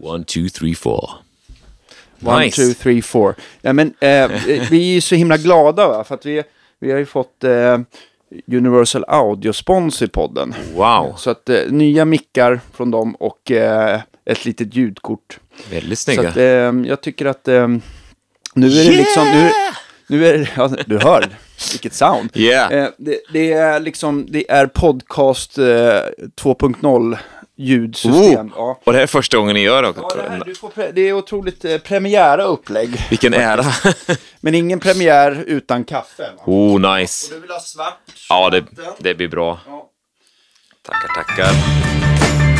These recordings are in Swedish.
One, two, three, four. One, Nice. two, three, four. Ja, men, eh, vi är ju så himla glada va? för att vi, vi har ju fått eh, Universal Audio-spons i podden. Wow, Så att eh, nya mickar från dem och eh, ett litet ljudkort. väldigt Så snygga. att, eh, jag tycker att eh, nu är det liksom, nu, nu är det, ja, du hör, vilket sound. Yeah. Eh, det, det är liksom, det är podcast eh, 2.0 ljudsystem. Oh. Ja. Och det här är första gången ni gör det. Ja, det, här, du får det är otroligt eh, premiära upplägg. Vilken ära. Men ingen premiär utan kaffe. Va? oh, nice. Du vill ha svart? Ja, det, det blir bra. Ja. Tackar, tackar.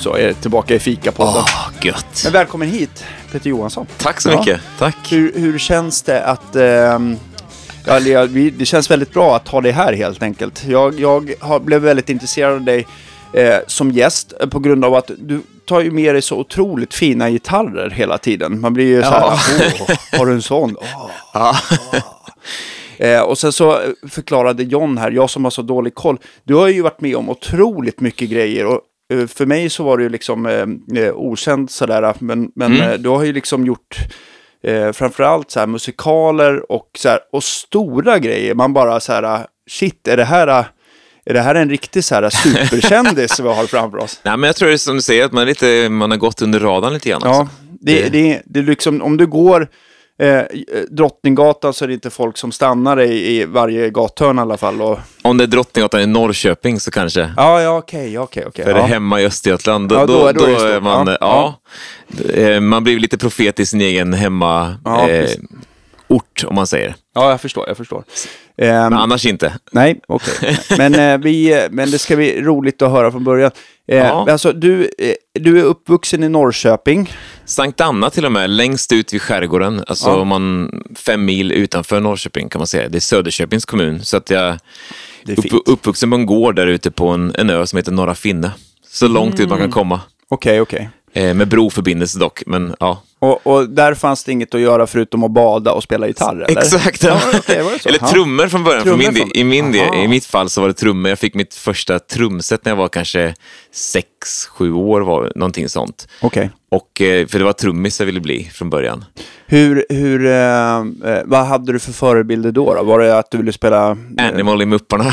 Så är det tillbaka i fikapodden. Åh, gött. Men välkommen hit, Peter Johansson. Tack så Ja. mycket. Tack. Hur, hur känns det att... ehm, ja, det känns väldigt bra att ha dig här helt enkelt. Jag, jag har, blev väldigt intresserad av dig eh, som gäst eh, på grund av att du tar ju med dig så otroligt fina gitarrer hela tiden. Man blir ju så här, Ja. "Åh, har du en sån? Åh." Ja. Eh, och sen så förklarade John här, jag som har så dålig koll, du har ju varit med om otroligt mycket grejer och eh, för mig så var det ju liksom eh, eh, okänt sådär, men, men Mm. eh, du har ju liksom gjort eh, framförallt så här musikaler och, så här, och stora grejer. Man bara så här, shit, är det här, eh, är det här en riktig så här superkändis vi har framför oss? Nej, men jag tror det är som du säger, att man, lite, man har gått under radarn lite grann. Ja, det, det, det är liksom, om du går eh, Drottninggatan så är det inte folk som stannar i, i varje gathörn i alla fall. Och, Om det är Drottninggatan i Norrköping så kanske. ja, ja, okej, okej, okej. För ja. hemma i Östergötland, då, Ja, då då, då är är man... Ja, Ja, Eh, Man blir lite profet i sin egen hemma... Eh, ort, om man säger. Ja, jag förstår, jag förstår. Men Ehm, annars inte. nej, okej. Men, eh, vi, men det ska bli roligt att höra från början. Eh, Ja. Alltså, du, eh, du är uppvuxen i Norrköping. Sankt Anna till och med, längst ut vid skärgården. Alltså Ja. man, fem mil utanför Norrköping kan man säga. Det är Söderköpings kommun. Så att jag Det är upp, uppvuxen på en gård där ute på en, en ö som heter Norra Finne. Så långt ut man kan komma. Okej, okej. Eh, med broförbindelse dock, men ja. Och, och där fanns det inget att göra förutom att bada och spela gitarr, eller? Exakt. Ja, så? Eller trummor från början. Trummor min, från- i, min del. I mitt fall så var det trummor. Jag fick mitt första trumset när jag var kanske sex, sju år, var någonting sånt. Okej. Och, eh, för det var trummis jag ville bli från början. Hur, hur, eh, eh, vad hade du för förebilder då, då? Var det att du ville spela... eh, Animal i Mupparna.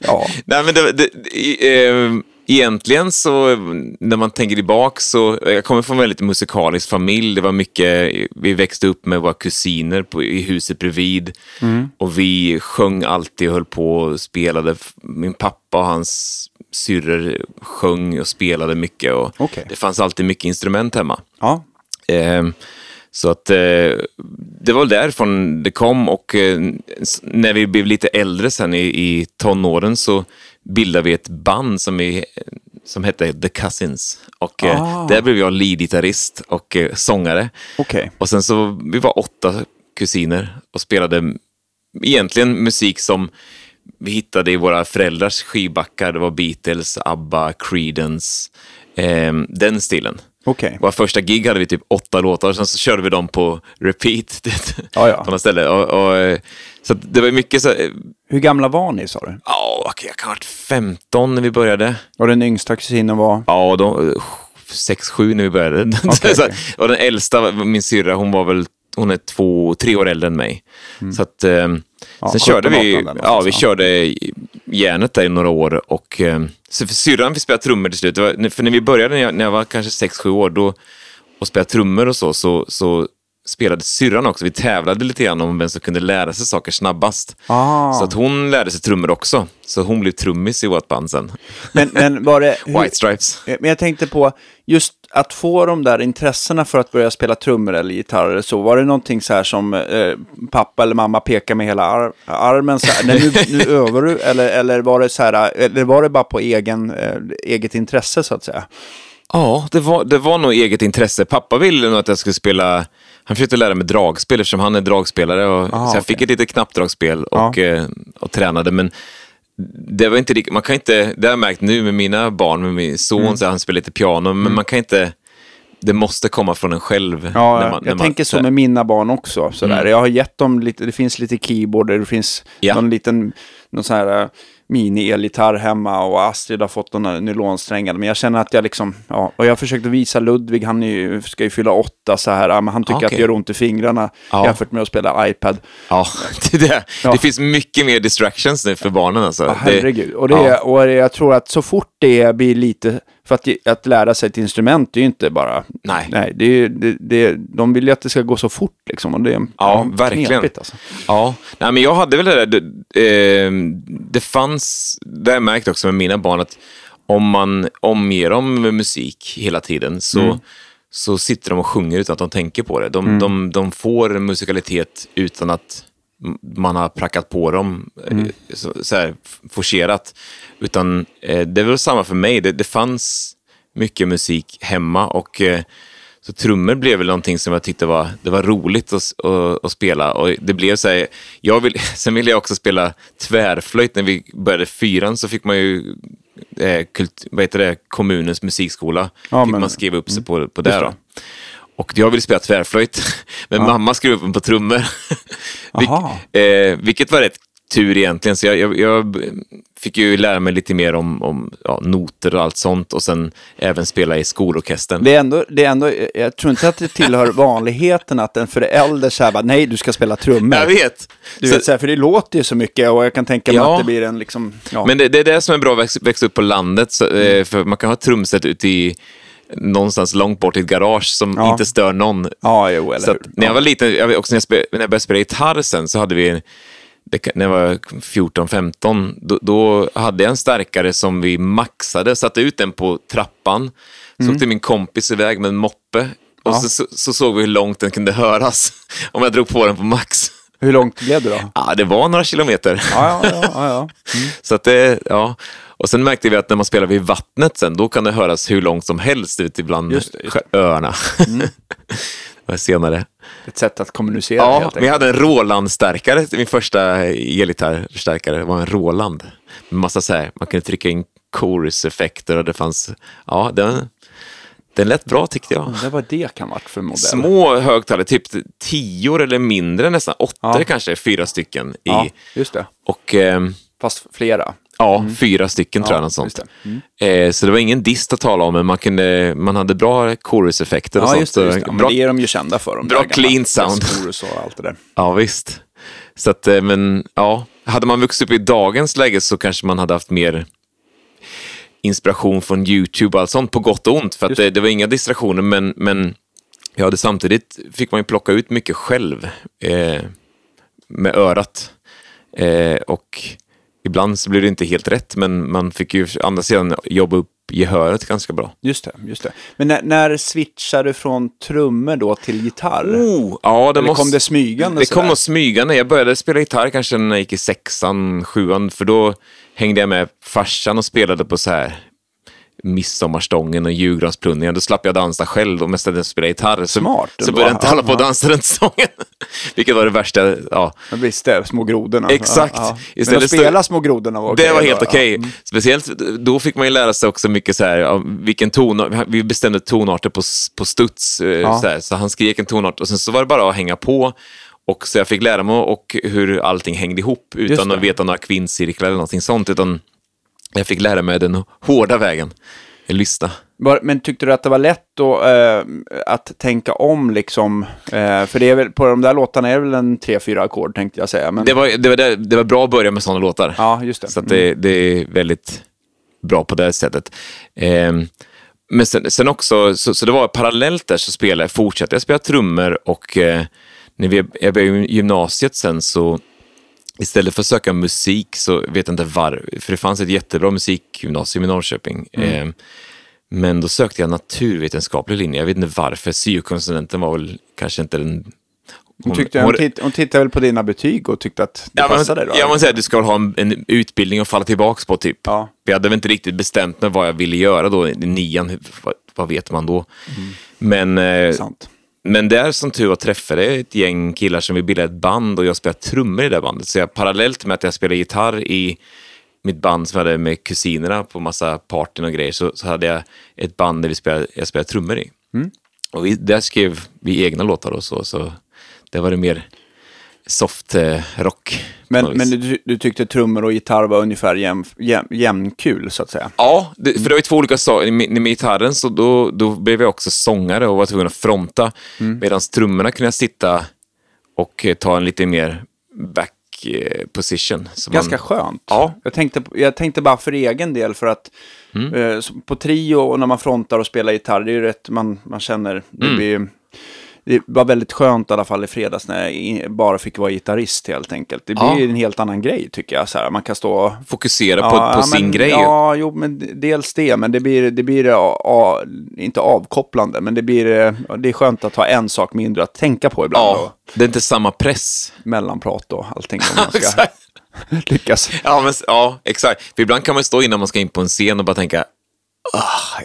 Ja. Nej, men det, det, eh, egentligen så, när man tänker tillbaka så, jag kommer från en väldigt musikalisk familj. Det var mycket, vi växte upp med våra kusiner på, i huset bredvid. Och vi sjöng alltid och höll på och spelade. Min pappa och hans syrror sjöng och spelade mycket. Och Okej. Det fanns alltid mycket instrument hemma. Ja. Eh, så att eh, det var därifrån det kom och eh, när vi blev lite äldre sen i, i tonåren så bildade vi ett band som, vi, som hette The Cousins. Och eh, Ah. där blev jag leadgitarrist och eh, sångare. Okej. Och sen så, vi var åtta kusiner och spelade egentligen musik som vi hittade i våra föräldrars skivbackar. Det var Beatles, ABBA, Creedence, eh, den stilen. Okej. Våra första gig hade vi typ åtta låtar, sen så körde vi dem på repeat. På något ställe. Och, och, eh, så det var mycket så, eh, Hur gamla var ni, sa du? ja, okej, jag kan ha varit 15 när vi började. Och den yngsta kusinen var? Ja, de, sex, sju när vi började. Okej, så, okej. och den äldsta, min syrra, hon var väl hon är två, tre år äldre än mig. Så att, eh, Mm. Ja, sen 17, körde vi, 18 där ja, vi körde järnet där i några år. Och, eh, så syrran fick spela trummor till slut. Var, för när vi började, när jag, när jag var kanske sex, sju år, då, och spelade trummor och så, så, så spelade syrran också. Vi tävlade lite grann om vem som kunde lära sig saker snabbast. Ah. Så att hon lärde sig trummor också. Så hon blev trummis i vårt band sen. Men, men var det... White Stripes. Men jag tänkte på, just att få de där intressena för att börja spela trummor eller gitarr eller så, var det någonting så här som eh, pappa eller mamma pekar med hela ar armen så här, "Nej, nu, nu övar du, eller, eller var det så här, eller var det bara på egen, eh, eget intresse så att säga? Ja, det var, det var nog eget intresse. Pappa ville nog att jag skulle spela, han försökte lära mig dragspel eftersom han är dragspelare. Och, Ah, så jag fick okej. ett litet knappdragspel och, eh, och tränade. Men det var inte man kan inte, det har jag märkt nu med mina barn, med min son, Mm. så han spelar lite piano, men man kan inte, det måste komma från en själv. Ja, när man- när jag man- tänker så med mina barn också. Sådär. Mm. Jag har gett dem lite, det finns lite keyboarder, det finns Ja. någon liten någon sån här eh, mini-elgitarr hemma och Astrid har fått några nylonsträngar. Men jag känner att jag liksom, ja, och jag försökte visa Ludvig, han ju, ska ju fylla åtta så här, men han tycker Okej. att det gör ont i fingrarna Ja. jämfört med att spela iPad. Ja, det, det, Ja. det finns mycket mer distractions nu för barnen alltså. Ja, herregud. Och, det, och jag tror att så fort det blir lite, för att, att lära sig ett instrument, är ju inte bara, Nej. nej det är, det, det, de vill ju att det ska gå så fort liksom. Och det, Ja, verkligen. knepigt, alltså. Ja, nej, men jag hade väl det där, det, eh, det fanns, det har jag märkt också med mina barn, att om man omger dem med musik hela tiden så, Mm. så sitter de och sjunger utan att de tänker på det. De, de, de får musikalitet utan att man har prackat på dem eh, så, så här, forcerat. Utan eh, det är väl samma för mig, det, det fanns mycket musik hemma och eh, så trummor blev väl någonting som jag tyckte var, det var roligt att, att, att spela. Och det blev så här, jag vill, sen ville jag också spela tvärflöjt. När vi började fyran så fick man ju eh, kult, vad heter det, kommunens musikskola. Ja, fick men- man skriva upp sig på, på Just där. det. Då. Och jag ville spela tvärflöjt, men mamma skrev upp mig på trummor. Aha. eh, vilket var rätt tur egentligen. Så jag, jag, jag fick ju lära mig lite mer om, om ja, noter och allt sånt och sen även spela i skolorkestern. Det är, ändå, det är ändå, jag tror inte att det tillhör vanligheten att en förälder säger bara, nej, du ska spela trummor. Jag vet. Du Så- vet, så här, för det låter ju så mycket och jag kan tänka mig Ja. att det blir en liksom, ja. Men det, det är det som är bra att växa, växa upp på landet. Så, Mm. för man kan ha trumset ute i någonstans långt bort i ett garage som Ja. inte stör någon. ja, jo, eller Så att, när jag Ja. var liten, jag, också när jag, spel, när jag började spela gitarr sen, så hade vi, det, när jag var 14-15, då, då hade jag en stärkare som vi maxade, satte ut den på trappan, så åkte min kompis iväg med en moppe och Mm. Ja. så, så, så såg vi hur långt den kunde höras om jag drog på den på max. Hur långt blev det då? Ja, det var några kilometer. Ja, ja, ja. ja, ja. Så att det, ja. Och sen märkte vi att när man spelar vid vattnet sen, då kan det höras hur långt som helst ute bland Just det, just Mm. öarna. det var senare. Ett sätt att kommunicera Ja, helt men jag hade en Roland-stärkare, min första elgitarrstärkare var en Roland. Med massa så här, man kunde trycka in chorus-effekter och det fanns, ja, den, den lät bra tyckte jag. Undrar vad det kan varit för modell. Små högtalare, typ tio eller mindre nästan, åtta Ja. kanske, fyra stycken. I, Ja, just det. Och ehm, Fast flera. Ja, fyra stycken tror jag. Ja, Något sånt. just Eh, så det var ingen dist att tala om, men man, kunde, man hade bra chorus-effekter och Ja, sånt. just det. Just det. Ja, bra, det är de ju kända för. De bra clean sound. Och allt det där. Ja, visst. Så att, eh, men ja, hade man vuxit upp i dagens läge så kanske man hade haft mer inspiration från YouTube och allt sånt, på gott och ont. För att Just det, det var inga distraktioner, men, men jag hade samtidigt fick man ju plocka ut mycket själv eh, med örat. Eh, och ibland så blev det inte helt rätt, men man fick ju andra sidan jobba upp gehöret ganska bra. Just det, just det. Men när, när switchade du från trummor då till gitarr? Oh, ja, det Eller måste... kom det smygande Det kom sådär? nog smygande. Jag började spela gitarr kanske när jag gick i sexan, sjuan, för då hängde jag med farsan och spelade på så här midsommarstången och julgransplundringen. Då slapp jag dansa själv och mest att spela gitarr. Så, Smart så började jag inte hålla på och Ja. dansa runt stången. Vilket var det värsta. Ja. Ja, det, små grodorna. Exakt. Ja, ja. Men Istället att stod- spela små grodorna var okej det var helt ja. okej. Mm. Speciellt då fick man ju lära sig också mycket så här, ja, vilken ton, vi bestämde tonarter på, på studs. eh, Ja. Så, här, så han skrek en tonart och sen så var det bara att hänga på. Och så jag fick lära mig och hur allting hängde ihop utan att veta några kvinnocirklar eller någonting sånt. Utan jag fick lära mig den hårda vägen. Lyssna. Men tyckte du att det var lätt då, eh, att tänka om liksom? Eh, för det är väl, på de där låtarna är det väl en tre, fyra ackord tänkte jag säga. Men, Det var, det, var, det, det var bra att börja med sådana låtar. Ja, just det. Så det, det är väldigt bra på det sättet. Ehm, men sen, sen också, så, så det var parallellt där så spelade jag, fortsatte jag spela trummor och eh, när vi, jag började gymnasiet sen så istället för att söka musik så vet jag inte var, för det fanns ett jättebra musikgymnasium i Norrköping. Ehm, men då sökte jag naturvetenskaplig linje, jag vet inte varför, syokonsulenten var väl kanske inte den... hon, tyckte, hon, titt, hon tittade väl på dina betyg och tyckte att det Ja, passade då? jag måste säga att du ska ha en, en utbildning att falla tillbaka på typ. Ja. Jag hade väl inte riktigt bestämt mig vad jag ville göra då i nian. Vad, vad vet man då? Men, eh, Sant. Men där som tur var träffade jag ett gäng killar som vill bilda ett band och jag spelade trummor i det bandet. Så jag, parallellt med att jag spelade gitarr i mitt band som jag hade med kusinerna på massa partyn och grejer, så, så hade jag ett band där vi spelade, jag spelade trummor i. Och vi, där skrev vi egna låtar och så, så där var det mer soft eh, rock. Men, men du, du tyckte trummor och gitarr var ungefär jäm, jäm, jämnkul, så att säga? Ja, det, för det var ju två olika saker. Med, med gitarren så då, då blev jag också sångare och var tvungen att fronta. Mm. Medan trummorna kunde jag sitta och eh, ta en lite mer back eh, position. Så man- Ganska skönt. Ja. Jag, tänkte, jag tänkte bara för egen del för att Mm. eh, på trio och när man frontar och spelar gitarr, det är ju rätt, man, man känner, det, Mm. blir, det var väldigt skönt i alla fall i fredags när jag bara fick vara gitarrist helt enkelt. Det blir Ja. en helt annan grej tycker jag. Så här, man kan stå och Fokusera på, på ja, sin men, grej. Ja, jo, men dels det, men det blir, det blir ja, ja, inte avkopplande, men det blir, det är skönt att ha en sak mindre att tänka på ibland. Ja, Och det är inte samma press. mellanprat och allting om lyckas. Ja, men, ja, exakt. För ibland kan man stå innan man ska in på en scen och bara tänka, åh,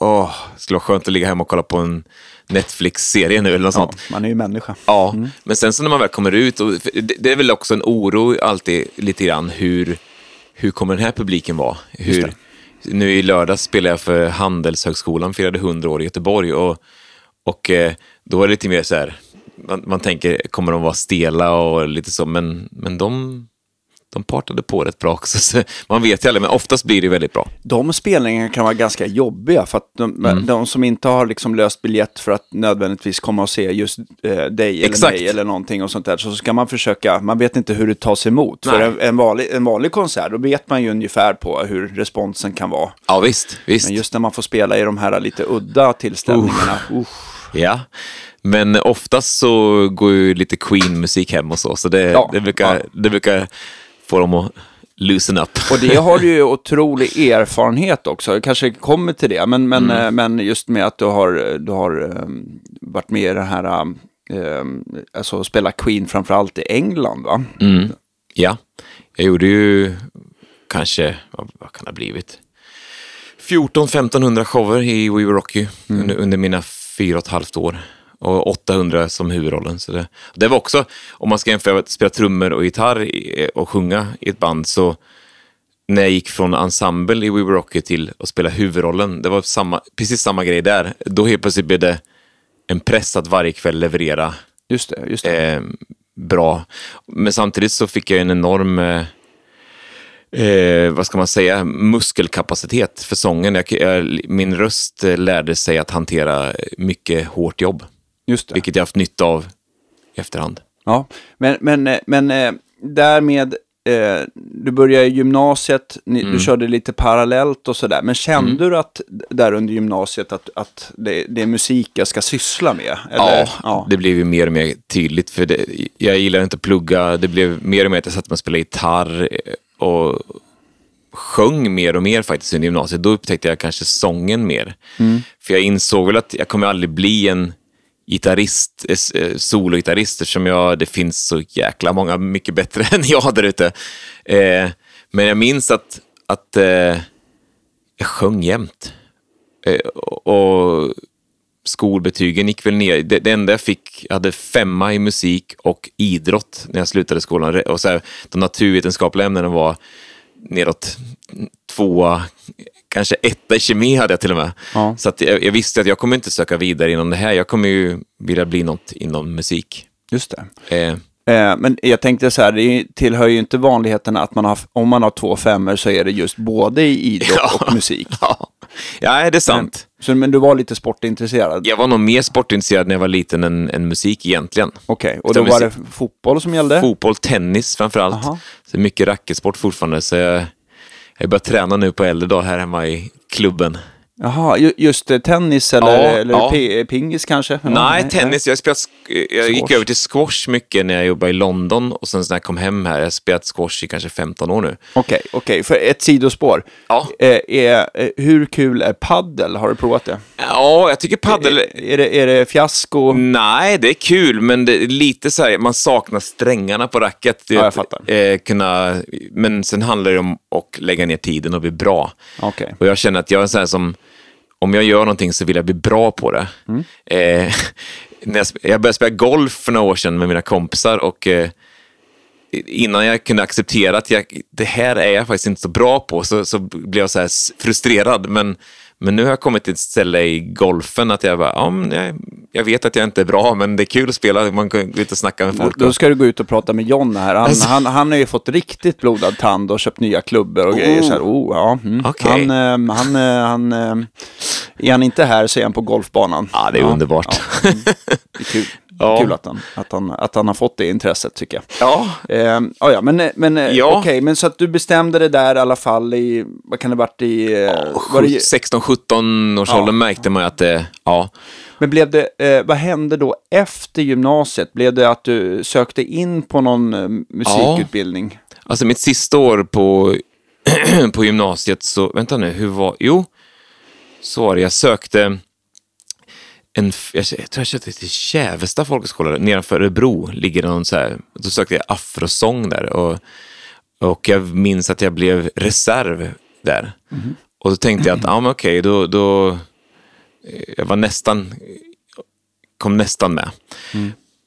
åh, skulle vara skönt att ligga hemma och kolla på en Netflix-serie nu eller något Ja, sånt. man är ju människa. Ja, men sen så när man väl kommer ut, och det är väl också en oro alltid lite grann, hur, hur kommer den här publiken vara? Hur, nu i lördags spelade jag för Handelshögskolan, firade 100 år i Göteborg och, och eh, då är det lite mer så här, man, man tänker, kommer de vara stela och lite så, men, men de, de partade på rätt bra också. Så man vet ju aldrig, men oftast blir det väldigt bra. De spelningarna kan vara ganska jobbiga för att de, Mm. de som inte har liksom löst biljett för att nödvändigtvis komma och se just eh, dig eller mig eller någonting och sånt där så ska man försöka, man vet inte hur det tas emot. För Nej. en, en, vanlig, en vanlig konsert, då vet man ju ungefär på hur responsen kan vara. Ja, visst. visst. Men just när man får spela i de här lite udda tillställningarna, usch. Ja, men oftast så går ju lite Queen-musik hem och så, så det, Ja, det, brukar, ja. det brukar få dem att loosen up. Och det har du ju otrolig erfarenhet också. Jag kanske kommer till det, men, men, Mm. men just med att du har, du har um, varit med i det här, um, alltså spela Queen framförallt i England va? Mm. Ja, jag gjorde ju kanske, vad, kan det ha blivit? 14-1500 shower i We Will Rock You under, under mina fyra och ett halvt år. Och 800 som huvudrollen. Så det, det var också, om man ska jämföra att spela trummor och gitarr och sjunga i ett band, så när jag gick från ensemble i We Will Rock You till att spela huvudrollen, det var samma, precis samma grej där. Då helt plötsligt blev det en press att varje kväll leverera Just det, just det. eh, bra. Men samtidigt så fick jag en enorm, eh, eh, vad ska man säga, muskelkapacitet för sången. Jag, jag, min röst lärde sig att hantera mycket hårt jobb, just det. vilket jag haft nytta av i efterhand. Ja, men, men, eh, men eh, därmed, eh, du började gymnasiet, ni, Mm. du körde lite parallellt och sådär. Men kände du att där under gymnasiet att, att det, det är musik jag ska syssla med? Eller? ja, det blev ju mer och mer tydligt. För det, jag gillar inte att plugga. Det blev mer och mer att jag satte mig och spelade gitarr och sjöng mer och mer faktiskt under gymnasiet. Då upptäckte jag kanske sången mer. För jag insåg väl att jag kommer aldrig bli en gitarrist, eh, eh, sologitarrister som sologitarrist eftersom jag, det finns så jäkla många mycket bättre än jag där ute. Eh, men jag minns att, att eh, jag sjöng jämt. Eh, och skolbetygen gick väl ner. Det, det enda jag fick, jag hade femma i musik och idrott när jag slutade skolan. Och så här, de naturvetenskapliga ämnena var neråt tvåa, kanske etta i kemi hade jag till och med. Ja. Så att jag, jag visste att jag kommer inte söka vidare inom det här. Jag kommer ju vilja bli något inom musik. Just det. Eh, Eh, men jag tänkte så här, det tillhör ju inte vanligheten att man har, om man har två femmor så är det just både i idrott Ja. och musik. ja. ja, det är sant. Så, men du var lite sportintresserad? Jag var nog mer sportintresserad när jag var liten än, än musik egentligen. Okej, och då Utan var det musik- fotboll som gällde? Fotboll, tennis framförallt. Aha. Så mycket racketsport fortfarande. Så jag, jag börjar träna nu på äldre dag här hemma i klubben. Jaha, ju- just eh, tennis eller, Ja, eller ja. Pingis kanske? Ja, nej, tennis. Jag, spelat, jag gick över till squash mycket när jag jobbade i London och sen när jag kom hem här. Jag har spelat squash i kanske 15 år nu. Okej, okej. För ett sidospår. Ja. Eh, är, eh, hur kul är paddel? Har du provat det? Ja, jag tycker paddel... Är, är, det, är det fiasko? Nej, det är kul, men det är lite så här, man saknar strängarna på racket. Ja, jag Att, fattar. Eh, kunna, men sen handlar det om att lägga ner tiden och bli bra. Okej. Och jag känner att jag är så här som, om jag gör någonting så vill jag bli bra på det. Mm. Eh, jag, jag började spela golf för några år sedan med mina kompisar och eh, innan jag kunde acceptera att jag, det här är jag faktiskt inte så bra på, så, så blev jag så här frustrerad. Men, men nu har jag kommit till ett ställe i golfen att jag bara, ja, jag, jag vet att jag inte är bra, men det är kul att spela. Man kan gå ut och snacka med folk. Då ska du gå ut och prata med John här. Han, Alltså. han, han har ju fått riktigt blodad tand och köpt nya klubbor och grejer. Så här, oh, ja. mm. Okej. Han, eh, han, eh, han, eh, är han inte här så är han på golfbanan. Ja, det är underbart. Ja, mm. det är kul, Ja. kul att, han, att, han, att han har fått det intresset tycker jag. Ja, Eh, ja, ja, men, men eh, Ja. okej, men så att du bestämde det där i alla fall i, vad kan det varit i, eh, var det, 16-17 års Ja. åldern märkte man att det, ja, men blev det, eh, vad hände då efter gymnasiet? Blev det att du sökte in på någon eh, musikutbildning? Alltså mitt sista år på, på gymnasiet så, vänta nu, hur var, jo, så var det, jag sökte en, jag, tror jag sökte till Kävesta folkhögskola, nedanför Örebro ligger någon så här, då sökte jag afrosång där och, och jag minns att jag blev reserv där. Och då tänkte jag att, ja men okej, då, då, jag var nästan, kom nästan med.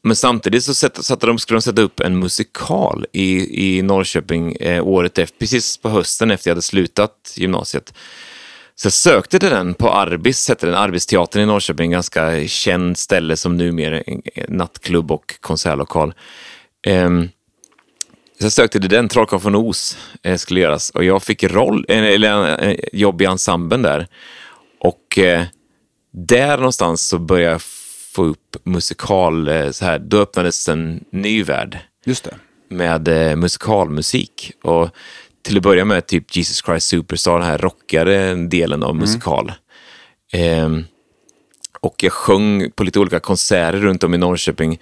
Men samtidigt så satte, satte de, skulle de sätta upp en musikal i, i Norrköping eh, året efter, precis på hösten efter jag hade slutat gymnasiet. Så jag sökte till den på Arbis, hette den, Arbetsteatern i Norrköping, ganska känd ställe som numera är nattklubb och konsertlokal. Ehm, så jag sökte till den, Trollkarlen från Os eh, skulle göras och jag fick roll, eh, eller eh, jobb i ensemblen där. Och eh, där någonstans så började jag få upp musikal, eh, så här, då öppnades en ny värld Just det. med eh, musikalmusik. Och till att börja med typ Jesus Christ Superstar, den här rockare delen av musikal. Ehm, och jag sjöng på lite olika konserter runt om i Norrköping.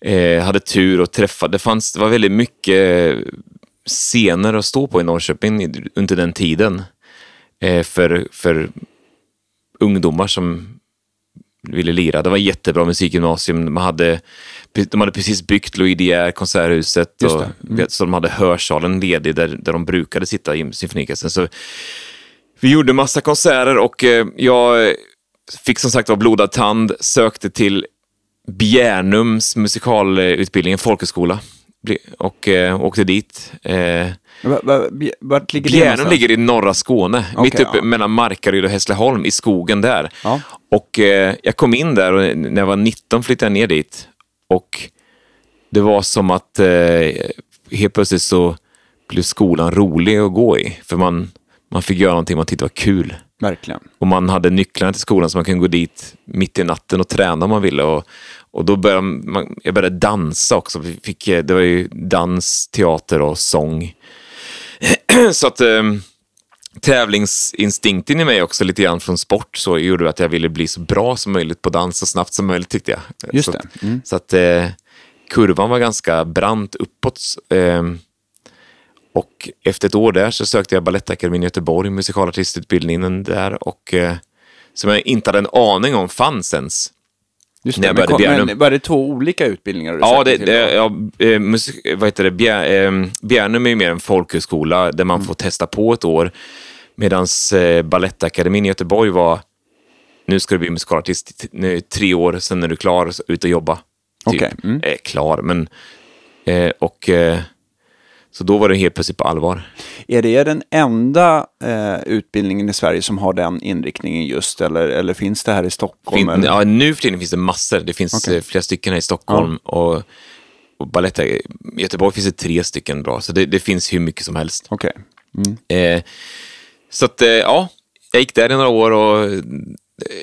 Eh, hade tur och träffade, det, fanns, det var väldigt mycket scener att stå på i Norrköping under den tiden. Eh, för, för ungdomar som ville lira. Det var jättebra musikgymnasium. Man hade, de hade precis byggt Louis Konserthuset. Och, det. vet, Så de hade hörsalen ledig där, där de brukade sitta i symfoniorkestern. Så vi gjorde massa konserter och eh, jag fick som sagt vara blodad tand, sökte till Bjärnums musikalutbildning, en folkhögskola. Och eh, åkte dit. Eh, vart ligger det Bjärnum någonstans? ligger i norra Skåne, Okej, mitt uppe ja. mellan Markaryd och Hässleholm, i skogen där. Ja. Och eh, jag kom in där och när jag var 19 flyttade jag ner dit. Och det var som att eh, helt plötsligt så blev skolan rolig att gå i. För man, man fick göra någonting man tyckte var kul. Verkligen. Och man hade nycklarna till skolan så man kunde gå dit mitt i natten och träna om man ville. Och, och då började man, jag började dansa också. Vi fick, eh, det var ju dans, teater och sång. så att eh, tävlingsinstinkten i mig också lite grann från sport så gjorde att jag ville bli så bra som möjligt på dans så snabbt som möjligt tyckte jag. Just så det. Att, Mm. så att eh, kurvan var ganska brant uppåt. Eh, och efter ett år där så sökte jag Balettakademin i Göteborg, musikalartistutbildningen där och eh, som jag inte hade en aning om fanns ens. Just det. Men, började men var det två olika utbildningar du Ja, det, det, ja eh, musik, vad heter det? Eh, Bjärnum är ju mer en folkhögskola där man får testa på ett år. Medan eh, Balettakademin i Göteborg var, nu ska du bli musikalartist nu, tre år, sen är du klar, ut och jobba. Typ. Okej, mm. Eh, klar, men... Eh, och... Eh, så då var det helt plötsligt på allvar. Är det den enda eh, utbildningen i Sverige som har den inriktningen just? Eller, eller finns det här i Stockholm? Fin, ja, nu för tiden finns det massor. Det finns Okej. eh, flera stycken här i Stockholm. Och, och balett, i Göteborg finns det tre stycken bra, så det, det finns hur mycket som helst. Okej. Mm. Eh, så att, eh, ja, jag gick där i några år och eh,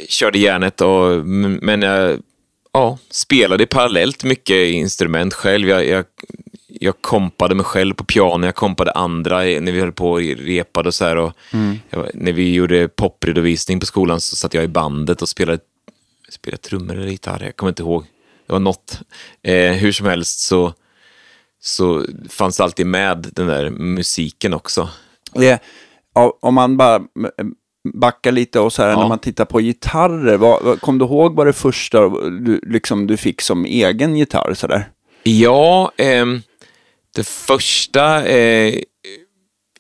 körde järnet. Och, men jag ja, spelade parallellt mycket instrument själv. Jag, jag, jag kompade mig själv på piano, jag kompade andra när vi höll på och repade och så här. Och jag, var- när vi gjorde popredovisning på skolan så satt jag i bandet och spelade, spelade trummor eller gitarr, jag kommer inte ihåg. Det var något. Eh, hur som helst så, så fanns det alltid med den där musiken också. Eh, ja, om man bara eh, backar lite och så här, Ja. när man tittar på gitarrer, vad, kom du ihåg vad det första du, liksom, du fick som egen gitarr? Så där? Ja, ehm, det första eh,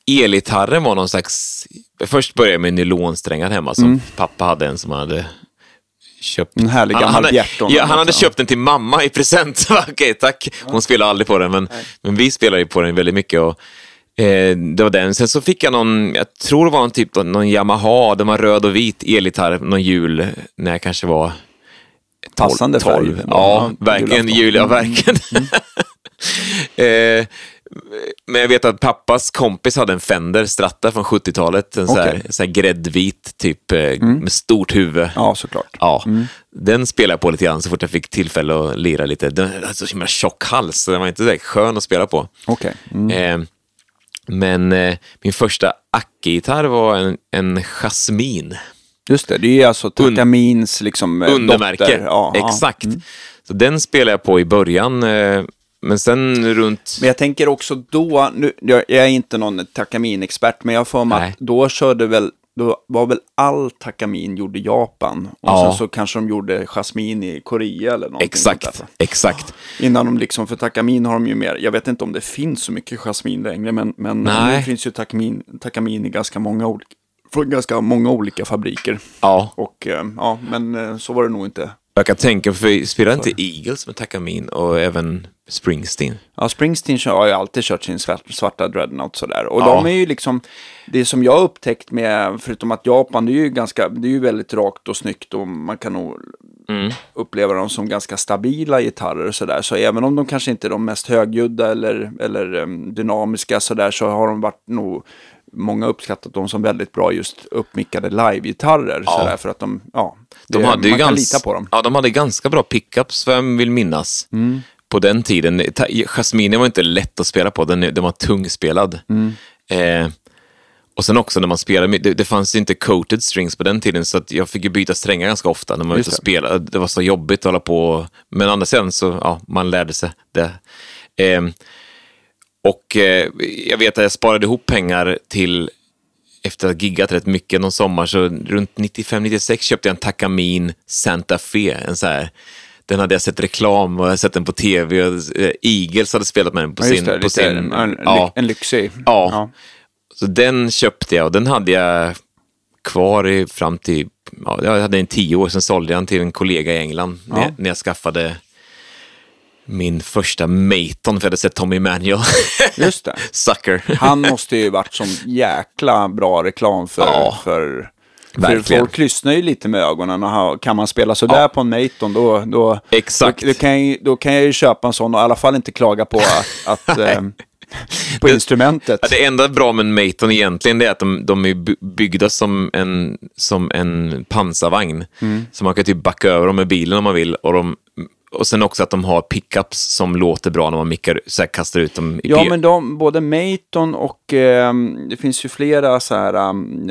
elgitarren var någon slags... Först började jag med nylonsträngar hemma, som pappa hade en som han hade köpt. En härlig han, gammal han, Bjerton. ja, han hade köpt den till mamma i present. Okej, tack. Hon spelar aldrig på den, men, men vi spelar ju på den väldigt mycket. Och, eh, det var den. Sen så fick jag någon, jag tror det var en typ någon Yamaha, den var röd och vit elgitarr, någon jul, när jag kanske var Passande färg. 12. Ja, verkligen. Jul, ja, verkligen. eh, men jag vet att pappas kompis hade en Fender Strata från 70-talet. En sån här, Okej. så här gräddvit, typ eh, med stort huvud. Ja, såklart. Ja, den spelade jag på lite grann så fort jag fick tillfälle att lira lite. Den hade så himla tjock hals, så den var inte så där skön att spela på. Okej. Mm. Eh, men eh, min första Acke-gitarr var en, en Jasmin. Just det, det är alltså Takamins liksom, eh, Undermärke. dotter. Ja, ja. Exakt. Så den spelade jag på i början. Eh, men sen runt... Men jag tänker också då, nu, jag jag är inte någon Takamin-expert, men jag för mig att då körde väl, då var väl all Takamin gjorde Japan. Och Ja. sen så kanske de gjorde Jasmin i Korea eller någonting Exakt, exakt. Innan de liksom, för Takamin har de ju mer, jag vet inte om det finns så mycket Jasmin längre, men, men Nej. nu finns ju Takamin, Takamin i ganska många, olika, från ganska många olika fabriker. Ja, Och eh, ja, men eh, så var det nog inte. Jag kan tänka, för spelar inte Eagles med Takamin och även Springsteen? Ja, Springsteen har ju alltid kört sin svart- svarta dreadnought sådär. Och Ja. de är ju liksom, det som jag har upptäckt med, förutom att Japan, det är ju ganska, det är ju väldigt rakt och snyggt och man kan nog Mm. uppleva dem som ganska stabila gitarrer och sådär. Så även om de kanske inte är de mest högljudda eller, eller um, dynamiska sådär så har de varit nog, många uppskattat dem som väldigt bra just uppmickade live-gitarrer. Ja. Sådär, för att de, ja, De det- hade ju man kan gans... lita på dem. Ja, de hade ganska bra pickups, jag vill minnas. På den tiden. Jasminen var inte lätt att spela på, den, den var tungspelad. Eh, och sen också när man spelade, det, det fanns ju inte coated strings på den tiden, så att jag fick ju byta strängar ganska ofta när man var ute och spelade. Det var så jobbigt att hålla på. Men andra sidan så, ja, man lärde sig det. Eh, och eh, jag vet att jag sparade ihop pengar till efter att ha giggat rätt mycket någon sommar, så runt 95-96 köpte jag en Takamin Santa Fe. En så här, den hade jag sett reklam och jag sett den på tv. Och, eh, Eagles hade spelat med den på Ja, sin... det, på sin en, en, ja, en lyxig. Ja. Så den köpte jag och den hade jag kvar i, fram till... Ja, jag hade den i tio år, sen sålde jag den till en kollega i England när, Ja. när jag skaffade min första Maton, för jag hade sett Tommy Manuel. Just det. Sucker. Han måste ju varit som jäkla bra reklam för... Ja, för för folk lyssnar ju lite med ögonen och kan man spela sådär Ja. på en Maton då, då, Exakt. då, då, kan jag, då kan jag ju köpa en sån och i alla fall inte klaga på att, att eh, på instrumentet. Ja, det enda bra med en Maton egentligen det är att de, de är by- byggda som en, som en pansarvagn. Mm. Så man kan typ backa över dem med bilen om man vill. Och, de, och sen också att de har pickups som låter bra när man mickar, så här, kastar ut dem i Ja, men de, både Maton och eh, det finns ju flera så här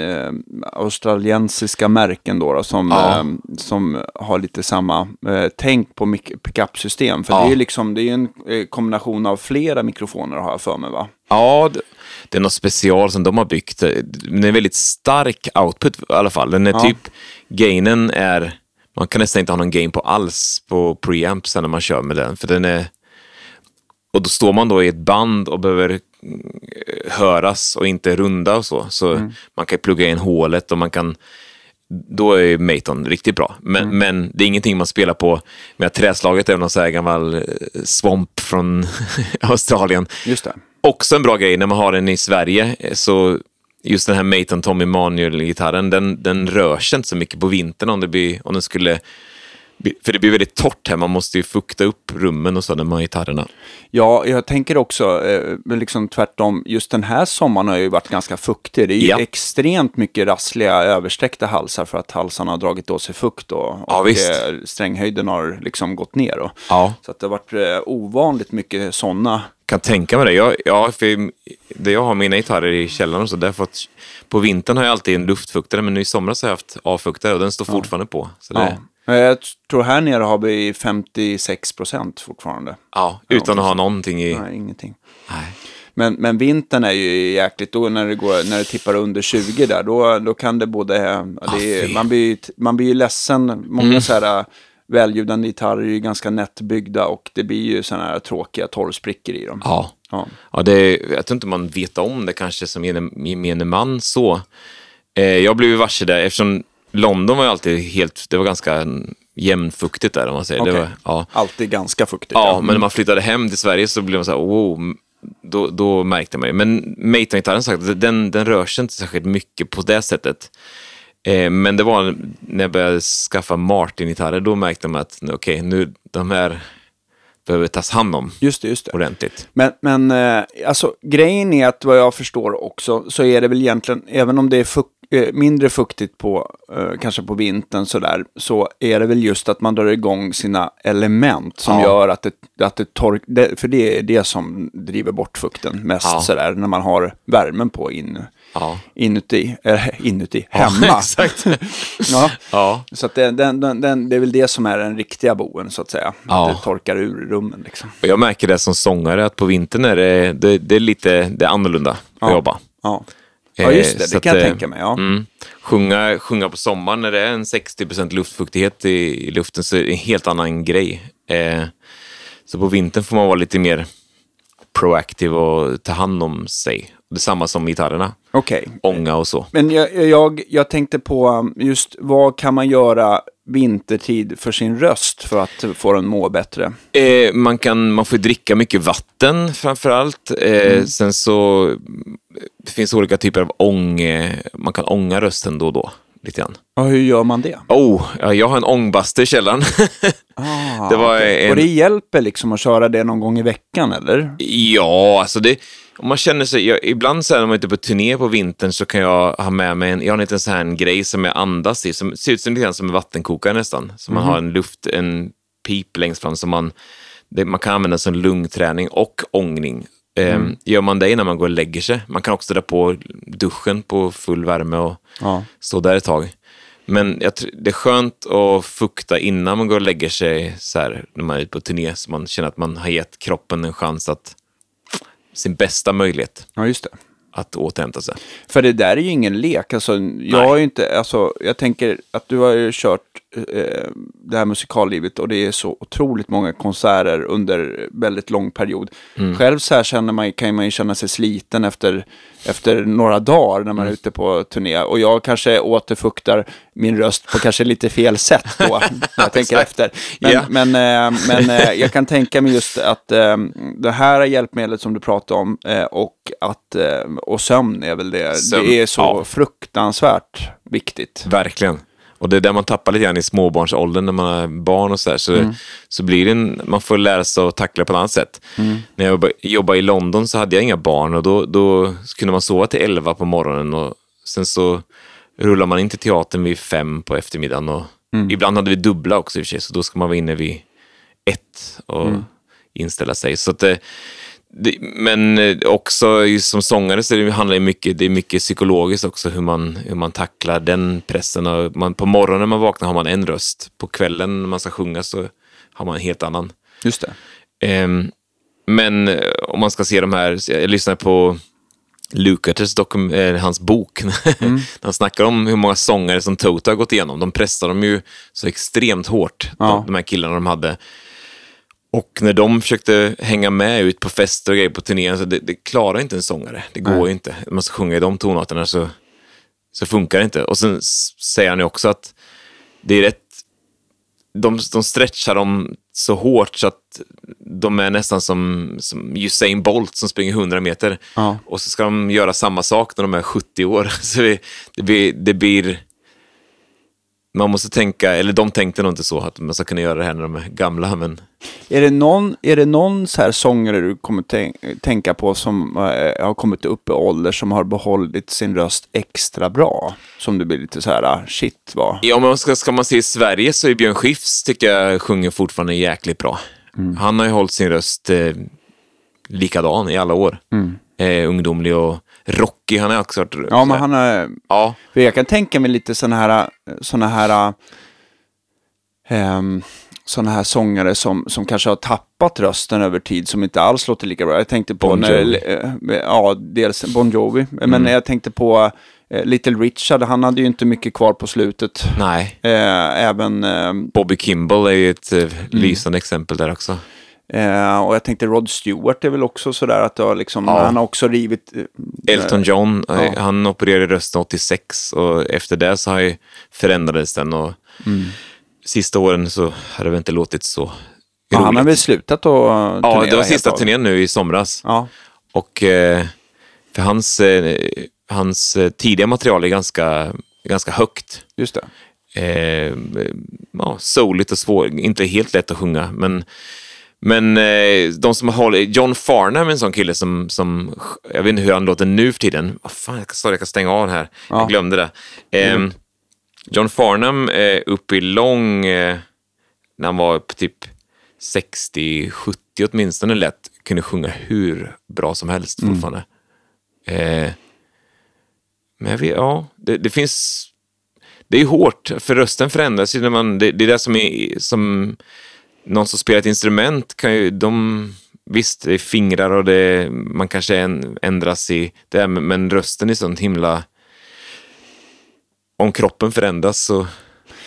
eh, australiensiska märken då, då som, Ja. eh, som har lite samma eh, tänk på pickup-system. För Ja. det är ju liksom, det är en eh, kombination av flera mikrofoner har jag för mig va? Ja, det, det är något special som de har byggt. Den är väldigt stark output i alla fall. Den är Ja. typ, gainen är, man kan nästan inte ha någon gain på alls på preampsen när man kör med den. För den är, och då står man då i ett band och behöver mm, höras och inte runda och så. Så Mm. man kan plugga in hålet och man kan då är Maton riktigt bra. Men, Mm. men det är ingenting man spelar på med träslaget är någon så här gammal eh, swamp från Australien. Just det. Också en bra grej när man har den i Sverige. eh, Så just den här Maton Tommy Manuel-gitarren, den, den rör sig inte så mycket på vintern om, det blir, om den skulle... För det blir väldigt torrt här, man måste ju fukta upp rummen och så när man har gitarrerna. Ja, jag tänker också eh, liksom tvärtom. Just den här sommaren har ju varit ganska fuktig. Det är ju Ja. extremt mycket rassliga översträckta halsar för att halsarna har dragit åt sig fukt och, och eh, stränghöjden har liksom gått ner. Och, Ja. Så att det har varit eh, ovanligt mycket sådana. Kan tänka mig det. Jag, ja, för det jag har mina gitarrer i källaren och så, därför att på vintern har jag alltid en luftfuktare, men nu i somras har jag haft avfuktare och den står fortfarande på. Så det, Ja. ja. Jag tror här nere har vi 56 procent fortfarande. utan att ha någonting i... Nej, ingenting. Nej. Men, men vintern är ju jäkligt, då när det, går, när det tippar under 20 där, då, då kan det både, ja, det är, man, blir, man blir ju ledsen, många så här välljudande gitarrer är ju ganska nättbyggda och det blir ju sådana här tråkiga torrsprickor i dem. Ja. Ja. Ja, det, jag tror inte man vet om det kanske som gemene, man så. Eh, jag blev ju varse det eftersom London var ju alltid helt, det var ganska jämnfuktigt där om man säger. Okej. Det var, ja. Alltid ganska fuktigt. Ja, men när man flyttade hem till Sverige så blev man så här, wow, då, då märkte man ju. Men Maton-gitarren sagt, den, den rör sig inte särskilt mycket på det sättet. Eh, men det var när jag började skaffa Martin-gitarrer, då märkte man att okej, nu de här behöver tas hand om Just det, just det. ordentligt. Men, men eh, alltså, grejen är att vad jag förstår också så är det väl egentligen, även om det är fuk eh, mindre fuktigt på, eh, kanske på vintern sådär, så är det väl just att man drar igång sina element som Ja. gör att det, att det torkar, för det är det som driver bort fukten mest Ja. sådär, när man har värmen på in, Ja, inuti, äh, inuti, hemma. exakt. ja. Ja, Så att det, den, den, det är väl det som är den riktiga boen så att säga. Ja. Att det torkar ur rummen liksom. och jag märker det som sångare att på vintern är det, det, det är lite det är annorlunda att Ja. jobba. Ja, ja just det, Eh, så det att, kan jag eh, tänka mig. Ja. Mm. Sjunga, sjunga på sommaren när det är en 60% luftfuktighet i, i luften så är det en helt annan grej. Eh, så på vintern får man vara lite mer proaktiv och ta hand om sig. Det är samma som gitarrerna. Okej. Ånga och så. Men jag, jag, jag tänkte på um, just vad kan man göra vintertid för sin röst för att få den må bättre? Eh, man, kan, man får dricka mycket vatten framför allt. Eh, Sen så mm, det finns olika typer av ång. eh, Man kan ånga rösten då och då. Lite grann. Ja, hur gör man det? Oh, ja, jag har en ångbastu i källaren. Ah, Det var okej. en- Och det hjälper liksom att köra det någon gång i veckan eller? Ja, alltså det, om man känner sig, jag, ibland så här, när man är ute på turné på vintern så kan jag ha med mig en, jag har en liten sån här grej som jag andas i, som ser ut som, lite som en vattenkokare nästan. Så man har en luft, en pip längst fram som man, det, man kan använda som lungträning och ångning. Ehm, Gör man det innan man går och lägger sig, man kan också dra på duschen på full värme och Ja. stå där ett tag. Men jag, det är skönt att fukta innan man går och lägger sig så här, när man är ute på turné, så man känner att man har gett kroppen en chans att sin bästa möjlighet ja, just det. att återhämta sig. För det där är ju ingen lek. Alltså, jag har inte, alltså, jag tänker att du har ju kört eh, det här musikallivet och det är så otroligt många konserter under väldigt lång period. Själv så här känner man, kan man ju känna sig sliten efter, efter några dagar när man är ute på turné. Och jag kanske återfuktar min röst på kanske lite fel sätt då, när jag tänker efter. Men, Ja. men, eh, men eh, jag kan tänka mig just att eh, det här hjälpmedlet som du pratar om och, att, och sömn är väl det. Sömn, det är så ja. fruktansvärt viktigt. Verkligen. Och det är där man tappar lite grann i småbarnsåldern när man är barn och så där. Så, så blir det en, man får lära sig att tackla på ett annat sätt. När jag jobba- jobbade i London så hade jag inga barn och då, då kunde man sova till 11 på morgonen och sen så rullar man in till teatern vid fem på eftermiddagen. Och Ibland hade vi dubbla också i och för sig, så då ska man vara inne vid ett och inställa sig. Så att det, det, men eh, också som sångare så det handlar det mycket, det är mycket psykologiskt också hur man, hur man tacklar den pressen. Och man, på morgonen när man vaknar har man en röst. På kvällen när man ska sjunga så har man en helt annan. Just det. Ehm, men eh, om man ska se de här, jag lyssnade på Lukates dokum, eh, hans bok, Mm. han snackar om hur många sångare som Toto har gått igenom. De pressar dem ju så extremt hårt, Ja. de, de här killarna de hade. Och när de försökte hänga med ut på fester och grejer på turnén, så det, det klarar inte en sångare. Det går Nej. ju inte. Man ska sjunga i de tonarterna så, så funkar det inte. Och sen säger han ju också att det är rätt de, de stretchar dem så hårt så att de är nästan som, som Usain Bolt som springer 100 meter. Ja. Och så ska de göra samma sak när de är 70 år. Så det, det, blir, det blir... Man måste tänka, eller de tänkte nog inte så, att man ska kunna göra det här när de är gamla. Men Är det någon, är det någon så här sångare du kommer tän- tänka på som eh, har kommit upp i ålder som har behållit sin röst extra bra? Som du blir lite så här, ah, shit vad... Ja, men ska, ska man se i Sverige så är Björn Skifs, tycker jag, sjunger fortfarande jäkligt bra. Han har ju hållit sin röst eh, likadan i alla år. Eh, ungdomlig och rockig. Han har också varit... Ja, men han är... Ja, För jag kan tänka mig lite sådana här, såna här, ehm, såna här sångare som, som kanske har tappat rösten över tid, som inte alls låter lika bra. Jag tänkte på, Bon när, Jovi. eh, ja, dels Bon Jovi, men Mm. jag tänkte på eh, Little Richard, han hade ju inte mycket kvar på slutet. nej. Eh, även, ehm, Bobby Kimball är ju ett eh, lysande exempel där också. Eh, och jag tänkte Rod Stewart är väl också sådär att har liksom, Ja. han har också rivit... eh, Elton John, eh, Ja. han opererade rösten 86 och efter det så har ju förändrades den. Och sista åren så har det väl inte låtit så Ja, han har roligt. väl slutat att Ja, det var sista av. turnén nu i somras. Ja, Och eh, för hans, eh, hans eh, tidiga material är ganska, ganska högt. just det. Eh, ja, souligt och svårt, inte helt lätt att sjunga. Men, men eh, de som hållit, John Farnham är en sån kille som, som, jag vet inte hur han låter nu för tiden. Vad fan, jag kan, jag kan stänga av den här. Ja. Jag glömde det. Eh, John Farnham är uppe i lång, eh, när han var på typ 60-70 åtminstone lätt, kunde sjunga hur bra som helst fortfarande. Eh, men jag vet, ja, det, det finns... Det är hårt, för rösten förändras ju när man... Det, det är det som är... Som, någon som spelar ett instrument kan ju... De, visst, det är fingrar och det, man kanske ändras i det, men, men rösten är sånt himla... Om kroppen förändras så,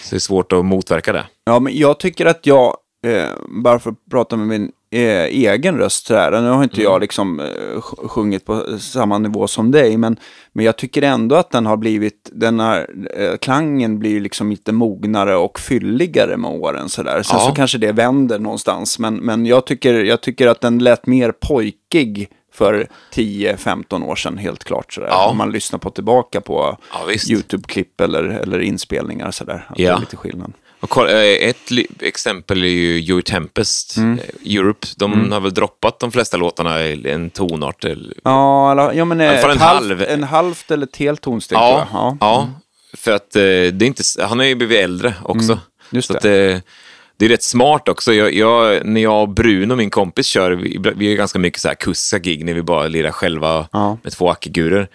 så är det svårt att motverka det. Ja, men jag tycker att jag, eh, bara för att prata med min egen röst så här, nu har inte Mm. jag liksom eh, sj- sjungit på samma nivå som dig, men, men jag tycker ändå att den har blivit, den här eh, klangen blir liksom lite mognare och fylligare med åren så där. Sen Ja. så kanske det vänder någonstans, men, men jag, tycker, jag tycker att den lät mer pojkig för 10-15 år sedan, helt klart. Så där. Ja. Om man lyssnar på tillbaka på Ja. YouTube-klipp eller, eller inspelningar så där. Att Det Ja. är lite skillnad. Kolla, eh, ett exempel är ju Joey Tempest, Mm. eh, Europe. De har väl droppat de flesta låtarna i en tonart. eller- Ja, eller, ja men eh, en halvt, halv. en halvt eller ett helt tonsteg Ja, tror jag. ja. för att det är inte, han har ju blivit äldre också. Mm, just så Att, det är rätt smart också. Jag, jag, när jag och Bruno, min kompis, kör, vi, vi gör ganska mycket så här akustiska gig när vi bara lirar själva Ja. med två ackigurer.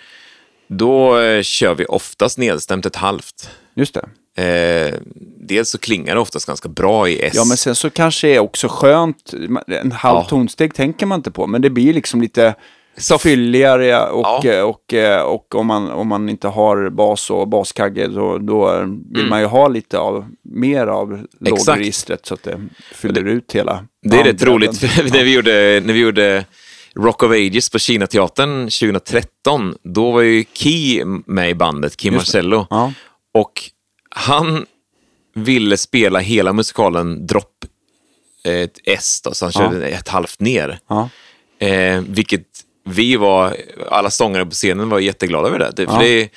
Då kör vi oftast nedstämt ett halvt. Just det. Eh, dels så klingar det oftast ganska bra i S. Ja, men sen så kanske det är också skönt, en halv Ja. tonsteg tänker man inte på, men det blir liksom lite Så- fylligare och, Ja. eh, och, eh, och om, man, om man inte har bas och baskagge då, då vill Mm. man ju ha lite av, mer av lågregistret så att det fyller ut hela Det är rätt roligt, för när vi gjorde, när vi gjorde Rock of Ages på Kinateatern 2013, då var ju Key med i bandet, det. Marcello. Ja. Och han ville spela hela musikalen drop ett S, då, så han Ja. körde ett halvt ner. Ja. Eh, vilket vi var, alla sångare på scenen var jätteglada över det. det, för Ja. det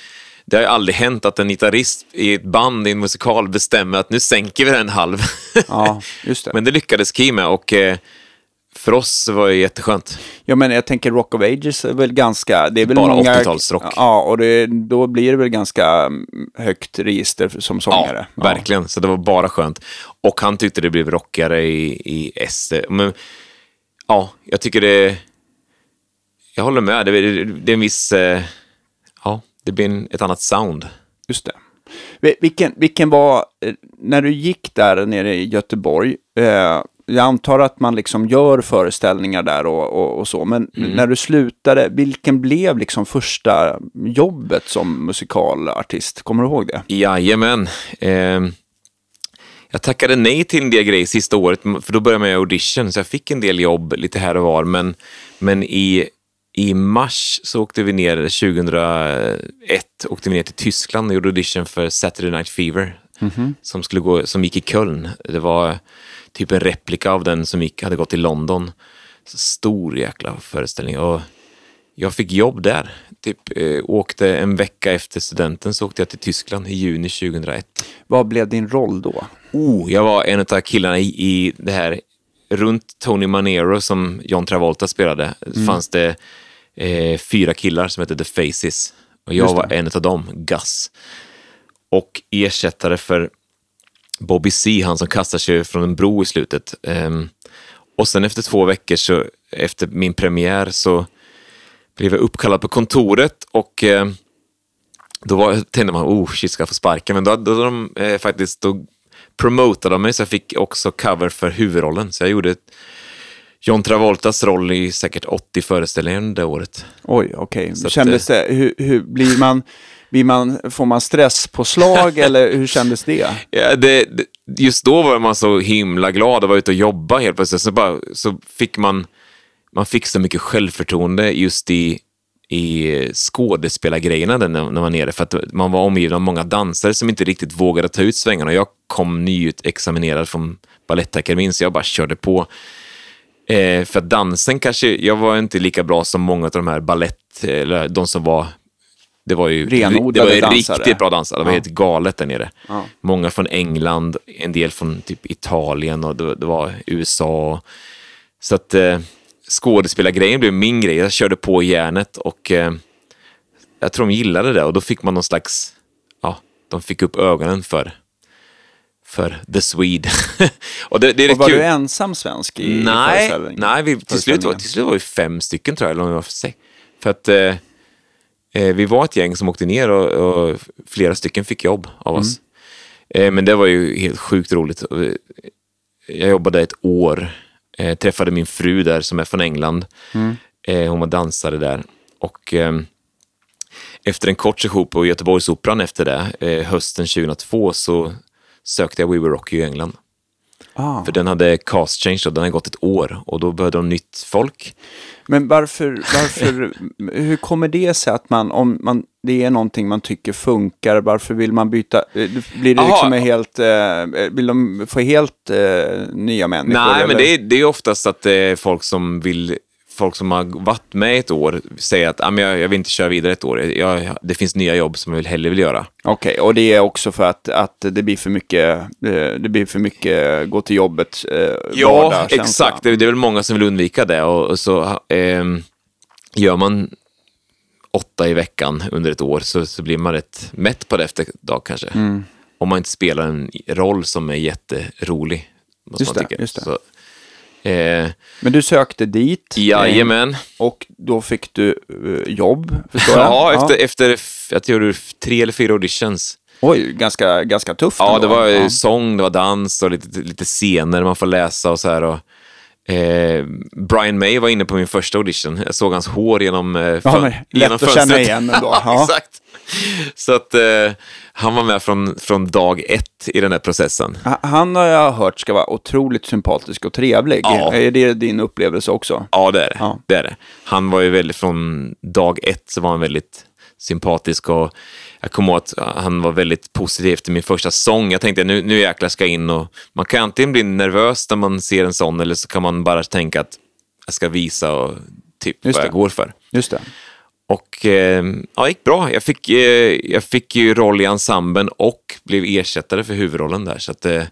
det har ju aldrig hänt att en gitarrist i ett band i en musikal bestämmer att nu sänker vi den en halv. ja, just det. Men det lyckades Key med och eh, för oss var det jätteskönt. Ja, men jag tänker Rock of Ages är väl ganska... Det är väl Bara många, 80-talsrock. Ja, och det, då blir det väl ganska mm, högt register som sångare. Ja, verkligen. Så det var bara skönt. Och han tyckte det blev rockigare i, i S. Men ja, jag tycker det... Jag håller med. Det, det, det är en viss... Eh, ja, det blir en, ett annat sound. Just det. Vi- Vilken, vilken var, eh, när du gick där nere i Göteborg, eh, jag antar att man liksom gör föreställningar där och, och, och så, men Mm. när du slutade, vilken blev liksom första jobbet som musikalartist? Kommer du ihåg det? Jajamän. Eh, jag tackade nej till en del grejer sista året, för då började jag med audition, så jag fick en del jobb lite här och var. Men, men i, i mars så åkte vi ner, 2001, åkte vi ner till Tyskland och gjorde audition för Saturday Night Fever, som, skulle gå, som gick i Köln. Det var typ en replika av den som gick, hade gått i London. Så stor jäkla föreställning. Och jag fick jobb där. Typ, eh, åkte en vecka efter studenten så åkte jag till Tyskland i juni 2001. Vad blev din roll då? Oh, jag var en av killarna i, i det här, runt Tony Manero som John Travolta spelade, fanns det eh, fyra killar som hette The Faces. Och jag var en av dem, Gus. Och ersättare för Bobby C, han som kastar sig från en bro i slutet. Ehm, och sen efter två veckor, så, efter min premiär, så blev jag uppkallad på kontoret och eh, då var, tänkte man, oh shit, ska jag få sparken? Men då, då, de, eh, faktiskt, då promotade de mig så jag fick också cover för huvudrollen. Så jag gjorde John Travoltas roll i säkert 80 föreställningar det året. Oj, okej. Att, Kändes det, hur, hur blir man, man, får man stresspåslag eller hur kändes det? Ja, det, just då var man så himla glad att vara ute och jobba helt plötsligt. Så, bara, så fick man, man fick så mycket självförtroende just i, i skådespelargrejerna när, när man var nere. För att man var omgiven av många dansare som inte riktigt vågade ta ut svängarna. Jag kom nyutexaminerad från Balettakademin så jag bara körde på. Eh, för dansen kanske, jag var inte lika bra som många av de här ballett, eller de som var det var ju, det var ju riktigt bra dansare. Det var Ja. helt galet där nere. Ja. Många från England, en del från typ Italien och det, det var USA. Så att eh, skådespelargrejen blev min grej. Jag körde på järnet och eh, jag tror de gillade det och då fick man någon slags, ja, de fick upp ögonen för, för the Swede. och det, det är Och var kul. du ensam svensk i, Nej, nej vi, till, slut var, till slut var vi fem stycken tror jag, eller om vi var sex. För att eh, vi var ett gäng som åkte ner och, och flera stycken fick jobb av oss. Eh, men det var ju helt sjukt roligt. Eh, Jag jobbade ett år, eh, träffade min fru där som är från England. Eh, hon var dansare där. Och eh, efter en kort session på Göteborgsoperan efter det, eh, hösten 2002, så sökte jag We Were Rock i England. Ah. För den hade cast change och den hade gått ett år och då behövde de nytt folk. Men varför, varför, hur kommer det sig att man, om man, det är någonting man tycker funkar, varför vill man byta, eh, blir det Aha. liksom helt, eh, vill de få helt eh, nya människor? Nej, men eller? det är, det är oftast att det är folk som vill Folk som har varit med ett år säger att ah, jag, jag vill inte köra vidare ett år. Jag, det finns nya jobb som jag hellre vill göra. Okej, och det är också för att, att det blir för mycket, eh, det blir för mycket gå till jobbet, eh, Ja, vardagskänsla. exakt. Det, det är väl många som vill undvika det. Och, och så ehm, gör man åtta i veckan under ett år så, så blir man rätt mätt på det efter ett dag kanske. Mm. Om man inte spelar en roll som är jätterolig. Just det, just det. Så, eh, Men du sökte dit. jajamän. eh, Och då fick du eh, jobb, förstår jag? Ja, efter, efter jag tror tre eller fyra auditions. Oj, ganska, ganska tufft Ja, det var Ja. sång, det var dans och lite, lite scener man får läsa och så här. Och, eh, Brian May var inne på min första audition. Jag såg hans hår genom, eh, Ja, men lätt genom att känna fönstret. igen ändå. Ja. exakt. Så att eh, han var med från, från dag ett i den här processen. Ha- Han har jag hört ska vara otroligt sympatisk och trevlig. Ja. Är det din upplevelse också? Ja, det är det. Ja. det, är det. Han var ju väldigt, från dag ett så var han väldigt sympatisk och jag kommer ihåg att han var väldigt positiv efter min första sång. Jag tänkte nu, nu jäklar ska jag in och man kan antingen bli nervös när man ser en sån eller så kan man bara tänka att jag ska visa och typ Just vad det. jag går för. Just det. Och eh, ja, det gick bra. Jag fick, eh, jag fick ju roll i ensemblen och blev ersättare för huvudrollen där. Så att, eh, eh,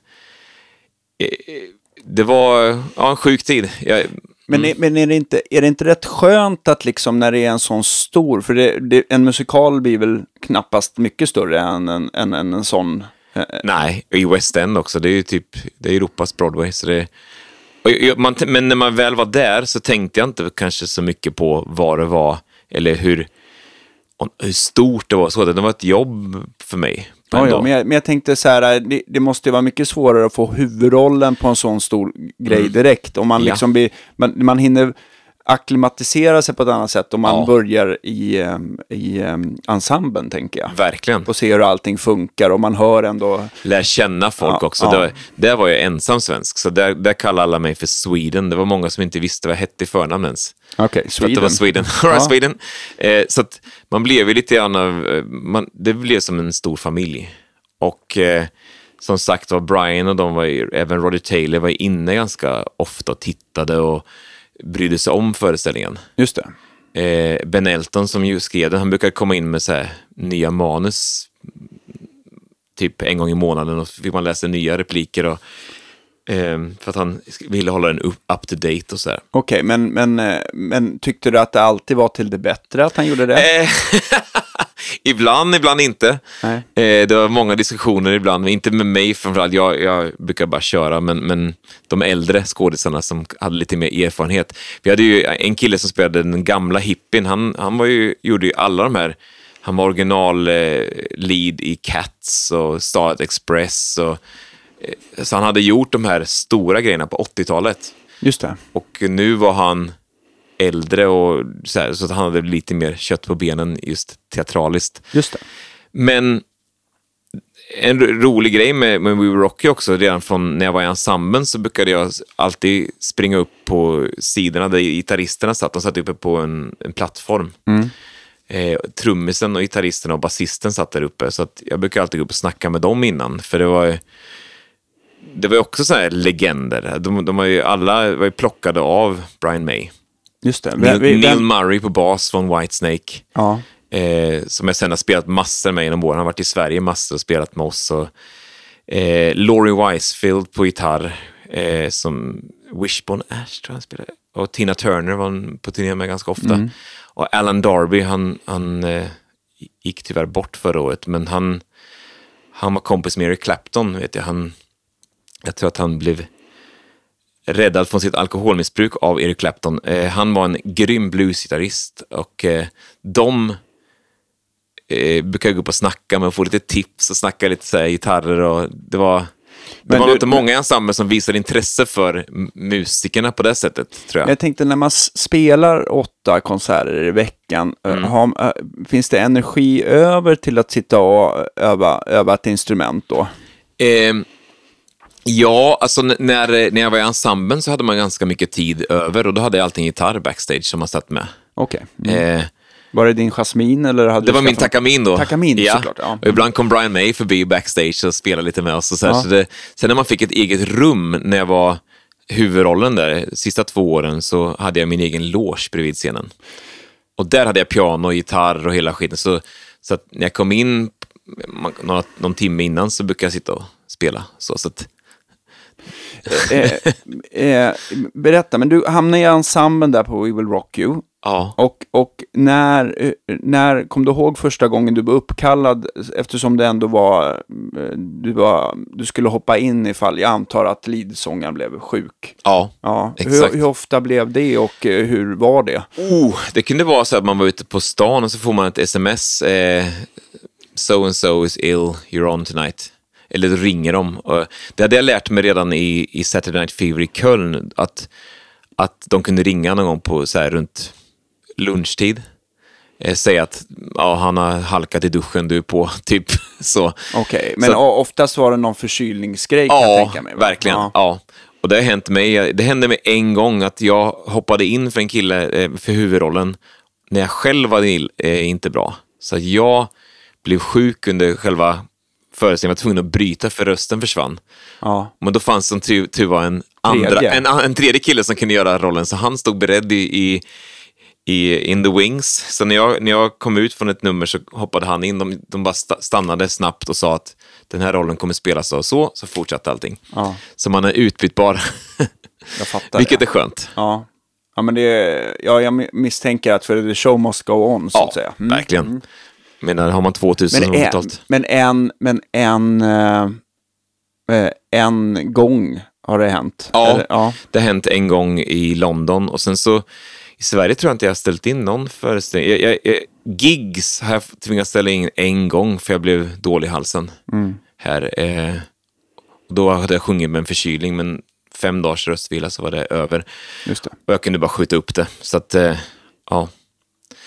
det var ja, en sjuk tid. Jag, Men, är, men är, det inte, är det inte rätt skönt att liksom när det är en sån stor, för det, det, en musikal blir väl knappast mycket större än en, än, än en sån. eh, Nej, i West End också. Det är ju typ det är Europas Broadway. Så det, jag- man, men när man väl var där så tänkte jag inte kanske så mycket på vad det var eller hur, hur stort det var. Så det var ett jobb för mig. Ja, ja, men, jag, men jag tänkte så här, det, det måste ju vara mycket svårare att få huvudrollen på en sån stor grej direkt. Om man Mm. Ja. liksom blir, man, man hinner akklimatisera sig på ett annat sätt om man Ja. börjar i, em, i em, ensemblen, tänker jag. Verkligen. Och ser hur allting funkar och man hör ändå... Lär känna folk Ja, också. ja. Där, där var jag ensam svensk, så där, där kallade alla mig för Sweden. Det var många som inte visste vad jag hette i förnamn ens. Okej, För att det var Sweden. Sweden. Ja. Sweden. Eh, så att man blev ju lite grann av, eh, man, det blev som en stor familj. Och eh, som sagt var Brian och de var ju, även Roger Taylor var inne ganska ofta och tittade och brydde sig om föreställningen. Just det. Eh, ben Elton som ju skrev den, han brukar komma in med så här, nya manus typ en gång i månaden och så fick man läsa nya repliker och för att han ville hålla den up, to date och så här. Okej, men, men, eh, men tyckte du att det alltid var till det bättre att han gjorde det? Eh, ibland, ibland inte. Nej. Eh, det var många diskussioner ibland, inte med mig framförallt. Jag, jag brukar bara köra, men, men de äldre skådisarna som hade lite mer erfarenhet. Vi hade ju en kille som spelade den gamla hippien, han, han var ju, gjorde ju alla de här, han var original lead i Cats och Starlight Express. Och, så han hade gjort de här stora grejerna på 80-talet. Just det. Och nu var han äldre och så, här, så att han hade lite mer kött på benen just teatraliskt. Just det. Men en ro- rolig grej med, med We Were Rocky också, redan från när jag var i ensemblen så brukade jag alltid springa upp på sidorna där gitarristerna satt. De satt uppe på en, en plattform. Eh, trummisen och gitarristen och basisten satt där uppe, så att jag brukar alltid gå upp och snacka med dem innan, för det var ju- det var ju också så här legender. De, de var ju alla var ju plockade av Brian May. Just det. Neil, Vi- vi- Neil Murray på bas från Whitesnake. ja. Eh, som jag sen har spelat massor med genom åren. Han har varit i Sverige massor och spelat med oss. Och, eh, Laurie Wisefield på gitarr, eh, som Wishbone Ash tror jag han spelade. Och Tina Turner var han på turné med ganska ofta. Och Alan Darby, han, han eh, gick tyvärr bort förra året, men han, han var kompis med Eric Clapton, vet jag. Han, jag tror att han blev räddad från sitt alkoholmissbruk av Eric Clapton. Eh, han var en grym bluesgitarrist och eh, de eh, brukar gå upp och snacka med och få lite tips och snacka lite så här, gitarrer och det var det Men var du- inte många i ensemblen som visade intresse för musikerna på det sättet, tror jag. Jag tänkte när man spelar åtta konserter i veckan, eh, Mm. har, eh, finns det energi över till att sitta och öva, öva ett instrument då? Ehm, ja, alltså när, när jag var i ensemblen så hade man ganska mycket tid över och då hade jag alltid en gitarr backstage som man satt med. Okej. Mm. Eh, Var det din Jasmin eller hade Det var min Takamin då. Takamin, ja. såklart. Ja. Och ibland kom Brian May förbi backstage och spelade lite med oss. Och så. Ja. Så det, sen när man fick ett eget rum när jag var huvudrollen där, sista två åren, så hade jag min egen loge bredvid scenen. Och där hade jag piano, gitarr och hela skiten. Så, så när jag kom in några, någon timme innan så brukade jag sitta och spela. Så, så att, eh, eh, berätta, men du hamnade i ensemblen där på We Will Rock You. ja. Och, och när, eh, när kom du ihåg första gången du blev uppkallad eftersom det ändå var, du, var, du skulle hoppa in ifall jag antar att leadsångaren blev sjuk. ja. Ja, hur, hur ofta blev det och hur var det? Oh, det kunde vara så att man var ute på stan och så får man ett sms. Eh, so and so is ill, you're on tonight. Eller då ringer de. Det hade jag lärt mig redan i, i Saturday Night Fever i Köln. Att, att de kunde ringa någon gång på så här runt lunchtid. Eh, säga att ja, han har halkat i duschen, du är på. Typ så. Okej, men Så- oftast var det någon förkylningsgrej kan jag Ja, tänka mig. va? verkligen. Ja. Ja. Och det har hänt mig. Det hände mig en gång att jag hoppade in för en kille eh, för huvudrollen när jag själv var eh, inte bra. Så jag blev sjuk under själva föreställningen. Jag var tvungen att bryta för rösten försvann. Ja. Men då fanns som tur, tur var en, andra, Tredje. en, en tredje kille som kunde göra rollen, så han stod beredd i, i, i In the Wings. Så när jag, när jag kom ut från ett nummer så hoppade han in. De, de bara sta- stannade snabbt och sa att den här rollen kommer spelas så och så, så fortsatte allting. Ja. Så man är utbytbar, Jag fattar vilket det. är skönt. Ja. Ja, men det, ja, jag misstänker att för the show must go on, så att säga. Mm. verkligen. Men har man 2000 Men en, betalt. men en, men en, eh, eh, en gång har det hänt. Ja. Eller, ja. Det har hänt en gång i London och sen så i Sverige tror jag inte jag har ställt in någon föreställning. Jag, jag, jag, gigs har jag tvingats ställa in en gång för jag blev dålig i halsen. Här. Eh, och då hade jag sjungit med en förkylning men fem dagars röstvila så var det över. Just det. Och jag kunde bara skjuta upp det. Så att, eh, ja.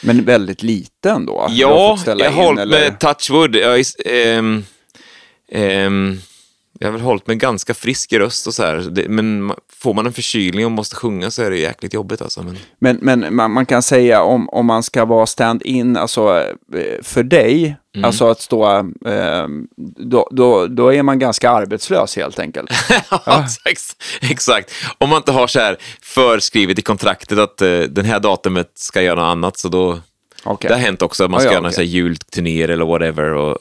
Men väldigt lite ändå. Du har Ja, jag har hållit med touchwood. Jag, ehm, ehm, jag har väl hållit med ganska frisk i röst och så här. Det, men får man en förkylning och måste sjunga så är det jäkligt jobbigt alltså. Men, Men, men man, man kan säga om, om man ska vara stand-in, alltså eh, för dig, Mm. alltså att stå, eh, då, då, då är man ganska arbetslös helt enkelt. ja. ex- exakt. Om man inte har så här förskrivet i kontraktet att eh, den här datumet ska göra något annat så då... Okej. Det har hänt också att man Ja, ska ja, göra okej. så här julturnéer eller whatever och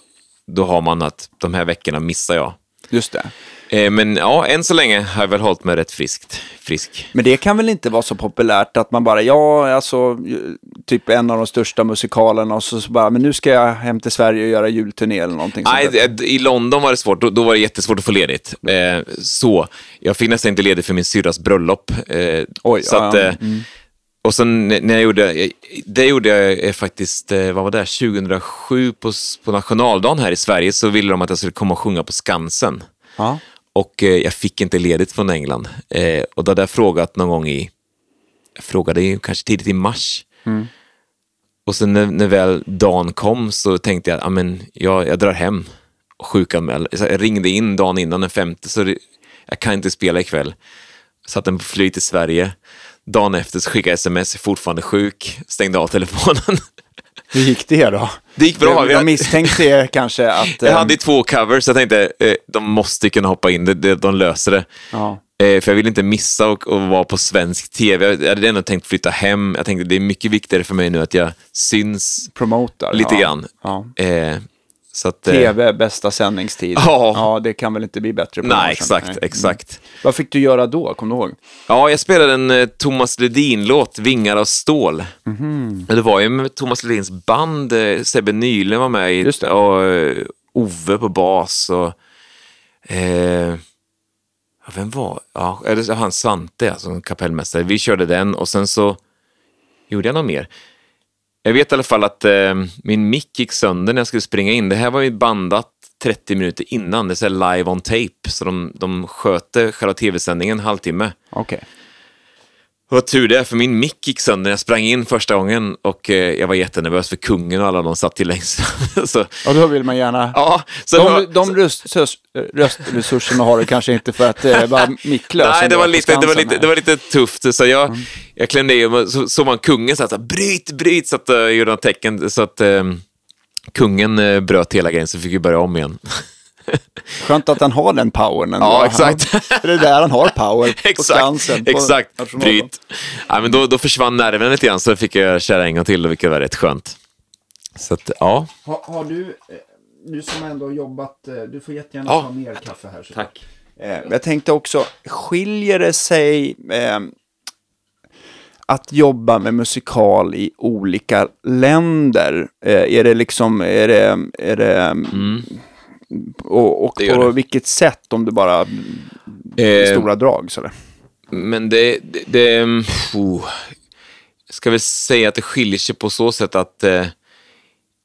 då har man att de här veckorna missar jag. Just det. Eh, men ja, än så länge har jag väl hållit mig rätt friskt. frisk. Men det kan väl inte vara så populärt att man bara, ja, alltså, typ en av de största musikalerna och så, så bara, men nu ska jag hem till Sverige och göra julturné eller någonting Nej, i London var det svårt. Då, då var det jättesvårt att få ledigt. Eh, så, jag fick nästan inte ledigt för min syrras bröllop. Eh, Oj, så ja, att, eh, Och sen när jag gjorde, det gjorde jag faktiskt, eh, vad var det, 2007 på, på nationaldagen här i Sverige så ville de att jag skulle komma och sjunga på Skansen. Ja. Och eh, jag fick inte ledigt från England. Eh, och då hade jag frågat någon gång i, jag frågade ju kanske tidigt i mars. Och sen när, när väl dagen kom så tänkte jag, ja men jag, jag drar hem. sjukanmäld. Så jag ringde in dagen innan den femte, så det, jag kan inte spela ikväll. Satt en på flyg till Sverige. Dagen efter så skickade jag sms, fortfarande sjuk, stängde av telefonen. Hur gick det då? Det gick bra. Jag, misstänkte kanske att... Jag eh, hade ju två covers, så jag tänkte eh, de måste kunna hoppa in, de löser det. Ja. Eh, för jag ville inte missa och, och vara på svensk tv. Jag hade ändå tänkt flytta hem. Jag tänkte det är mycket viktigare för mig nu att jag syns promotar. lite ja. grann. Ja. Eh, att, eh, TV, bästa sändningstid. Ja. ja, det kan väl inte bli bättre. på Nej, exakt, Nej. exakt. Vad fick du göra då? Kommer du ihåg? Ja, jag spelade en eh, Thomas Ledin-låt, Vingar av stål. Mhm. Men Det var ju med Thomas Ledins band, eh, Sebbe Nylund var med i, och eh, Ove på bas och... Eh, vem var... Ja, han Svante, alltså kapellmästare. Vi körde den och sen så gjorde jag något mer. Jag vet i alla fall att eh, min mick gick sönder när jag skulle springa in. Det här var ju bandat 30 minuter innan, det är så här live on tape. Så de, de sköter själva tv-sändningen en halvtimme. Okej. Vad tur det är, för min mick gick sönder när jag sprang in första gången och eh, jag var jättenervös för kungen och alla de satt till längst så, Och då vill man gärna... ja, så de de röst, röst, röstresurserna har du kanske inte för att eh, vara micklös. Nej, det var, lite, det, var lite, här. det var lite tufft. Så jag, Mm. jag klämde i så såg man kungen så här, så här, bryt, bryt, så att jag gjorde något tecken. Så att eh, kungen eh, bröt hela grejen, så fick vi börja om igen. Skönt att han har den powern ändå. Ja, exakt. Det är där han har power. på exakt, Skansen. På exakt. Nationaldagen. Bryt. Ja, men då, då försvann nerven lite grann, så då fick jag köra en gång till, vilket var rätt skönt. Så att, ja. Har, har du, eh, du som ändå har jobbat, eh, du får jättegärna Ja. ta mer kaffe här. Så. Tack. Eh, Jag tänkte också, skiljer det sig eh, att jobba med musikal i olika länder? Eh, är det liksom, är det, är det, och, och på det. vilket sätt om du bara, Eh, stora drag sådär? Men det, det, det oh, ska väl säga att det skiljer sig på så sätt att eh,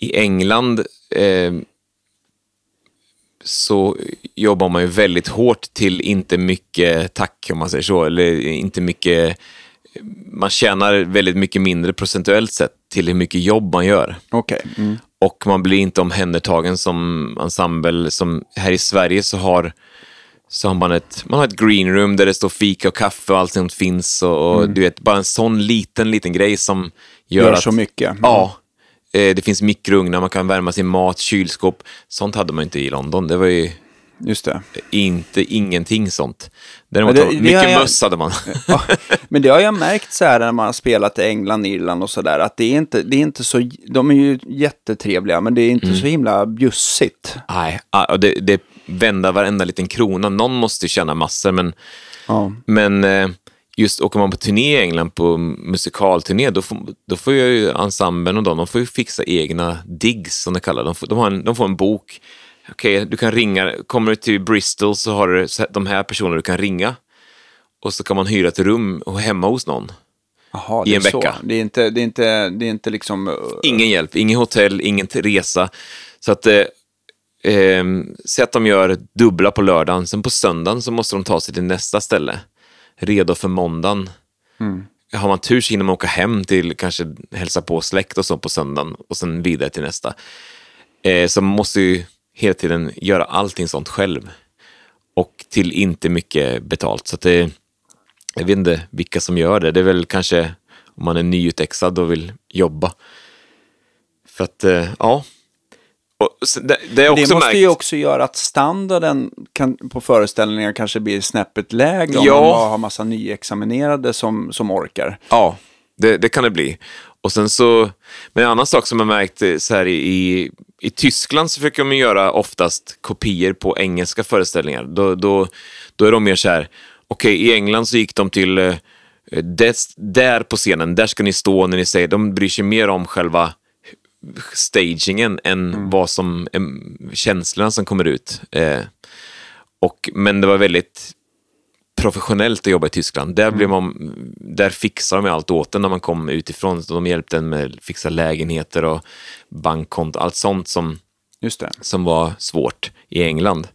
i England eh, så jobbar man ju väldigt hårt till inte mycket tack, om man säger så, eller inte mycket, man tjänar väldigt mycket mindre procentuellt sett till hur mycket jobb man gör. Okej. Mm. Och man blir inte omhändertagen som ensemble. Som här i Sverige så har, så har man ett, man har ett green room där det står fika och kaffe och allt sånt finns. Och, och du vet, bara en sån liten, liten grej som gör, Gör att... så mycket. Ja. Eh, det finns mikrougnar, man kan värma sin mat, kylskåp. Sånt hade man inte i London. Det var ju Just det. inte, ingenting sånt. Däremot, det- det mycket jag- möss hade man. Ja, men det har jag märkt så här när man har spelat i England, Irland och sådär, att det är, inte, det är inte så, de är ju jättetrevliga, men det är inte Mm. så himla bjussigt. Nej, det, det vända varenda liten krona. Någon måste tjäna massor, men Ja. Men eh, just åker man på turné i England, på musikalturné, då får, då får ju ensemblen och de, de får ju fixa egna digs, som de kallar det. De får, de en, de får en bok. Okej, du kan ringa, kommer du till Bristol så har du de här personerna du kan ringa. Och så kan man hyra ett rum och hemma hos någon. Jaha, I det en så. vecka. Det är inte, det är inte, det är inte liksom... uh, Ingen hjälp, ingen hotell, ingen resa. Så att, eh, eh, säg att de gör dubbla på lördagen, sen på söndagen så måste de ta sig till nästa ställe. Redo för måndagen. Har man tur så hinner man åka hem till kanske hälsa på släkt och så på söndagen och sen vidare till nästa. Eh, så man måste ju hela tiden göra allting sånt själv. Och till inte mycket betalt. Så det, jag vet inte vilka som gör det. Det är väl kanske om man är nyutexad och vill jobba. För att, eh, ja. Det, det Det måste märkt. ju också göra att standarden kan, på föreställningar kanske blir snäppet lägre om Ja. man har massa nyexaminerade som, som orkar. Ja, det, det kan det bli. Och sen så, men en annan sak som jag märkt eh, så här i, i, Tyskland så försöker de göra oftast kopior på engelska föreställningar. Då, då, då är de mer så här, okej i England så gick de till, eh, des, där på scenen, där ska ni stå när ni säger, de bryr sig mer om själva stagingen än vad som, känslorna som kommer ut. Eh, och, men det var väldigt professionellt att jobba i Tyskland. Där, blev man, där fixar de allt åt en när man kom utifrån. Så de hjälpte en med att fixa lägenheter och bankkonto, allt sånt som, det. som var svårt i England.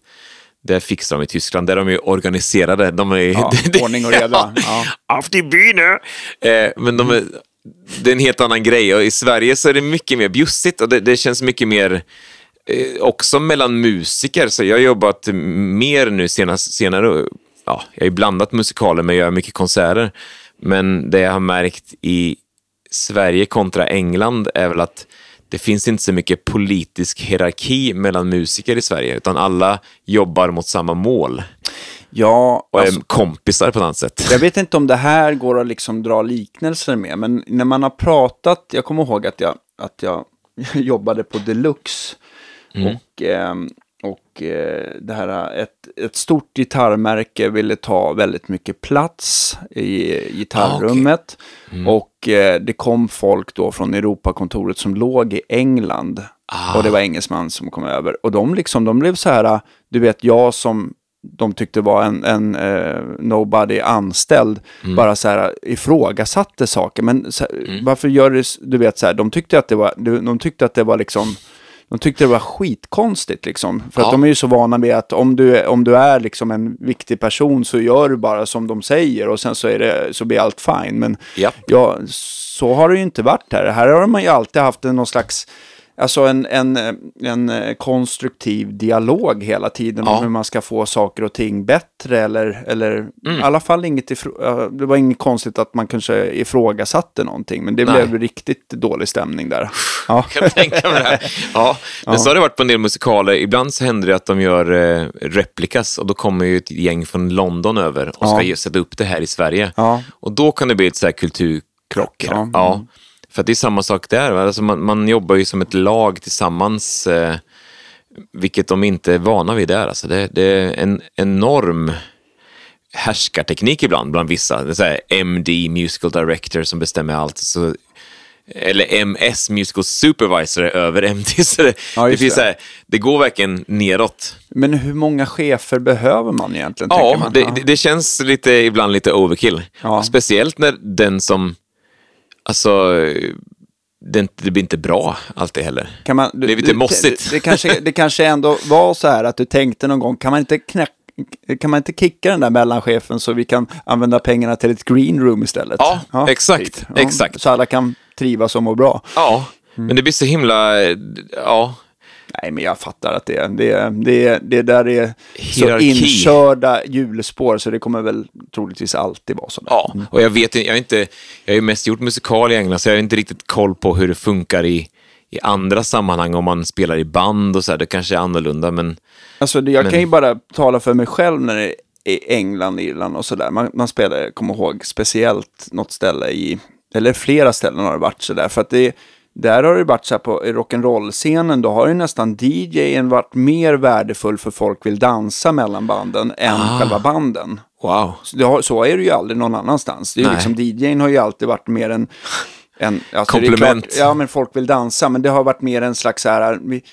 Där fixar de i Tyskland. Där är de ju organiserade. De är, Ja, ordning och reda. Ja. Auf die Bühne! Eh, men de är, det är en helt annan grej. Och I Sverige så är det mycket mer bjussigt och det, det känns mycket mer eh, också mellan musiker. Så jag har jobbat mer nu senast, senare. Ja, jag har ju blandat musikaler, men jag gör mycket konserter. Men det jag har märkt i Sverige kontra England är väl att det finns inte så mycket politisk hierarki mellan musiker i Sverige, utan alla jobbar mot samma mål Ja, och är alltså, kompisar på något sätt. jag vet inte om det här går att liksom dra liknelser med, men när man har pratat, jag kommer ihåg att jag, att jag jobbade på Deluxe och, ehm, och eh, det här, ett, ett stort gitarrmärke ville ta väldigt mycket plats i gitarrrummet. Och eh, det kom folk då från Europakontoret som låg i England. Och det var engelsman som kom över. Och de, liksom, de blev så här, du vet, jag som de tyckte var en, en eh, nobody anställd, bara så här ifrågasatte saker. Men här, varför gör det, du vet så här, de tyckte att det var, de, de tyckte att det var liksom, de tyckte det var skitkonstigt liksom. För Ja. att de är ju så vana med att om du, är- om du är liksom en viktig person så gör du bara som de säger och sen så, är det, så blir allt fine. Men Japp. ja, så har det ju inte varit här. Här har man ju alltid haft någon slags Alltså en, en, en konstruktiv dialog hela tiden Ja. om hur man ska få saker och ting bättre eller, eller Mm. i alla fall inget ifrå- ja, det var inget konstigt att man kanske ifrågasatte någonting men det Nej. blev riktigt dålig stämning där. Ja, kan jag tänka mig det. Ja, men så har det varit på en del musikaler. Ibland så händer det att de gör eh, replikas och då kommer ju ett gäng från London över och ska Ja. sätta upp det här i Sverige. Ja. Och då kan det bli ett så här kulturkrock. Ja. För det är samma sak där. Alltså man, man jobbar ju som ett lag tillsammans, eh, vilket de inte är vana vid där. Alltså det, det är en enorm härskarteknik ibland bland vissa. Det är MD, Musical Director, som bestämmer allt. Så, eller MS, Musical Supervisor, över MD. Så det, Ja, det, finns det. Här, det går verkligen neråt. Men hur många chefer behöver man egentligen? Ja, man? det, det, det känns lite, ibland lite overkill. Ja. Speciellt när den som, alltså, det, inte- det blir inte bra alltid heller. Kan man, Det är lite mossigt. Det, kanske, det kanske ändå var så här att du tänkte någon gång, kan man inte knäcka kan man inte kicka den där mellanchefen så vi kan använda pengarna till ett green room istället? Ja, exakt, exakt. Så alla kan trivas och må bra. Ja, Mm. men det blir så himla, ja, Nej, men jag fattar att det, det, det, det där är så Hierarki. inkörda hjulspår så det kommer väl troligtvis alltid vara så. där. ja. Och jag vet jag har inte, jag har ju mest gjort musikal i England så jag har inte riktigt koll på hur det funkar i, i andra sammanhang om man spelar i band och så här, det kanske är annorlunda men Alltså, jag Men- kan ju bara tala för mig själv när det är England, Irland och sådär. Man, man spelar, jag kommer ihåg, speciellt något ställe i, eller flera ställen har det varit sådär. För att det, där har det varit så här på rock'n'roll-scenen, då har ju nästan DJen varit mer värdefull för folk vill dansa mellan banden än Ah. själva banden. wow. Så, har, så är det ju aldrig någon annanstans. Det är Nej. liksom, DJn har ju alltid varit mer en... en alltså Komplement. klart- ja, men folk vill dansa, men det har varit mer en slags så här... Vi,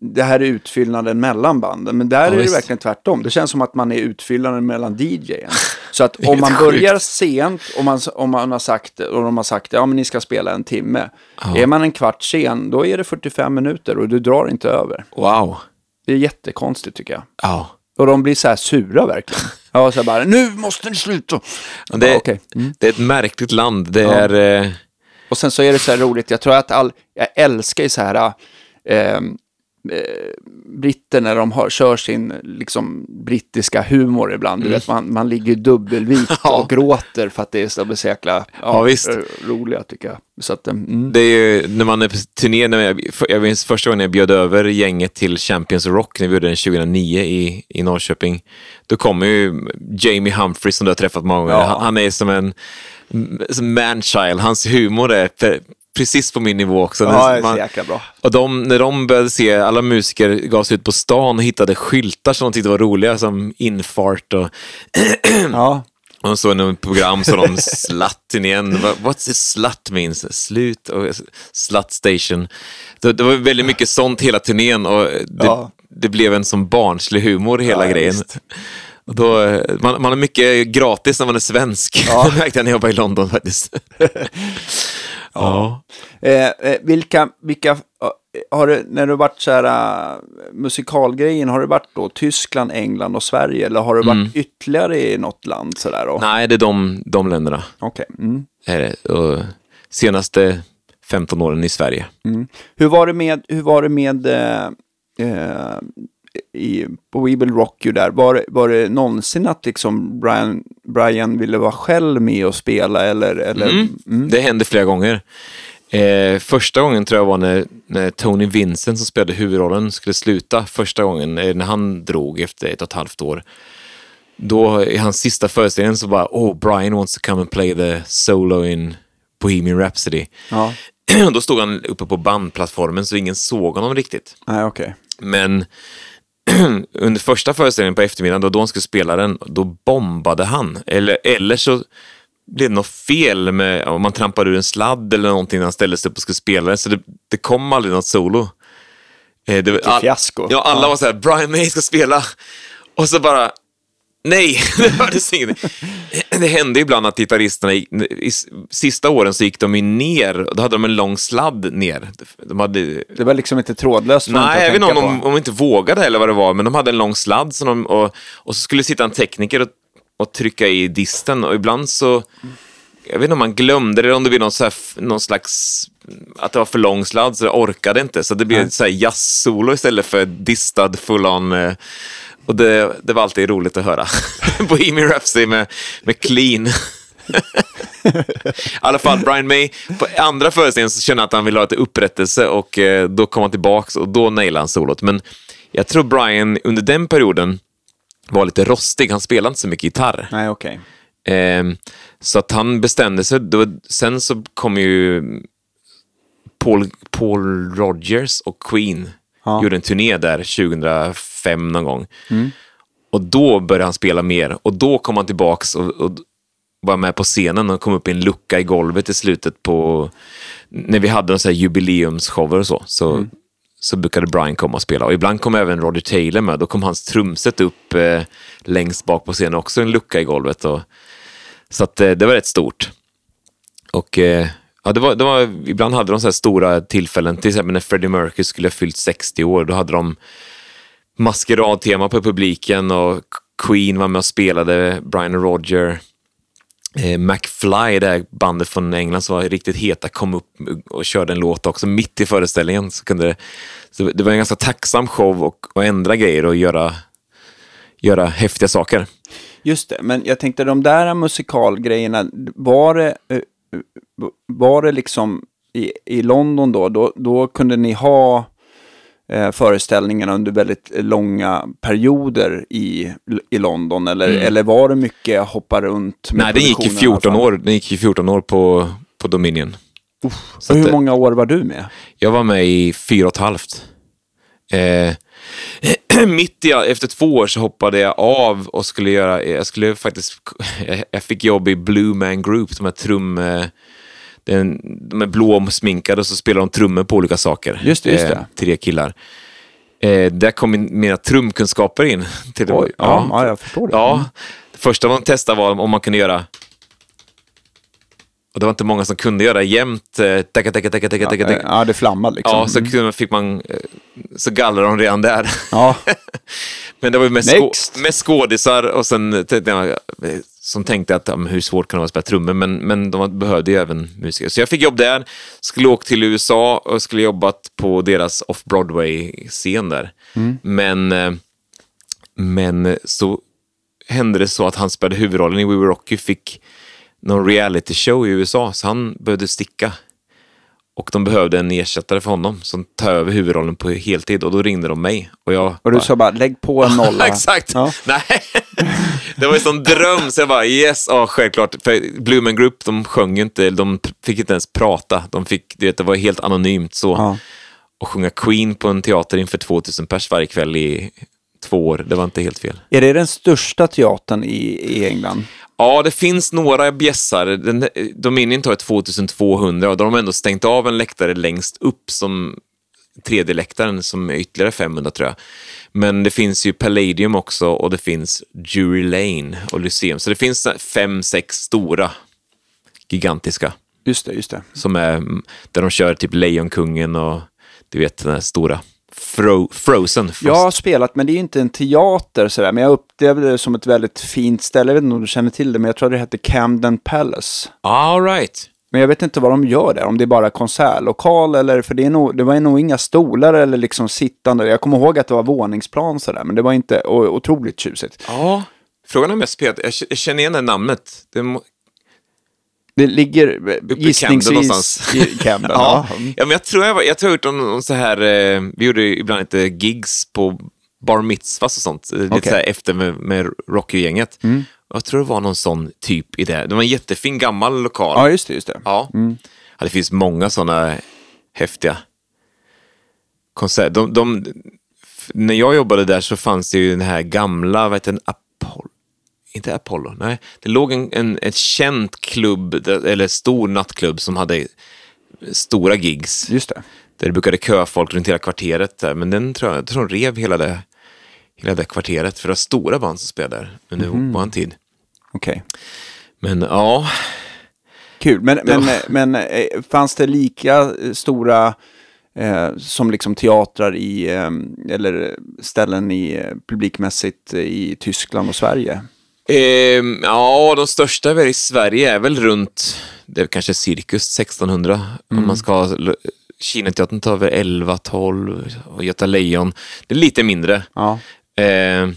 det här är utfyllnaden mellan banden, men där är det visst. verkligen tvärtom. Det känns som att man är utfyllnaden mellan DJen. Så att om man sjukt. börjar sent och man, om man har sagt, och de har sagt ja men ni ska spela en timme. Är man en kvart sen, då är det 45 minuter och du drar inte över. Wow. Det är jättekonstigt tycker jag. Ja. Och de blir så här sura verkligen. Ja, så här bara, nu måste ni sluta. Det, Bara, okej. det är ett märkligt land. Det är... Eh, Och sen så är det så här roligt, jag tror att all, jag älskar ju så här, eh, britter när de har, kör sin liksom, brittiska humor ibland. Du vet, man, man ligger dubbelvikt Mm. Ja. och gråter för att det är så, jäkla ja, Ja, visst. eh, roliga tycker jag. Så att, eh, mm. Det är ju när man är på turné, när jag, jag minns första gången jag bjöd över gänget till Champions Rock när vi gjorde den 2009 i, i Norrköping. Då kommer ju Jamie Humphries som du har träffat många gånger. Ja. Han, han är som en manchild, hans humor är precis på min nivå också. Ja, det är så bra. och de, när de började se, alla musiker gav sig ut på stan och hittade skyltar som de tyckte var roliga, som infart och Ja, och såg något program så de slatten igen. What- What's this slut means? Slut och slut station. Det, det var väldigt mycket sånt hela turnén och det, Ja. det blev en som barnslig humor hela Ja, grejen. Och då, man, man har mycket gratis när man är svensk. Ja. Det märkte jag när jag jobbade i London faktiskt. ja. Eh, eh, vilka, vilka, eh, har du, när du varit så här, uh, musikalgrejen, har det varit då Tyskland, England och Sverige? Eller har det varit ytterligare i något land sådär då? Mm. Nej, det är de, de länderna. Okej. Mm. Är det. Och senaste 15 åren i Sverige. Hur var det med, hur var det med eh, eh, i, på We Will Rock You där, var, var det någonsin att liksom Brian, Brian ville vara själv med och spela eller? eller Mm. Det hände flera gånger. Eh, första gången tror jag var när, när Tony Vincent som spelade huvudrollen skulle sluta. Första gången eh, när han drog efter ett och ett halvt år. Då i hans sista föreställning så bara, oh, Brian wants to come and play the solo in Bohemian Rhapsody. Ja, Då stod han uppe på bandplattformen så ingen såg honom riktigt. nej okej. Men under första föreställningen på eftermiddagen, då, då han skulle spela den, då bombade han. Eller, eller så blev det något fel med om man trampade ur en sladd eller någonting när han ställde sig upp och skulle spela den. Så det, det kom aldrig något solo. Eh, det, all, fiasko. Ja, alla Ja. var så här, Brian May ska spela. Och så bara, nej, det hördes ingenting. Det hände ibland att gitarristerna, i sista åren så gick de ju ner, och då hade de en lång sladd ner. De hade Det var liksom inte trådlöst Nej, jag vet inte om de, inte vågade eller vad det var, men de hade en lång sladd som de, och, och så skulle sitta en tekniker och, och trycka i disten och ibland så, jag vet inte om man glömde det eller om det blev någon, så här, någon slags, att det var för lång sladd så det orkade inte, så det blev ett så här jazz-solo istället för distad full-on. Och det, det var alltid roligt att höra. Bohemian Rhapsody med, med clean. I alla fall, Brian May, på andra föreställningen så kände han att han ville ha lite upprättelse och eh, då kom han tillbaks och då nailade han solot. Men jag tror Brian under den perioden var lite rostig, han spelade inte så mycket gitarr. Nej, okej. Ehm, så att han bestämde sig, då, sen så kom ju Paul, Paul Rogers och Queen, Ja. gjorde en turné där 2005 någon gång. Och då började han spela mer och då kom han tillbaks och, och var med på scenen och kom upp i en lucka i golvet i slutet på, när vi hade så här jubileumsshower och så, så, så brukade Brian komma och spela. Och ibland kom även Roger Taylor med, då kom hans trumset upp eh, längst bak på scenen, också en lucka i golvet. Och, så att, eh, det var rätt stort. Och eh, ja, det var, det var, ibland hade de så här stora tillfällen, till exempel när Freddie Mercury skulle ha fyllt 60 år, då hade de maskeradtema på publiken och Queen var med och spelade, Brian och Roger. Eh, McFly, det här bandet från England som var riktigt heta, kom upp och körde en låt också mitt i föreställningen. Så kunde det, så det var en ganska tacksam show och, och ändra grejer och göra, göra häftiga saker. Just det, men jag tänkte de där musikalgrejerna, var det, eh, var det liksom i, i London då, då, då kunde ni ha eh, föreställningarna under väldigt långa perioder i, i London? Eller, eller var det mycket hoppa runt? med Mm. Nej, det gick i alla 14 fall? år, det gick ju 14 år på, på Dominion. Så hur många år var du med? Jag var med i fyra och ett halvt. Eh, mitt i, efter två år så hoppade jag av och skulle göra, jag skulle faktiskt, jag fick jobb i Blue Man Group, de här trum, eh, den, de är blåsminkade och så spelar de trummor på olika saker. Just det, just Eh, det. tre killar. Eh, där kom min, mina trumkunskaper in. Till Oj, ja, ja, jag förstår det. Ja, Mm. det första de testade var om man kunde göra och det var inte många som kunde göra jämnt. eh, Tacka, tacka, tacka, tacka, tacka, Ja, det flammade liksom. Ja, så kunde- fick man, eh, så gallrade de redan där. Ja, Men det var ju mest, skå, Next. mest skådisar och sen eh, som tänkte att men hur svårt kan det vara att spela trummor, men, men de behövde ju även musiker. Så jag fick jobb där, skulle åka till USA och skulle jobbat på deras off-Broadway-scen där. Men, eh, men så hände det så att han spelade huvudrollen i We Were Rocky, fick någon reality show i USA, så han behövde sticka. Och de behövde en ersättare för honom som tar över huvudrollen på heltid och då ringde de mig. Och, jag och du sa bara lägg på en nolla. Exakt. Ja. Nej. Det var en sån dröm, så jag bara yes, ja självklart. För Blue Man Group, de sjöng ju inte, de fick inte ens prata. De fick, du vet, det var helt anonymt så. Ja. Och sjunga Queen på en teater inför 2000 pers varje kväll i två år, det var inte helt fel. Är det den största teatern i, i England? Ja, det finns några bjässar. Den, Dominion tar 2200 och då har de ändå stängt av en läktare längst upp som tredje läktaren som är ytterligare 500 tror jag. Men det finns ju Palladium också och det finns Jury Lane och Lyceum. Så det finns fem, sex stora, gigantiska, Just det, just det. som är där de kör typ Lejonkungen och du vet den här stora Fro Frozen. Frost. Jag har spelat, men det är ju inte en teater sådär. Men jag upplevde det som ett väldigt fint ställe. Jag vet inte om du känner till det, men jag tror det hette Camden Palace. All right. Men jag vet inte vad de gör där, om det är bara konsertlokal eller, för det, är nog, det var nog inga stolar eller liksom sittande. Jag kommer ihåg att det var våningsplan sådär, men det var inte otroligt tjusigt. Ja, frågan om jag spelat, jag känner igen det namnet. Det Det ligger Camden gissningsvis i Camden. ja. ja. ja, men jag tror jag, var- jag tror jag har gjort någon, så här, eh, vi gjorde ibland lite gigs på bar mitzvahs och sånt, eh, lite så här efter med, med Rocky-gänget. Mm. Jag tror det var någon sån typ i det. Det var en jättefin gammal lokal. ja, just det. Just det. Ja. ja, det finns många sådana häftiga konserter. De, de, när jag jobbade där så fanns det ju den här gamla, vad heter den, Apollo? Inte Apollo, nej. Det låg en, en ett känt klubb, eller stor nattklubb som hade stora gigs. Just det. Där det brukade köa folk runt hela kvarteret. Där. Men den tror jag, jag tror de rev hela det, hela det kvarteret. För det var stora band som spelade där under Mhm. vår tid. Okej. Men ja, Kul. Men, men, men eh, fanns det lika stora eh, som liksom teatrar i, eh, eller ställen i eh, publikmässigt i Tyskland och Sverige? Ehm, ja, de största väl i Sverige är väl runt, det är kanske cirkus 1600. Om man ska ha, Kinateatern tar väl 11, 12 och Göta Lejon, det är lite mindre. Ja. Ehm,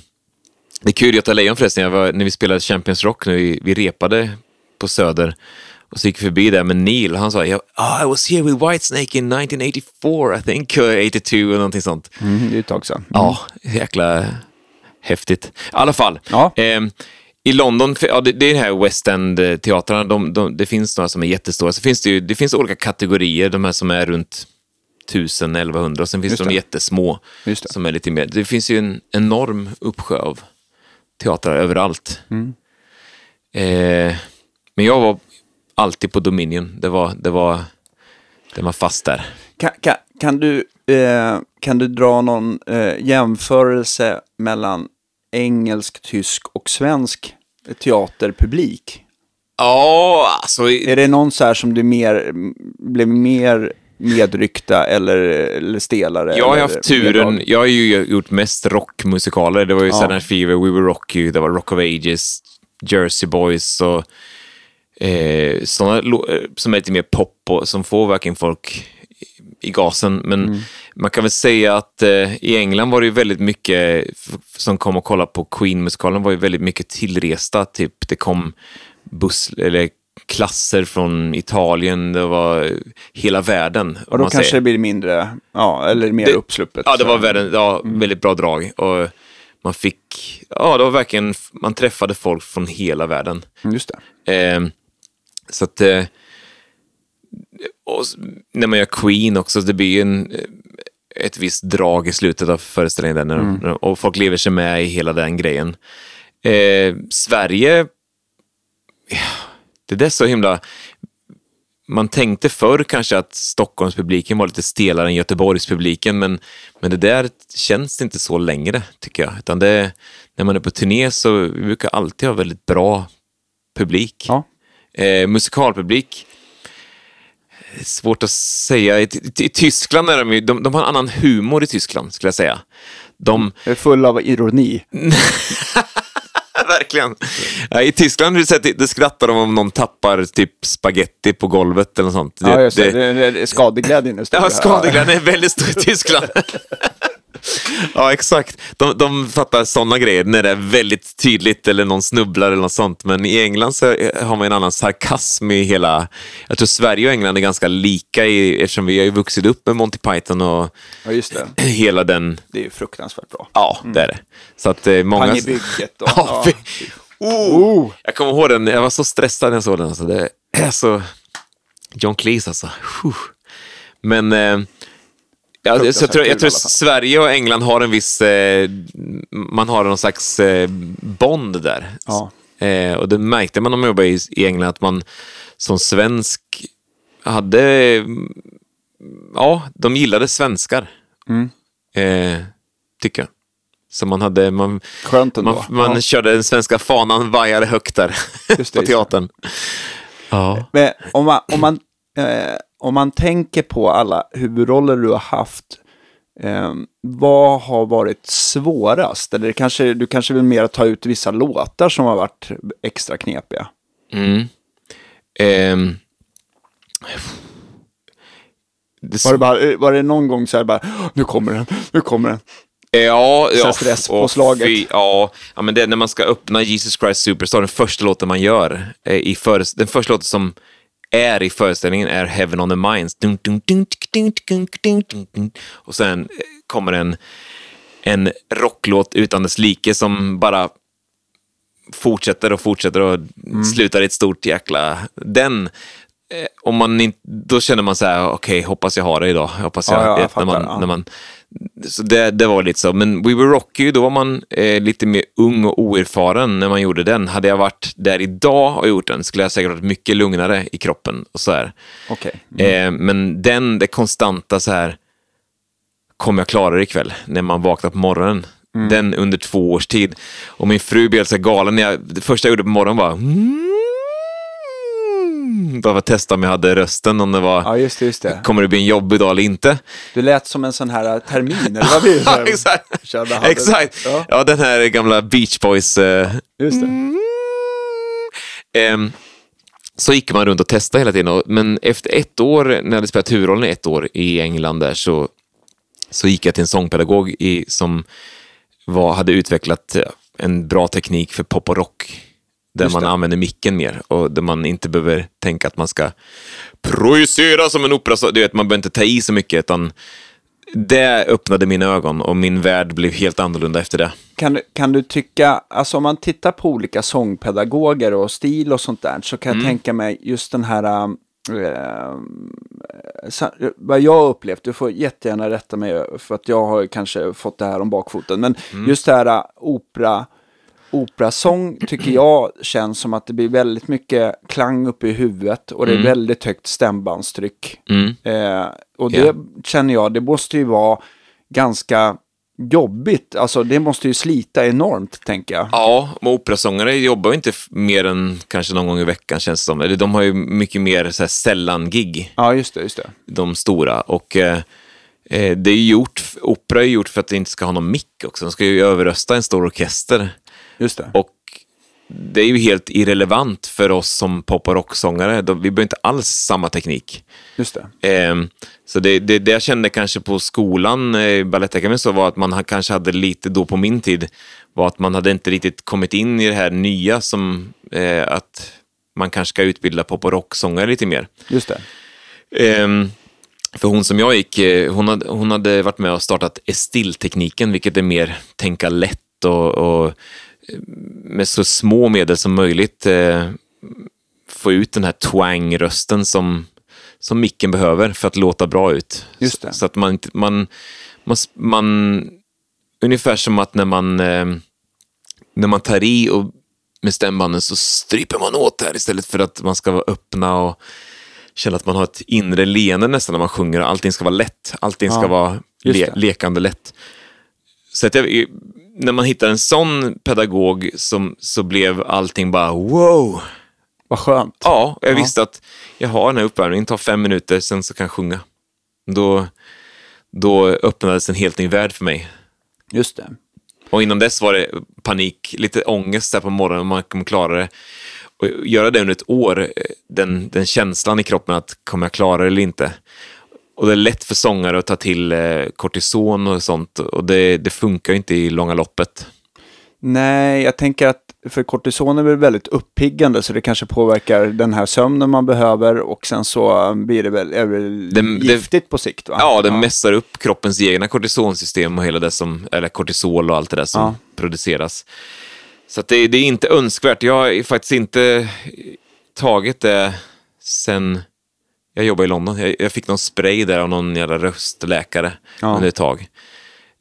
det är kul, Göta Lejon förresten, jag var, när vi spelade Champions Rock, nu, vi, vi repade på Söder. Och så gick vi förbi där med Neil, han sa, "Ja, oh, I was here with Whitesnake in 1984, I think, or 82 och någonting sånt. Mm, det är ett tag sedan. Ja, jäkla häftigt. I alla fall. Ja. ehm, I London, ja, det, det är den här West End-teatrarna, de, de, det finns några som är jättestora. Så finns det, ju, det finns olika kategorier, de här som är runt 1000, 1100, och sen finns Just de det. jättesmå Just det. som är lite mer. Det finns ju en enorm uppsjö av teatrar överallt. Mm. Eh, men jag var alltid på Dominion, det var, det var, det var fast där. Kan, kan, kan, du, eh, kan du dra någon eh, jämförelse mellan engelsk, tysk och svensk teaterpublik? Ja, alltså... Är det någon så här som du mer, blev mer medryckta eller, eller stelare? Jag har haft turen, jag har ju gjort mest rockmusikaler. Det var ju Ja. Night Fever, We Were Rocky, det var Rock of Ages, Jersey Boys och eh, sådana eh, som är lite mer pop och som får verkligen folk i, gasen. Men Mm. man kan väl säga att eh, i England var det ju väldigt mycket som kom och kollade på Queen-musikalen var ju väldigt mycket tillresta. Typ det kom buss eller klasser från Italien, det var hela världen. Och då kanske säger. det blir mindre, ja, eller mer Det- uppsluppet. Ja, det var världen, ja, väldigt bra drag. Och man fick, ja, det var verkligen, man träffade folk från hela världen. Mm, Just det. Eh, så att, eh, och när man gör Queen också, det blir ju en, eh, ett visst drag i slutet av föreställningen. Där, Mm. och folk lever sig med i hela den grejen. Eh, Sverige, ja, det där är så himla... Man tänkte förr kanske att Stockholmspubliken var lite stelare än Göteborgspubliken, men, men det där känns inte så längre, tycker jag. Utan det, när man är på turné så vi brukar alltid ha väldigt bra publik. Ja. Eh, musikalpublik, svårt att säga. I, i, i Tyskland är de ju, de, de har en annan humor i Tyskland, skulle jag säga. De, är full av ironi. Verkligen. Ja, I Tyskland det skrattar de om någon tappar typ spaghetti på golvet eller något sånt. Ja, just det. det, det, det skadeglädjen är stor. Ja, skadeglädjen är väldigt stor i Tyskland. ja, exakt. De, de fattar sådana grejer när det är väldigt tydligt eller någon snubblar eller något sånt. Men i England så har man en annan sarkasm i hela... Jag tror Sverige och England är ganska lika i, eftersom vi har ju vuxit upp med Monty Python och Ja, just det. hela den... Det är ju fruktansvärt bra. Ja, det är det. Så att eh, många... Pang i bygget och... Ja, fy- oh. Jag kommer ihåg den, jag var så stressad när jag såg den. Alltså. Det är så... John Cleese alltså. Men eh, ja, så jag, tror, jag tror. Sverige och England har en viss... Eh, man har någon slags eh, bond där. Ja. Eh, och det märkte man när man jobbade i, i England, att man som svensk hade... Ja, de gillade svenskar. Mm. Eh, tycker jag. Så man hade... Man, Skönt ändå. man, man ja. körde den svenska fanan vajade högt där det, på teatern. Ja. Men om man, om, man, eh, om man tänker på alla huvudroller du har haft, eh, vad har varit svårast? Eller kanske, du kanske vill mer ta ut vissa låtar som har varit extra knepiga? Mm. Det, Var det, bara, var det någon gång så här bara, nu kommer den, nu kommer den. Ja, Så här ja, stresspåslaget. fy, ja, ja, men det är när man ska öppna Jesus Christ Superstar, den första låten man gör, eh, i föres- den första låten som är i föreställningen är Heaven on the Minds. Och sen eh, kommer en, en rocklåt utan dess like som bara fortsätter och fortsätter och Mm. slutar i ett stort jäkla... Den, om man inte, då känner man så här, okej, hoppas jag har det idag. Hoppas jag, Ja, ja, jag vet, när fattar, man, ja. när man, så det, det var lite så. Men We Were Rocky, då var man eh, lite mer ung och oerfaren när man gjorde den. Hade jag varit där idag och gjort den skulle jag säkert varit mycket lugnare i kroppen. och så här. Okej. Eh, men den, det konstanta så här, kommer jag klara det ikväll? När man vaknar på morgonen. Den under två års tid. Och min fru blev så galen. När jag, det första jag gjorde på morgonen var... Mm, bara för att testa om jag hade rösten, om det var... Ja, just det, just det. Kommer det bli en jobbig dag eller inte? Du lät som en sån här termin, eller vad blir det? Exakt. Exakt. Ja. Ja. den här gamla Beach Boys... Eh, Just det. Ehm, så gick man runt och testade hela tiden. Men efter ett år, när jag hade spelat huvudrollen i ett år i England där, så, så gick jag till en sångpedagog i, som var, hade utvecklat eh, en bra teknik för pop och rock. Där man använder micken mer och där man inte behöver tänka att man ska projicera som en opera. Så, du vet, man behöver inte ta i så mycket, utan det öppnade mina ögon och min värld blev helt annorlunda efter det. Kan, du- kan du tycka, alltså om man tittar på olika sångpedagoger och stil och sånt där, så kan Mm. jag tänka mig just den här, äh, sa- vad jag upplevt, du får jättegärna rätta mig för att jag har kanske fått det här om bakfoten, men Mm. just det här äh, opera, operasång tycker jag känns som att det blir väldigt mycket klang uppe i huvudet och det är väldigt högt stämbandstryck. Mm. Eh, och det Ja. känner jag, det måste ju vara ganska jobbigt. Alltså det måste ju slita enormt, tänker jag. Ja, men operasångare jobbar ju inte mer än kanske någon gång i veckan känns det som. Eller de har ju mycket mer så här sällan-gig, Ja, just det, just det. de stora. Och eh, eh, det är gjort, opera är gjort för att det inte ska ha någon mick också. De ska ju överrösta en stor orkester. Just det. Och det är ju helt irrelevant för oss som pop och rocksångare. Vi behöver inte alls samma teknik. Just det. Ehm, så det, det, det jag kände kanske på skolan, eh, Balettakademin, så var att man kanske hade lite då på min tid, var att man hade inte riktigt kommit in i det här nya som eh, att man kanske ska utbilda pop och rocksångare lite mer. Just det. Ehm, för hon som jag gick, eh, hon hade, hon hade varit med och startat Estil-tekniken, vilket är mer tänka lätt och, och eh, med så små medel som möjligt eh, få ut den här twang-rösten som, som micken behöver för att låta bra ut. Just det. Så, så att man man, man, man, ungefär som att när man, eh, när man tar i och med stämbanden så stryper man åt här istället för att man ska vara öppna och känna att man har ett inre leende nästan när man sjunger. Allting ska vara lätt, allting ska Ja, vara just le, lekande lätt. Så att jag, när man hittar en sån pedagog som, så blev allting bara wow. Vad skönt. Ja, jag Ja. visste att jag har den här uppvärmningen, tar fem minuter, sen så kan jag sjunga. Då, då öppnades en helt ny värld för mig. Just det. Och innan dess var det panik, lite ångest där på morgonen om man kommer klara det. Och göra det under ett år, eh, den, den känslan i kroppen att kommer jag klara det eller inte. Och det är lätt för sångare att ta till eh, kortison och sånt och det, det funkar ju inte i långa loppet. Nej, jag tänker att för kortison är väl väldigt uppiggande så det kanske påverkar den här sömnen man behöver och sen så blir det väl, är det väl Det- det- giftigt på sikt va? Ja, det mässar upp kroppens egna kortisonsystem och hela det som, eller kortisol och allt det där som Ja. produceras. Så det, det är inte önskvärt. Jag har faktiskt inte tagit det sen jag jobbade i London. Jag, jag fick någon spray där av någon jävla röstläkare Ja. under ett tag.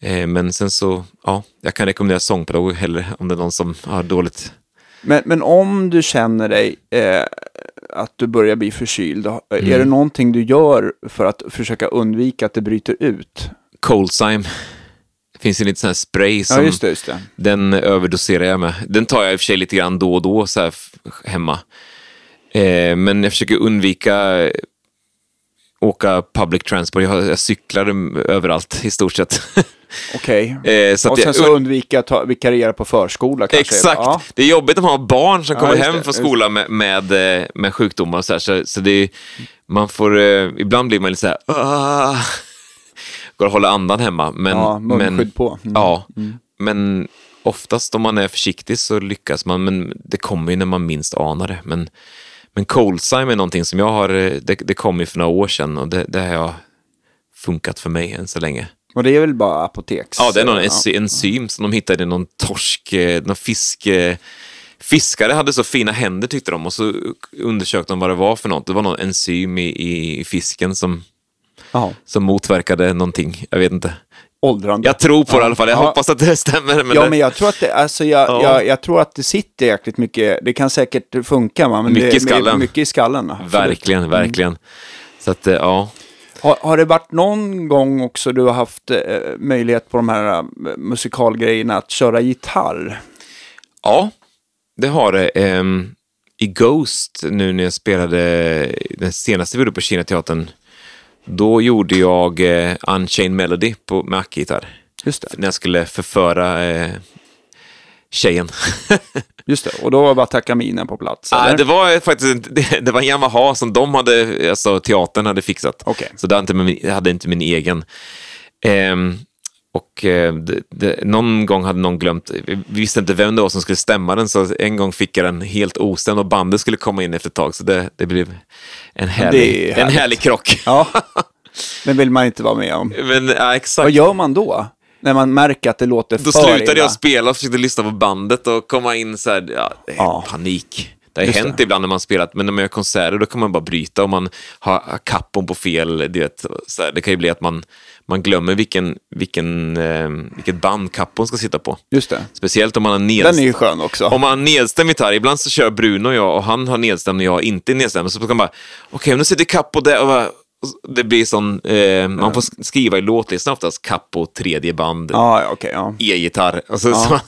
Eh, men sen så, ja, jag kan rekommendera sångpedagog hellre om det är någon som har dåligt. Men, men om du känner dig eh, att du börjar bli förkyld, Mm. är det någonting du gör för att försöka undvika att det bryter ut? Coldsime. Det finns en liten sån här spray som Ja, just det, just det. Den överdoserar jag med. Den tar jag i och för sig lite grann då och då så här hemma. Eh, men jag försöker undvika eh, åka public transport. Jag, jag cyklar överallt i stort sett. Okej. Eh, så att Och sen så undvika att ta, vikariera på förskola kanske. Exakt. Ja. Det är jobbigt om man har barn som Ja, kommer just hem från skolan med, med, eh, med sjukdomar och så här. Så, så det är, man får, eh, ibland blir man lite så här, "Ah." går och håller andan hemma. Men, Ja, munskydd på. Mm. Ja, men oftast om man är försiktig så lyckas man. Men det kommer ju när man minst anar det. Men, men Coldsime är någonting som jag har, eh, det, det kom ju för några år sedan och det, det har funkat för mig än så länge. Och det är väl bara apoteks... Ja, det är någon ja. enzy- enzym som de hittade i någon torsk, eh, någon fisk... eh, Fiskare hade så fina händer tyckte de och så undersökte de vad det var för något. Det var någon enzym i, i fisken som, som motverkade någonting. Jag vet inte. Åldrande. Jag tror på det i alla fall. Jag Ja. hoppas att det stämmer. Men ja, det, men jag tror att det, alltså jag, Ja. jag, jag tror att det sitter jäkligt mycket, det kan säkert funka, va? men Mycket det, i skallen. Mycket i skallen. absolut. verkligen, verkligen. Så att, eh, ja. Har, har det varit någon gång också du har haft eh, möjlighet på de här eh, musikalgrejerna att köra gitarr? Ja, det har det. Ehm, I Ghost, nu när jag spelade den senaste vi gjorde på Kinateatern, då gjorde jag eh, Unchained Melody på, med ackgitarr. Just det. När jag skulle förföra eh, tjejen. Just det, och då var bara Takaminen på plats? Eller? det var faktiskt det, det var en Yamaha som de hade, alltså teatern hade fixat. Okej. Så det hade inte min, hade inte min egen. Ehm, och eh, det, det, någon gång hade någon glömt, vi visste inte vem det var som skulle stämma den, så en gång fick jag den helt ostämd och bandet skulle komma in efter ett tag, så det, det blev en härlig, Det är en härlig krock. Ja, det vill man inte vara med om. Men ja, exakt. Vad gör man då? När man märker att det låter Då för slutade illa? jag spela och försökte lyssna på bandet och komma in så här, ja, det är Ja. panik. Det har Just hänt det. ibland när man spelat, men när man gör konserter då kan man bara bryta om man har kappon på fel. Du vet, så här, det kan ju bli att man, man glömmer vilken, vilken, eh, vilket band kappon ska sitta på. Just det. Speciellt om man har Den är nedstämd, ju skön också. om man har nedstämd gitarr. Ibland så kör Bruno och jag och han har nedstämd och jag inte är nedstämd. Så kan man bara, okej, nu sitter Kappo där och bara, det blir sån, eh, man får skriva i låtlistan oftast Kappo, tredje band, ja, okej. ja. e-gitarr. Alltså, så,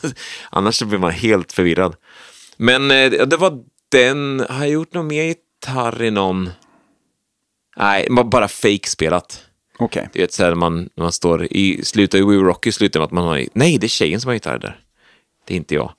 annars blir man helt förvirrad. Men eh, det var den, har jag gjort någon mer gitarr i någon? Nej, bara fake-spelat. Okej. Du vet, så här man, man står i slutet i We Rocky, slutar med att man har, nej, det är tjejen som har gitarr där. Det är inte jag.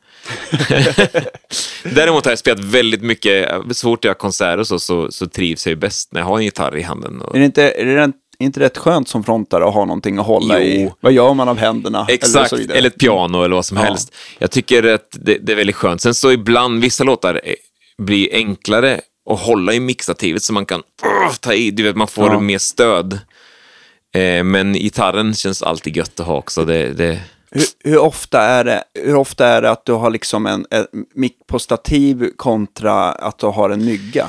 Däremot har jag spelat väldigt mycket, så fort jag har konserter så, så, så trivs jag ju bäst när jag har en gitarr i handen. Och, Är det inte, är det inte rätt skönt som frontare att ha någonting att hålla Jo. i? Vad gör man av händerna? Exakt, eller, vidare? ett piano eller vad som Ja. helst. Jag tycker att det, det är väldigt skönt. Sen så ibland, vissa låtar eh, blir enklare att hålla i mixtativet så man kan uh, ta i, du vet, man får Ja. mer stöd. Eh, men gitarren känns alltid gött att ha också. Det, det, Hur, hur, ofta är det, hur ofta är det att du har liksom en, en mick på stativ kontra att du har en mygga?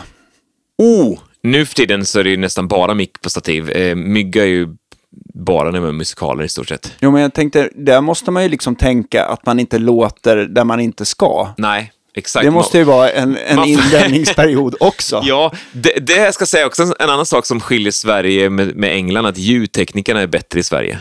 oh! Nu för tiden så är det ju nästan bara mick på stativ. Eh, mygga är ju bara när man är musikaler i stort sett. Jo, men jag tänkte, där måste man ju liksom tänka att man inte låter där man inte ska. Nej, exakt. Det måste ju vara en, en Man- invändningsperiod också. Ja, det, det jag ska säga också en annan sak som skiljer Sverige med, med England, att ljudteknikerna är bättre i Sverige.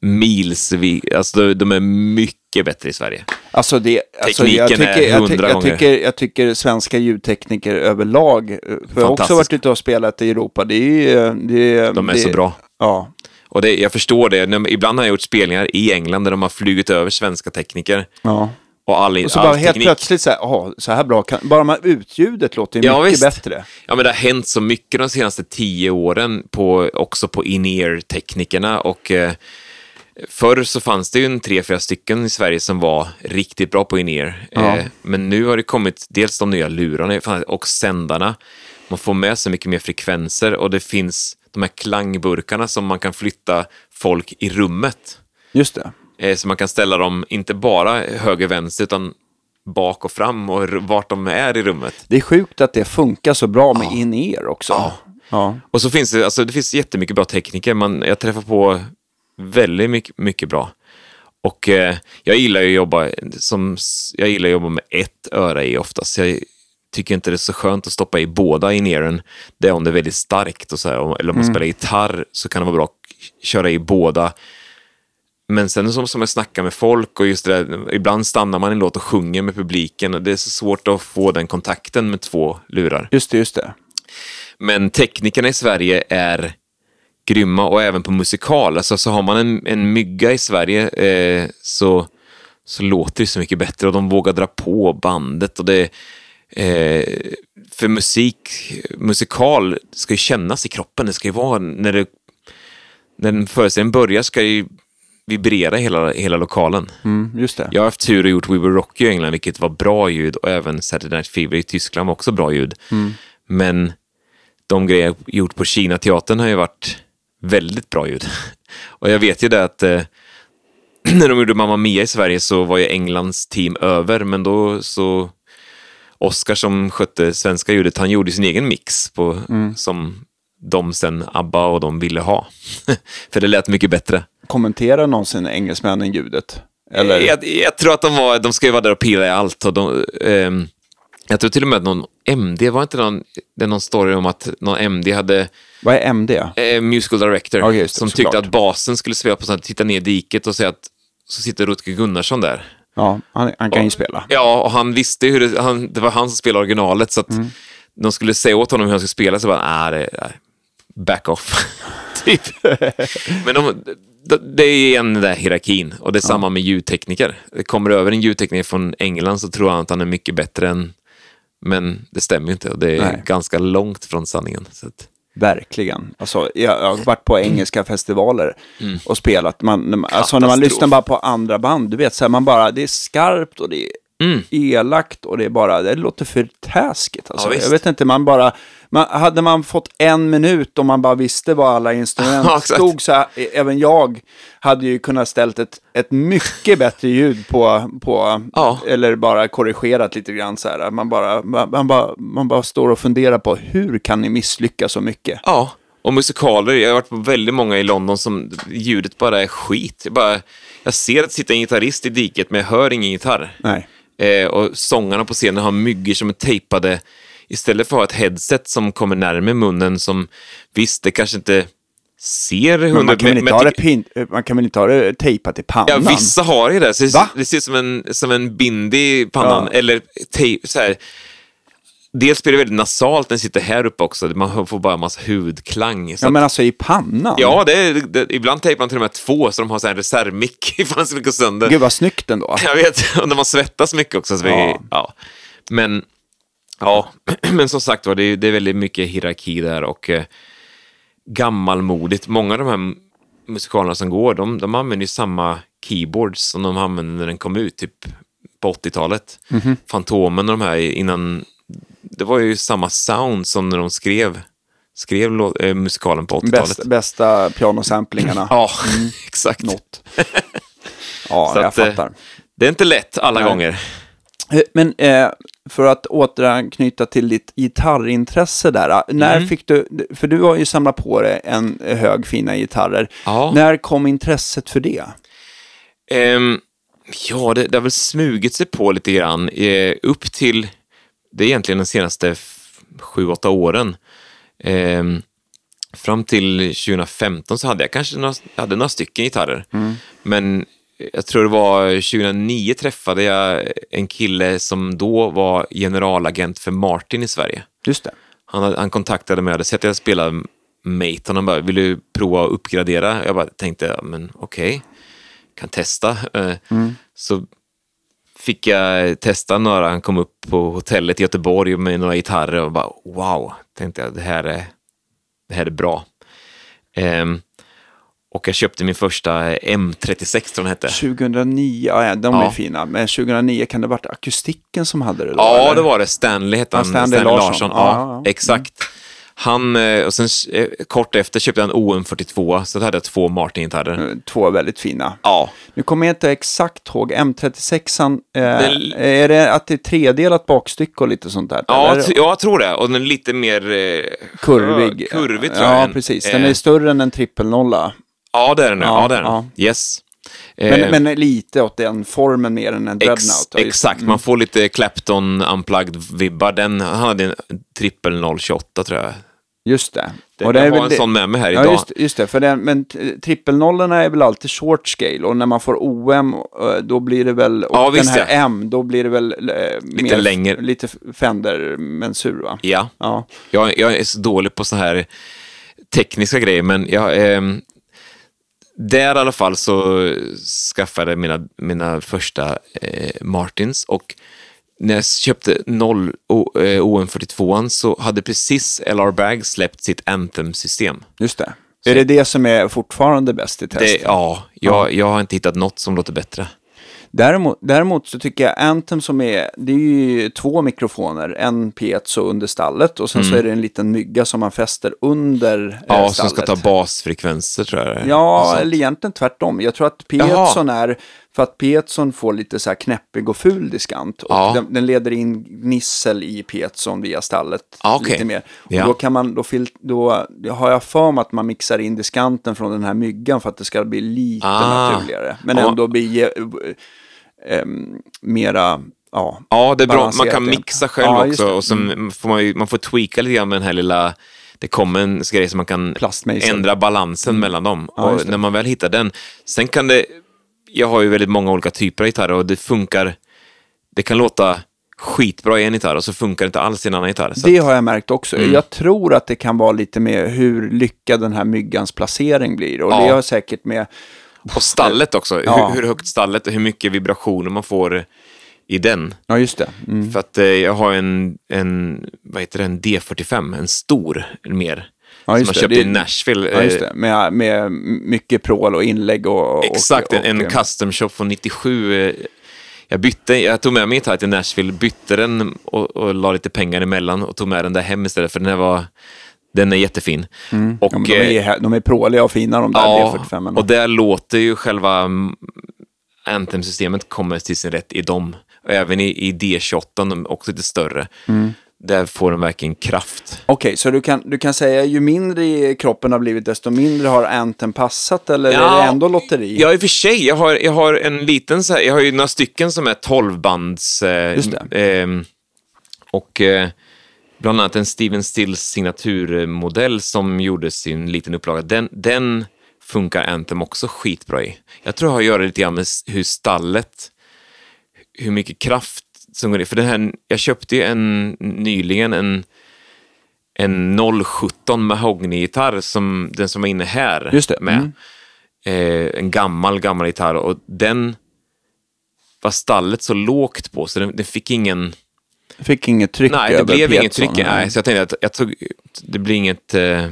Mils, alltså de, är mycket bättre i Sverige. Alltså det, alltså jag, Tekniken är tycker, jag, ty, hundra jag, gånger. tycker, jag tycker svenska ljudtekniker överlag, eh, för jag har också varit ute och spelat i Europa, det är ju... Det, De är det, så bra. Ja, Och det, jag förstår det, ibland har jag gjort spelningar i England där de har flugit över svenska tekniker. ja. Och all, Och så all bara helt teknik. plötsligt så här, "Jaha, så här bra kan, bara med utljudet låter ju Ja, mycket visst. bättre. Ja, men det har hänt så mycket de senaste tio åren, på, också på in-ear-teknikerna. Och eh, förr så fanns det ju en tre, fyra stycken i Sverige som var riktigt bra på in-ear. Ja. Eh, men nu har det kommit dels de nya lurarna och sändarna. Man får med sig mycket mer frekvenser och det finns de här klangburkarna som man kan flytta folk i rummet. Just det. Eh, så man kan ställa dem inte bara höger-vänster utan bak och fram och vart de är i rummet. Det är sjukt att det funkar så bra med in-ear också. Ja. Ja. Och så finns det, alltså det finns jättemycket bra tekniker. Man, jag träffar på väldigt mycket, mycket bra. Och eh, jag gillar ju att jobba som, jag gillar att jobba med ett öra i oftast. Jag tycker inte det är så skönt att stoppa i båda in earen. Det är om det är väldigt starkt och så här, eller om man spelar gitarr så kan det vara bra att köra i båda. Men sen som, som jag snackar med folk och just det där, ibland stannar man i en låt och sjunger med publiken och det är så svårt att få den kontakten med två lurar. Just det, just det. Men teknikerna i Sverige är grymma och även på musikal. Alltså, så har man en, en mygga i Sverige eh, så, så låter det så mycket bättre och de vågar dra på bandet. och det eh, För musik, musikal ska ju kännas i kroppen. Det ska ju vara när, det, när föreställningen börjar ska ju vibrera hela, hela lokalen. Mm, just det. Jag har haft tur och gjort We Were Rocky i England, vilket var bra ljud och även Saturday Night Fever i Tyskland var också bra ljud. Men de grejer jag gjort på Kina-teatern har ju varit väldigt bra ljud. Och jag vet ju det att eh, när de gjorde Mamma Mia i Sverige så var ju Englands team över, men då så Oscar som skötte svenska ljudet, han gjorde sin egen mix på, som de sen, ABBA och de ville ha. För det lät mycket bättre. Kommenterar någonsin engelsmännen ljudet? Eller? Jag, jag tror att de var, de ska ju vara där och pilla i allt. Och de, ehm, jag tror till och med att någon MD, var inte någon, det är någon story om att någon MD hade, Vad är MD? eh, musical director, just det, som tyckte att basen skulle sveva på sånt, titta ner i diket och säga att så sitter Rutger Gunnarsson där. Ja, han, han kan ju spela. Ja, och han visste hur det, han, det var han som spelade originalet, så att Mm. de skulle säga åt honom hur han skulle spela, så bara, nej, nej, back off. typ. Men de, det är igen den där hierarkin, och det är samma med ljudtekniker. Kommer över en ljudtekniker från England så tror han att han är mycket bättre än, men det stämmer ju inte, och det är Nej. ganska långt från sanningen. Så att, Verkligen. Alltså, jag, har varit på engelska festivaler Mm. och spelat. Man, när man, alltså när man lyssnar bara på andra band, du vet, så här, man bara, det är skarpt och det är Mm. elakt och det är bara, det låter för taskigt. Alltså. Ja, jag vet inte, man bara, man, hade man fått en minut och man bara visste vad alla instrument Ja, stod så här, e- även jag hade ju kunnat ställt ett, ett mycket bättre ljud på, på Ja. eller bara korrigerat lite grann så här. Man bara, man, man, bara, man bara står och funderar på hur kan ni misslyckas så mycket? Ja, och musikaler. Jag har varit på väldigt många i London som ljudet bara är skit. Jag, bara, jag ser att sitter en gitarrist i diket, men jag hör ingen gitarr. Nej. Eh, och sångarna på scenen har myggor som är tejpade. Istället för att ha ett headset som kommer närmare munnen som, visst, det kanske inte ser hundra... Man kan, väl inte ha det pin, man kan väl inte ha det tejpat i pannan? Ja, vissa har ju det. Så det, ser ut som en, som en bindi i pannan. Ja. Eller tejp, så här. Dels blir det väldigt nasalt när den sitter här uppe också. Man får bara en massa hudklang. Så Ja, men alltså i pannan? Ja, det är, det, ibland tejpar man till och med två så de har så här reservmick ifall den skulle gå sönder. Gud vad snyggt ändå. Jag vet, och när man svettas mycket också. Så vi, Ja. Men, ja. men som sagt var, det, är- det är väldigt mycket hierarki där och eh, gammalmodigt. Många av de här musikalerna som går, de, de använder ju samma keyboards som de använde när den kom ut, typ på 80-talet. Mhm. Fantomen och de här innan, det var ju samma sound som när de skrev, skrev eh, musikalen på 80-talet. Bästa, bästa pianosamplingarna. Ja, exakt. Något. Ja, Så jag att, eh, fattar. Det är inte lätt alla Nej. gånger. Eh, Men eh, för att återanknyta till ditt gitarrintresse där. eh, När Mm. fick du, för du har ju samlat på dig en hög fina gitarrer. Ja. När kom intresset för det? Ehm, ja, det, det har väl smugit sig på lite grann. Eh, upp till, det är egentligen de senaste sju, åtta åren. Ehm, fram till 2015 så hade jag kanske några, hade några stycken gitarrer. Men jag tror det var 2009 träffade jag en kille som då var generalagent för Martin i Sverige. Just det. Han, han kontaktade mig och hade sett att jag spelade Maton och bara, vill du prova att uppgradera? Jag bara tänkte, men okej, kan testa. Eh, Så fick jag testa några, han kom upp på hotellet i Göteborg med några gitarrer och bara, wow, tänkte jag, det här är, det här är bra. Ehm, och jag köpte min första M36, tror den hette. 2009, ja, de är Ja. fina. Men 2009 kan det ha varit akustiken som hade det då? Ja, eller? det var det. Stanley hette Ja, han. Stanley Larsson. Ja, Ja, ja, ja. exakt. Han, eh, och sen eh, kort efter köpte en OM42, så då hade jag två Martin-gitarrer. Eh, Två väldigt fina. Ja, Nu kommer jag inte exakt ihåg, M36an, eh, Den- är det att det är tredelat bakstycke och lite sånt där? ja, eller? jag tror det. Och den är lite mer eh, Kurvig. kurvig tror ja, jag. Ja, precis. Den är större än en trippelnolla. Ja, det är den. Ja, Ja, det är den. ja. Yes. Men, men lite åt den formen mer än en ex, dreadnought. Just- exakt, man får lite Clapton unplugged-vibbar. Den han hade en trippel 028 tror jag. Just det. Den, Och det är jag har en det- sån med mig här Ja, idag. just, just det. För den, men trippelnollorna är väl alltid short scale och när man får OM eh, då blir det väl, och Ja, den här ja. M, då blir det väl eh, mer, längre. Lite Fender-mensur va? Ja. Ja. Jag, jag är så dålig på så här tekniska grejer, men jag, ehm, där i alla fall så skaffade jag mina, mina första eh, Martins och när jag köpte 0 O- eh, OM42 så hade precis LR Bag släppt sitt Anthem-system. Just det. Är det det som är fortfarande bäst i test? Det, ja, jag, jag har inte hittat något som låter bättre. Däremot, däremot så tycker jag Anthem som är, det är ju två mikrofoner, en piezo under stallet och sen så är det en liten mygga som man fäster under eh, Mm. Ja, som stallet. ska ta basfrekvenser tror jag. Ja, eller egentligen tvärtom. Jag tror att piezon är, för att piezon får lite så här knäppig och ful diskant. Och Ja. den, den leder in gnissel i piezon via stallet Ja, okej. lite mer. Och Ja. då kan man, då, fil, då har jag för mig att man mixar in diskanten från den här myggan för att det ska bli lite Ah. naturligare. Men ändå bli eh, ehm, mera, ja. Ja, det är bra. Man kan mixa själv Ja, också och sen får man, ju, man får tweaka lite grann med den här lilla det kommer en grej som man kan ändra balansen mellan dem. Ja, och när man väl hittar den, sen kan det, jag har ju väldigt många olika typer av gitarrer och det funkar, det kan låta skitbra i en gitarr och så funkar det inte alls i en annan gitarr. Det har jag märkt också. Mm. Jag tror att det kan vara lite med hur lyckad den här myggans placering blir. Och Ja. det har säkert med och stallet också, Ja. hur, hur högt stallet och hur mycket vibrationer man får i den. Ja, just det. Mm. För att eh, jag har en, en, vad heter det, en D45, en stor mer. Ja, som det. köpte Det- i Nashville. Ja, just eh, det. Med, med mycket prål och inlägg och... och Exakt, och, en, en och, custom shop från 97. eh, Jag bytte, jag tog med mig gitarr till Nashville, bytte den och, och la lite pengar emellan och tog med den där hem istället för den här var, den är jättefin. Och, Mm. Ja, men de, eh, är, de är pråliga och fina de där ja, D45. och där låter ju själva Anthem-systemet kommer till sin rätt i dem. Och även i, i D28, de är också lite större. Mm. Där får den verkligen kraft. Okej, så du kan, du kan säga ju mindre i kroppen har blivit, desto mindre har Anthem passat? Eller är Ja, det ändå lotteri? Ja, i och för sig. Jag har, jag har en liten så här, jag har ju några stycken som är 12-bands. Eh, det. ehm, och eh, bland annat en Steven Stills signaturmodell som gjorde sin liten upplaga. Den, den funkar Anthem också skitbra i. Jag tror jag har att göra lite grann med hur stallet, hur mycket kraft som går i. För den här, jag köpte ju en nyligen en en 017 mahogny-gitarr, som, den som var inne här Just det, med. mm. Eh, en gammal, gammal gitarr och den var stallet så lågt på så den, den fick ingen... Fick inget tryck Nej, det över blev inget tryck. Nej, så jag tänkte att jag tog, det blir inget... Eh,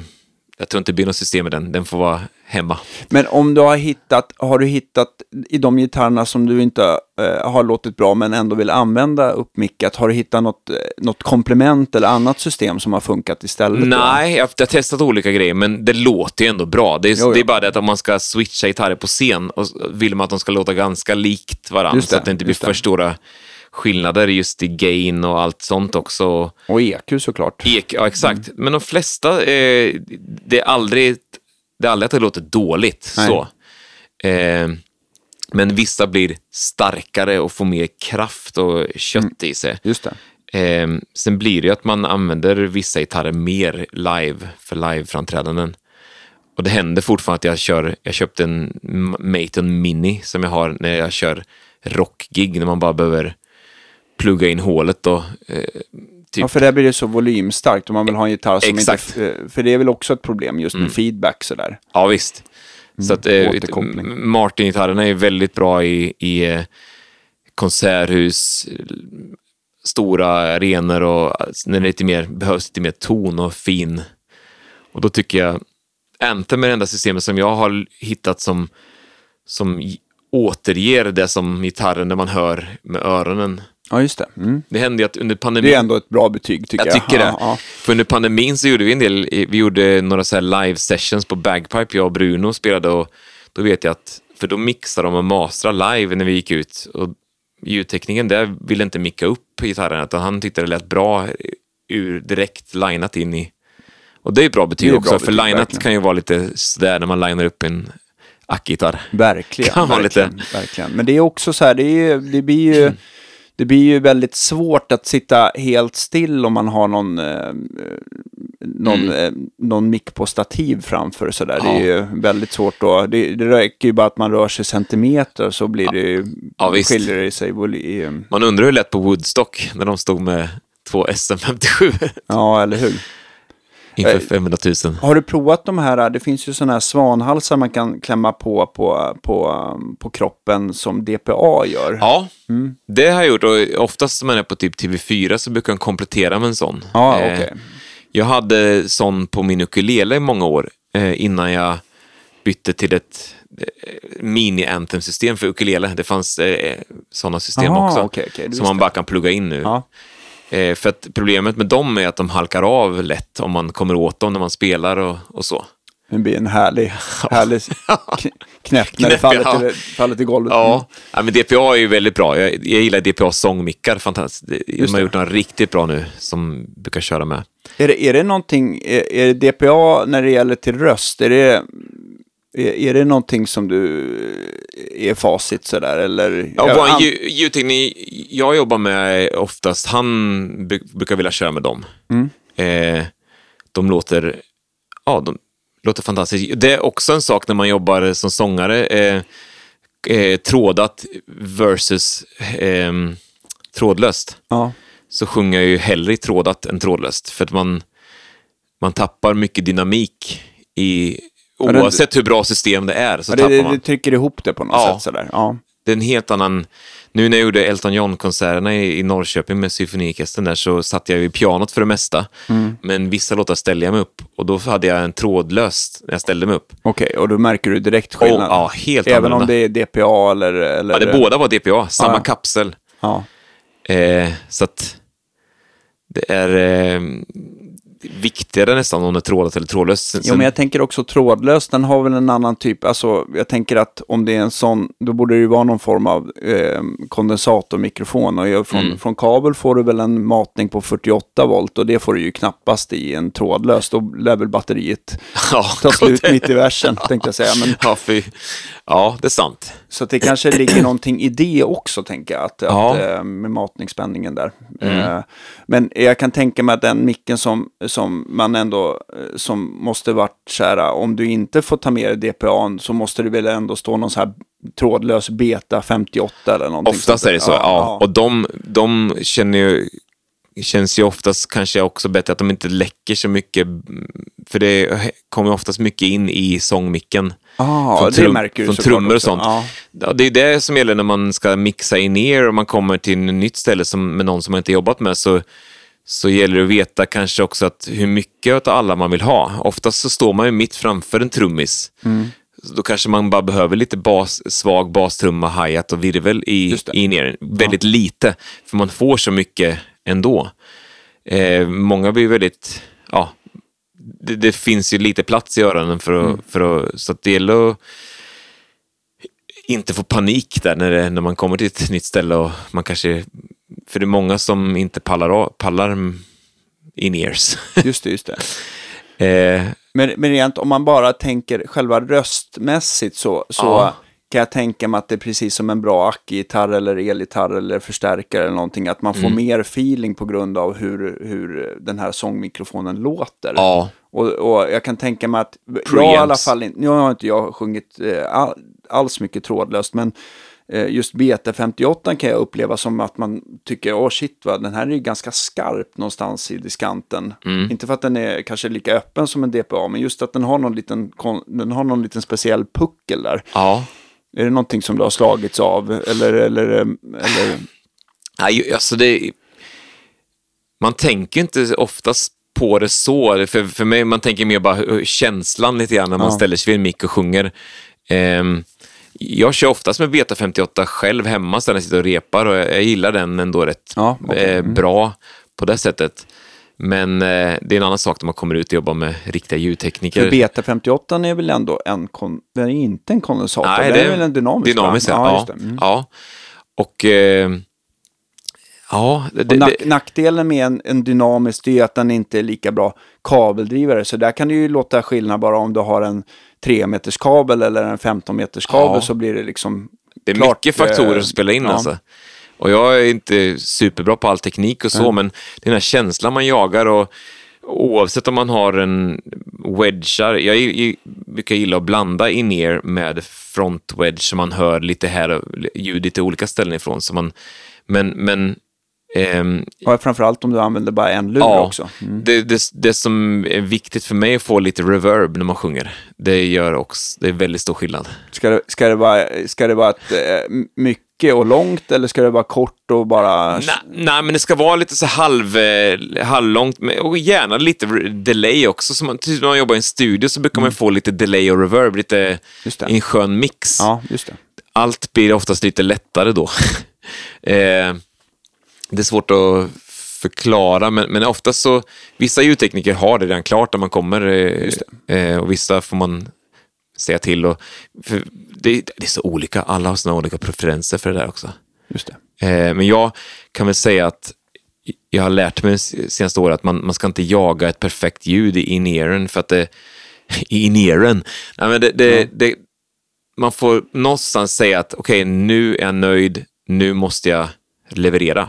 jag tror inte det blir något system med den. Den får vara hemma. Men om du har hittat, har du hittat i de gitarrerna som du inte eh, har låtit bra men ändå vill använda uppmickat, har du hittat något, eh, något komplement eller annat system som har funkat istället? Nej, jag jag har testat olika grejer, men det låter ju ändå bra. Det är, Jo, jo. det är bara det att om man ska switcha gitarrer på scen, och vill man att de ska låta ganska likt varandra, så att det inte blir det. för stora skillnader just i gain och allt sånt också. Och EQ såklart. Ek, ja, exakt. Mm. Men de flesta, eh, det, är aldrig, det är aldrig att det låter dåligt. Nej. så. Eh, men vissa blir starkare och får mer kraft och kött Mm. i sig. Just. Eh, sen blir det ju att man använder vissa gitarrer mer live för liveframträdanden. Och det händer fortfarande att jag kör, jag köpte en Maton Mini som jag har när jag kör rockgig, när man bara behöver plugga in hålet och eh, typ Ja, för där blir det så volymstarkt om man vill ha en gitarr som Exakt. inte... eh, För det är väl också ett problem just med Mm. feedback sådär. Ja, visst. Så att, eh, Martin-gitarrerna är väldigt bra i, i eh, konserthus, stora arenor och eh, när det lite mer, behövs lite mer ton och fin. Och då tycker jag Anthem är det enda systemet som jag har hittat som, som återger det som gitarren när man hör med öronen. Ja, just det. Mm. Det hände ju att under pandemin... Det är ändå ett bra betyg tycker jag. Jag tycker det. Ja, ja. För under pandemin så gjorde vi en del, vi gjorde några så live sessions på Bagpipe, jag och Bruno spelade och då vet jag att, för då mixade de och mastrade live när vi gick ut och ljudtekniken där ville inte micka upp gitarren utan han tyckte det lät bra ur direkt linat in i och det är ett bra betyg Det också, bra för betyg, linat verkligen. kan ju vara lite sådär när man linar upp en ackgitarr. Verkligen. Kan verkligen, lite- verkligen. Men det är också så här, det, är, det blir ju... Det blir ju väldigt svårt att sitta helt still om man har någon, eh, någon, eh, någon mick på stativ framför. Så där. Det är ju väldigt svårt då. Det, det räcker ju bara att man rör sig centimeter så blir det ju, Ja, skiljer det sig volym. Man undrar hur det lät på Woodstock när de stod med två SM57. Ja, eller hur? Inför Eh, 500 000. Har du provat de här, det finns ju sådana här svanhalsar man kan klämma på på, på, på kroppen som DPA gör. Ja, Mm. det har jag gjort och oftast när man är på typ TV4 så brukar jag komplettera med en sån. Ja, Eh, okej. Jag hade sån på min ukulele i många år eh, innan jag bytte till ett eh, mini-anthem-system för ukulele. Det fanns eh, sådana system Aha, också okej, det som man bara kan plugga in nu. Ja. Eh, för att problemet med dem är att de halkar av lätt om man kommer åt dem när man spelar och, och så. Det blir en härlig, härlig kn- knäpp när det faller, ja. till, faller till golvet. Ja, ja men DPA är ju väldigt bra. Jag, jag gillar DPA sångmickar, fantastiskt. De har det. gjort några riktigt bra nu som brukar köra med. Är, det, är det någonting, är, är det DPA när det gäller till röst, är det, är, det någonting som du är facit sådär eller? Ja, vår an- ljud- ljudteknik jag jobbar med oftast, han bru- brukar vilja köra med dem. Mm. Eh, de låter, ja, de låter fantastiskt. Det är också en sak när man jobbar som sångare, eh, eh, trådat versus eh, trådlöst. Ja. Så sjunger jag ju hellre i trådat än trådlöst. För att man, man tappar mycket dynamik i, Det- oavsett hur bra system det är. Så Ja, tappar det, man. det trycker ihop det på något Ja. sätt sådär. Ja. det är en helt annan... Nu när jag gjorde Elton John-konserterna i, i Norrköping med symfoniorkestern där så satt jag vid pianot för det mesta. Mm. Men vissa låtar ställde jag mig upp och då hade jag en trådlöst när jag ställde mig upp. Okej, och då märker du direkt skillnad? ja, helt Även annorlunda. om det är DPA eller... eller Ja, det båda var DPA, samma Ja. kapsel. Ja. Eh, så att det är eh, viktigare nästan om det är trådat eller trådlöst. Sen- Jo, men jag tänker också trådlös, den har väl en annan typ, alltså jag tänker att om det är en sån, då borde det ju vara någon form av eh, kondensatormikrofon och från, Mm. från kabel får du väl en matning på 48 volt och det får du ju knappast i en trådlös, då lär väl batteriet ja, ta slut mitt i versen, tänkte jag säga. Men, Ja, fy. Ja, det är sant. så det kanske ligger någonting i det också, tänker jag, att, Ja. att, eh, med matningsspänningen där. Mm. Eh, men jag kan tänka mig att den micken som, som man ändå, eh, som måste varit så här, om du inte får ta med dig DPA så måste det väl ändå stå någon så här trådlös beta 58 eller någonting. Oftast är det så, där. ja. Och de, de känner ju, känns ju oftast kanske också bättre att de inte läcker så mycket. För det kommer oftast mycket in i sångmicken. Ah, Från det trum- från trummor och sånt. Ja, det är det som gäller när man ska mixa in er och man kommer till ett nytt ställe som, med någon som man inte jobbat med. Så, så gäller det att veta kanske också att hur mycket av alla man vill ha. Oftast så står man ju mitt framför en trummis. Mm. Då kanske man bara behöver lite bas, svag bastrumma, hi-hat och virvel i, i ner. Väldigt lite, för man får så mycket ändå. Eh, många blir väldigt, ja, det, det finns ju lite plats i öronen för att, Mm. för att så att det gäller att inte få panik där när, det, när man kommer till ett nytt ställe och man kanske, för det är många som inte pallar, pallar in ears. Just det, just det. eh, Men, men rent om man bara tänker själva röstmässigt så, så Ja. Kan jag tänka mig att det är precis som en bra ackgitarr eller elgitarr eller förstärkare eller någonting, att man får Mm. mer feeling på grund av hur, hur den här sångmikrofonen låter. ja, Och, och jag kan tänka mig att, jag Preamps. i alla fall nu har inte jag sjungit eh, all, alls mycket trådlöst, men eh, just BT58 kan jag uppleva som att man tycker, åh shit, va, den här är ju ganska skarp någonstans i diskanten. Mm. Inte för att den är kanske lika öppen som en DPA, men just att den har någon liten, den har någon liten speciell puckel där. ja. Är det någonting som du har slagits av? Eller, eller, eh, eller Nej, alltså det... Man tänker inte oftast på det så. För, för mig, man tänker mer bara känslan lite grann när man Ja. ställer sig vid en mick och sjunger. Ehm, jag kör oftast med Beta 58 själv hemma så när jag sitter och repar och jag, jag gillar den ändå rätt Ja, okej. eh, Mm. bra på det sättet. Men eh, det är en annan sak när man kommer ut och jobbar med riktiga ljudtekniker. För BT58 är väl ändå en, kon- den är inte en kondensator, Nej, den det är väl en dynamisk? Dynamisk, ja. ja. ja. Mm. ja. Och... Eh, ja, det, Och nack, nackdelen med en, en dynamisk är att den inte är lika bra kabeldrivare. Så där kan det ju låta skillnad bara om du har en 3 meters kabel eller en 15 meters kabel Ja. så blir det liksom Det är klart, mycket faktorer eh, som spelar in ja. alltså. Och jag är inte superbra på all teknik och så, men den här känslan man jagar och oavsett om man har en wedgar, jag i- brukar gilla att blanda in-ear med front wedge så man hör lite här ljud lite olika ställen ifrån. Så man, men, men ehm, Och framförallt om du använder bara en lur Ja. också. Mm. det, det, det som är viktigt för mig är att få lite reverb när man sjunger. Det gör också, det är väldigt stor skillnad. Ska, det, ska, det vara, ska det vara ett, eh, mycket och långt eller ska det vara kort och bara... Nej, nej, men det ska vara lite så halv, eh, halvlångt och gärna lite delay också. Så man, typ när man jobbar i en studio så brukar man få lite delay och reverb, lite en skön mix. Ja, just det. Allt blir oftast lite lättare då. eh, det är svårt att förklara, men, men oftast så, vissa ljudtekniker har det redan klart när man kommer eh, eh, och vissa får man säga till. Och, det, det är så olika, alla har sina olika preferenser för det där också. Just det. Eh, men jag kan väl säga att jag har lärt mig senaste åren att man, man ska inte jaga ett perfekt ljud i in-earen för att det... I in-earen? Nej, men det, det, det, man får någonstans säga att okej, nu är jag nöjd, nu måste jag leverera.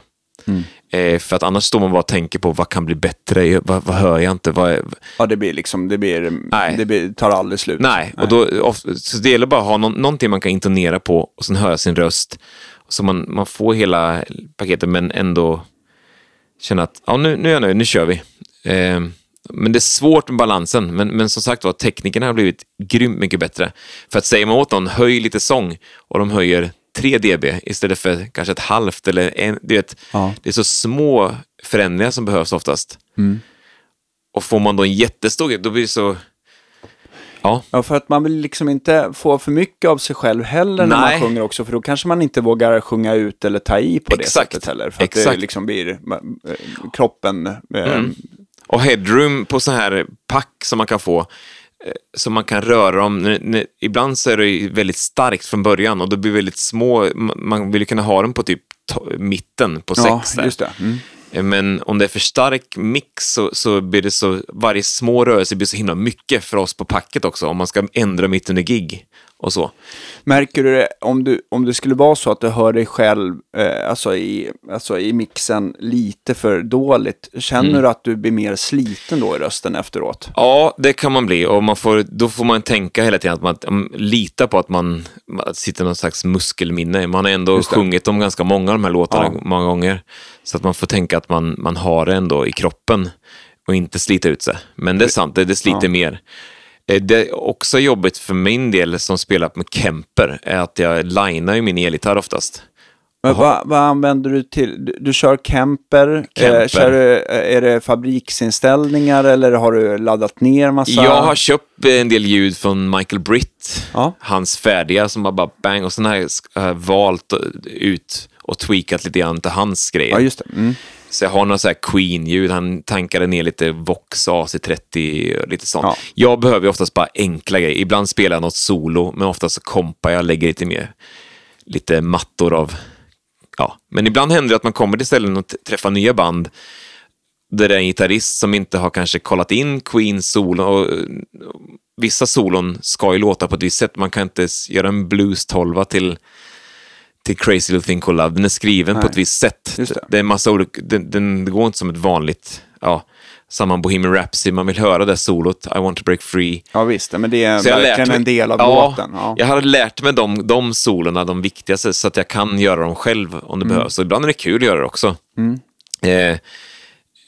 Eh, för att annars står man bara och tänker på vad kan bli bättre, vad, vad hör jag inte, vad, är- Ja, det blir liksom, det blir, Nej. det blir, tar aldrig slut. Nej, och då, of- så det gäller bara att ha någon, någonting man kan intonera på och sen höra sin röst. Så man, man får hela paketet men ändå känna att ja, nu, nu är jag nöjd, nu kör vi. Eh, men det är svårt med balansen, men, men som sagt var, teknikerna har blivit grymt mycket bättre. För att säger man åt någon, höj lite sång, och de höjer 3 dB istället för kanske ett halvt eller en, du vet, Ja. det är så små förändringar som behövs oftast. Och får man då en jättestor då blir det så... Ja, Ja, för att man vill liksom inte få för mycket av sig själv heller när Nej. man sjunger också, för då kanske man inte vågar sjunga ut eller ta i på det Exakt. sättet heller. För att det Exakt. liksom blir eh, kroppen... Eh, Och headroom på så här pack som man kan få, eh, som man kan röra n- Ibland så är det väldigt starkt från början och det blir väldigt små, ma- man vill ju kunna ha den på typ mitten på ja, sex. där. just det. Mm. Eh, Men om det är för stark mix så, så blir det så, varje små rörelse blir så himla mycket för oss på packet också, om man ska ändra mitt under gig och så. Märker du det, om, du, om det skulle vara så att du hör dig själv eh, alltså i, alltså i mixen lite för dåligt, känner Mm. du att du blir mer sliten då i rösten efteråt? Ja, det kan man bli och man får, då får man tänka hela tiden att man um, litar på att man att sitter någon slags muskelminne. Man har ändå sjungit om ganska många av de här låtarna Ja. många gånger. Så att man får tänka att man, man har det ändå i kroppen och inte slita ut sig. Men det är sant, det, det sliter Ja. mer. Eh, Det är också jobbigt för min del som spelar med Kemper, är att jag linar ju min elgitarr oftast. Men vad, vad använder du till? Du, du kör Kemper, Kemper. Eh, kör, du- är det fabriksinställningar eller har du laddat ner massa? Jag har köpt en del ljud från Michael Britt, Ja. hans färdiga som bara, bara bang, och sen har jag valt ut och tweakat lite grann till hans grejer. Ja, just det. Mm. Så jag har några så Queen-ljud, han tankade ner lite Vox AC30 och lite sånt. Ja. Jag behöver oftast bara enkla grejer. Ibland spelar jag något solo, men oftast så kompar jag, lägger lite mer, lite mattor av, ja. Men ibland händer det att man kommer till ställen och träffar nya band där det är en gitarrist som inte har kanske kollat in Queens solo. Och, och, vissa solon ska ju låta på ett visst sätt. Man kan inte göra en blues 12 till, till Crazy Little Thing Called Love. Den är skriven på Nej, ett visst sätt. det. det är massa olika, den, den, går inte som ett vanligt, ja, samma Bohemian Rhapsody. Man vill höra det solot, I want to break free. Ja, visst. Men det är Så jag verkligen mig- en del av ja, låten. Ja. Jag har lärt mig de, de solorna, de viktigaste, så att jag kan göra dem själv om Mm. det behövs. Och ibland är det kul att göra det också. Eh, eh,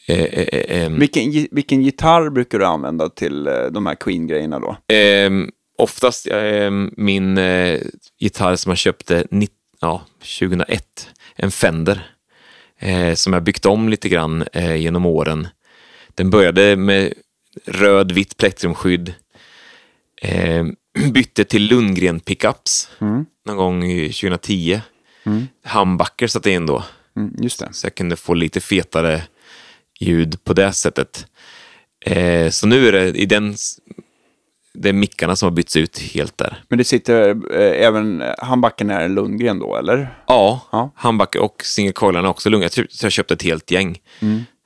eh, eh, ehm, Vilken, vilken gitarr brukar du använda till eh, de här Queen-grejerna då? Ehm, oftast ehm, min eh, gitarr som jag köpte ja, 2001, en Fender, eh, som jag byggt om lite grann eh, genom åren. Den började med röd, vitt plektrumskydd, eh, bytte till Lundgren pickups någon gång i 2010. Humbucker satte jag in då, Mm, just det. så jag kunde få lite fetare ljud på det sättet. Eh, så nu är det i den, det är mickarna som har bytts ut helt där. Men det sitter eh, även, handbacken är en Lundgren då, eller? Ja, Ja. handbacke och singelcoilarna också lugna. Jag tror jag köpte ett helt gäng.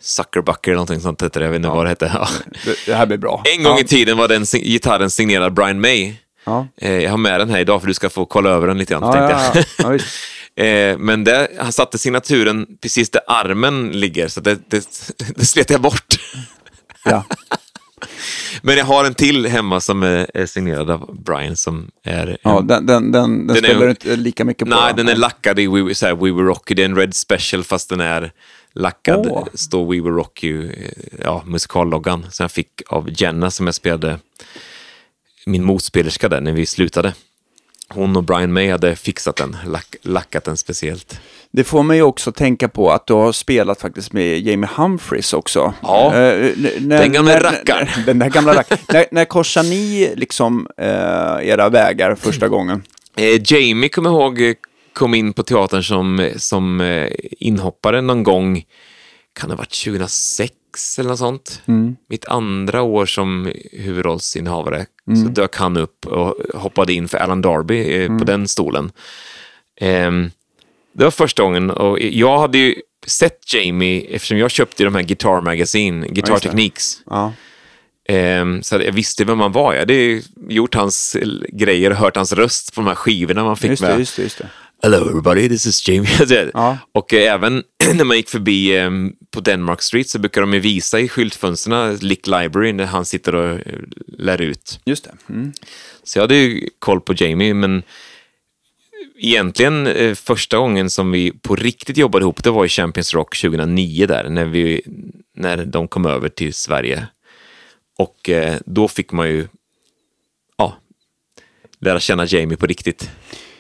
Suckerbucker eller någonting sånt hette det, jag vet inte vad det hette. Ja. Det, här blir bra. En gång ja. i tiden var den gitarren signerad Brian May. Ja. Eh, jag har med den här idag för du ska få kolla över den lite grann. Ja, ja, ja. Ja. Eh, men det, han satte signaturen precis där armen ligger, så det, det, det slet jag bort. ja. Men jag har en till hemma som är, signerad av Brian som är... ja den, den, den, den spelar du inte lika mycket på. Nej, den är lackad i We, så här, We Were Rocky. Det är en Red Special fast den är lackad Åh. står We Will Rock You, eh, ja, musikalloggan som jag fick av Jenna som jag spelade, min motspelerska där när vi slutade. Hon och Brian May hade fixat den, lack, lackat den speciellt. Det får mig också tänka på att du har spelat faktiskt med Jamie Humphries också. Ja, Eh, när- den gamla rackaren. Den där gamla rackaren. när, när korsar ni liksom eh, era vägar första gången? Eh, Jamie, kommer ihåg, eh, kom in på teatern som, som eh, inhoppare någon gång, kan det ha varit 2006 eller något sånt? Mitt andra år som huvudrollsinnehavare så dök han upp och hoppade in för Alan Darby eh, på den stolen. Ehm, det var första gången och jag hade ju sett Jamie eftersom jag köpte de här Guitar Magazine, Guitar det. Techniques. Ja. Ehm, så jag visste vem han var. Jag hade gjort hans eh, grejer och hört hans röst på de här skivorna man fick Just med. det, just det, just det. Hello everybody, this is Jamie. Ja. Och eh, även när man gick förbi eh, på Denmark Street så brukar de ju visa i skyltfönstren Lick Library när han sitter och eh, lär ut. Just det. Mm. Så jag hade ju koll på Jamie, men egentligen eh, första gången som vi på riktigt jobbade ihop, det var i Champions Rock 2009 där, när, vi, när de kom över till Sverige. Och eh, då fick man ju, ja, lära känna Jamie på riktigt.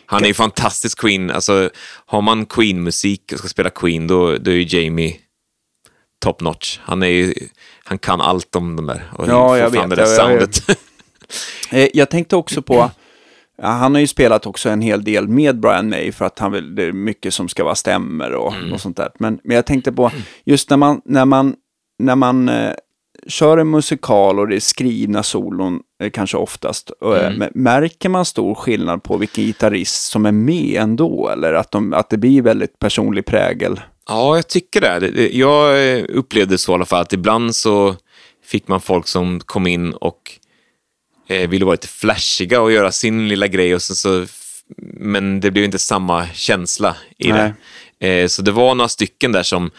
Han är ju fantastisk Queen, alltså har man Queen-musik och ska spela Queen, då, då är ju Jamie top notch. Han, är ju, han kan allt om de där och Ja, jag vet. det där jag- soundet. Eh, Jag tänkte också på, han har ju spelat också en hel del med Brian May för att han vill, det är mycket som ska vara stämmer och, Mm. och sånt där. Men, men jag tänkte på, just när man, när man, när man eh, kör en musikal och det är skrivna solon eh, kanske oftast, eh, Mm. men Märker man stor skillnad på vilken gitarrist som är med ändå? Eller att, de, att det blir väldigt personlig prägel? Ja, jag tycker det. Jag eh, upplevde så i alla fall att ibland så fick man folk som kom in och eh, ville vara lite flashiga och göra sin lilla grej och så, men det blev inte samma känsla i Nej. det. Eh, så det var några stycken där som,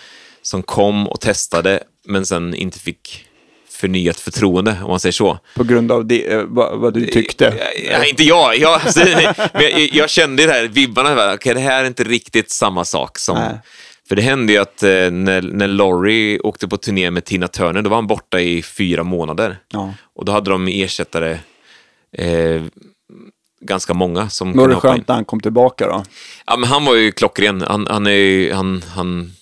som kom och testade men sen inte fick förnyat förtroende, om man säger så. På grund av det, vad, vad du tyckte? Ja, inte jag. Jag, jag, jag kände det här, vibbarna, okej, det här är inte riktigt samma sak som... Nej. För det hände ju att eh, när, när Laurie åkte på turné med Tina Turner, då var han borta i fyra månader. Ja. Och då hade de ersättare, eh, ganska många som Var det skönt när han kom tillbaka då? Ja, men han var ju klockren. Han, han är ju, han, han,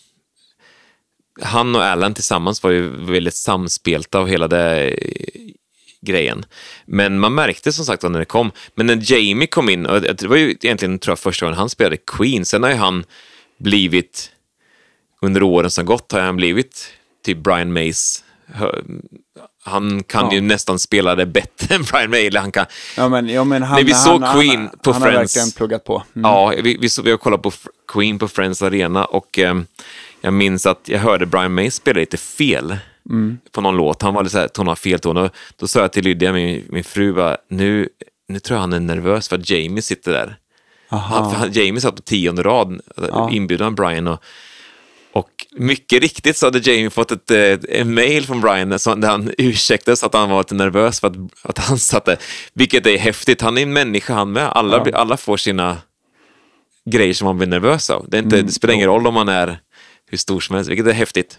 han och Alan tillsammans var ju väldigt samspelta av hela det eh, grejen. Men man märkte som sagt när det kom. Men när Jamie kom in, och det var ju egentligen tror jag första gången han spelade Queen, sen har ju han blivit, under åren som gått har han blivit typ Brian Mays han kan Ja. ju nästan spela det bättre än Brian May. Eller han kan, Ja, men, ja, men han, När vi såg han, Queen han, på han har Friends. verkligen pluggat på. Mm. Ja, vi, vi, så- vi har kollat på Queen på Friends Arena och eh, jag minns att jag hörde Brian May spela lite fel på någon låt. Han var lite så här, tonade fel ton. Och då sa jag till Lydia, min, min fru, bara, nu, nu tror jag han är nervös för att Jamie sitter där. Han, Jamie satt på tionde rad, Ja. inbjudan Brian. Och, och mycket riktigt så hade Jamie fått ett, eh, en mail från Brian där han ursäktade sig att han var lite nervös för att, att han satt där. Vilket är häftigt. Han är en människa han med. Alla, Ja. alla får sina grejer som man blir nervös av. Det, är inte, det spelar ingen roll om man är hur stor som helst, vilket är häftigt.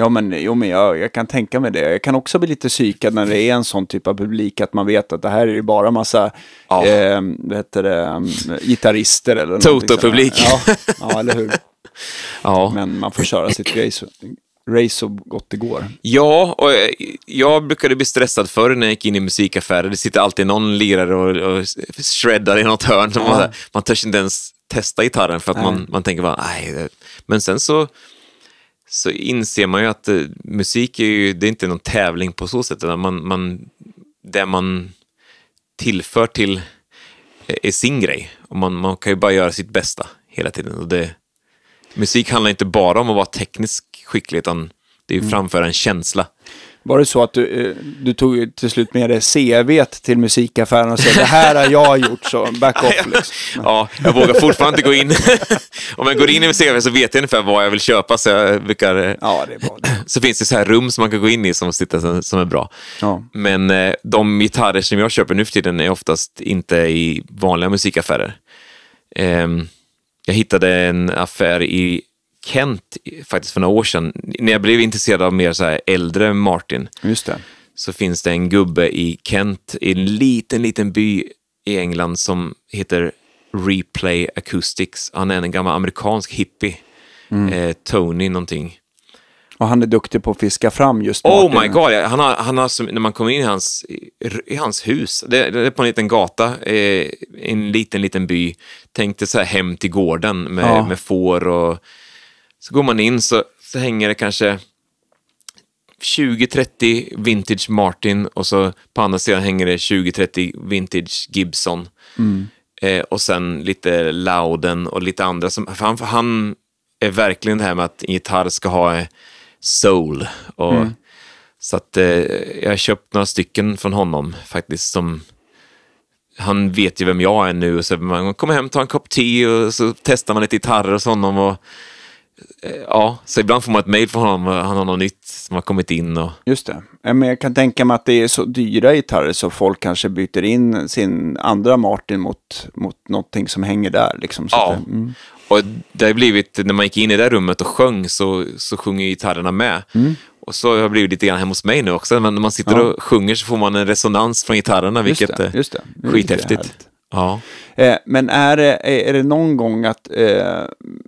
Ja, men, jo, men jag, jag kan tänka mig det. Jag kan också bli lite psykad när det är en sån typ av publik att man vet att det här är ju bara massa Ja. eh, vad heter det, um, gitarrister eller Toto-publik. Ja, ja, eller hur. Ja, Men man får köra sitt race, race så gott det går. ja och eh, jag brukade bli stressad förr när jag gick in i musikaffärer. Det sitter alltid någon lirare och, och shreddar i något hörn. Så Man, man törs inte ens testa gitarren för att man, man tänker bara, nej. det-" Men sen så, så inser man ju att eh, musik är ju, det är inte någon tävling på så sätt. utan Man, man, det man tillför till eh, är sin grej. Och man, man kan ju bara göra sitt bästa hela tiden. Och det, musik handlar inte bara om att vara tekniskt skicklig, utan det är ju framföra en känsla. Var det så att du, eh, du tog till slut med dig CV till musikaffären och sa det här har jag gjort, så back off liksom. Ja, jag vågar fortfarande inte gå in. om jag går in i musikaffären så vet jag ungefär vad jag vill köpa, så jag brukar... Ja, det är bra. Så finns det så här rum som man kan gå in i som, sitter, som är bra. Ja. Men eh, de gitarrer som jag köper nu för tiden är oftast inte i vanliga musikaffärer. Ehm, jag hittade en affär i Kent faktiskt för några år sedan. När jag blev intresserad av mer så här äldre Martin Just det. så finns det en gubbe i Kent, i en liten, liten by i England som heter Replay Acoustics. Han är en gammal amerikansk hippie. Eh, Tony någonting. Och han är duktig på att fiska fram just Oh Martin. my god, han har, han har som, när man kommer in i hans, i, hans hus, det, det är på en liten gata, eh, en liten, liten by. Tänk dig så här hem till gården med, Ja. med får och så går man in så, så hänger det kanske 20-30 vintage Martin och så på andra sidan hänger det 20-30 vintage Gibson. Eh, och sen lite Louden och lite andra. Som, han, han är verkligen det här med att en gitarr ska ha soul. Och, Så att eh, jag har köpt några stycken från honom faktiskt som han vet ju vem jag är nu och så man kommer hem, tar en kopp te och så testar man lite gitarrer hos honom. Och, eh, ja, så ibland får man ett mail från honom och han har något nytt som har kommit in. Och, Just det. Men jag kan tänka mig att det är så dyra gitarrer så folk kanske byter in sin andra Martin mot, mot någonting som hänger där. Liksom, så Ja. att det, mm. Och det har blivit, när man gick in i det där rummet och sjöng så, så sjunger ju gitarrerna med. Och så har det blivit lite grann hemma hos mig nu också. Men när man sitter Ja. och sjunger så får man en resonans från gitarrerna, Just vilket det, är just det. Det är skithäftigt. Ja. Eh, men är det, är det någon gång att, eh,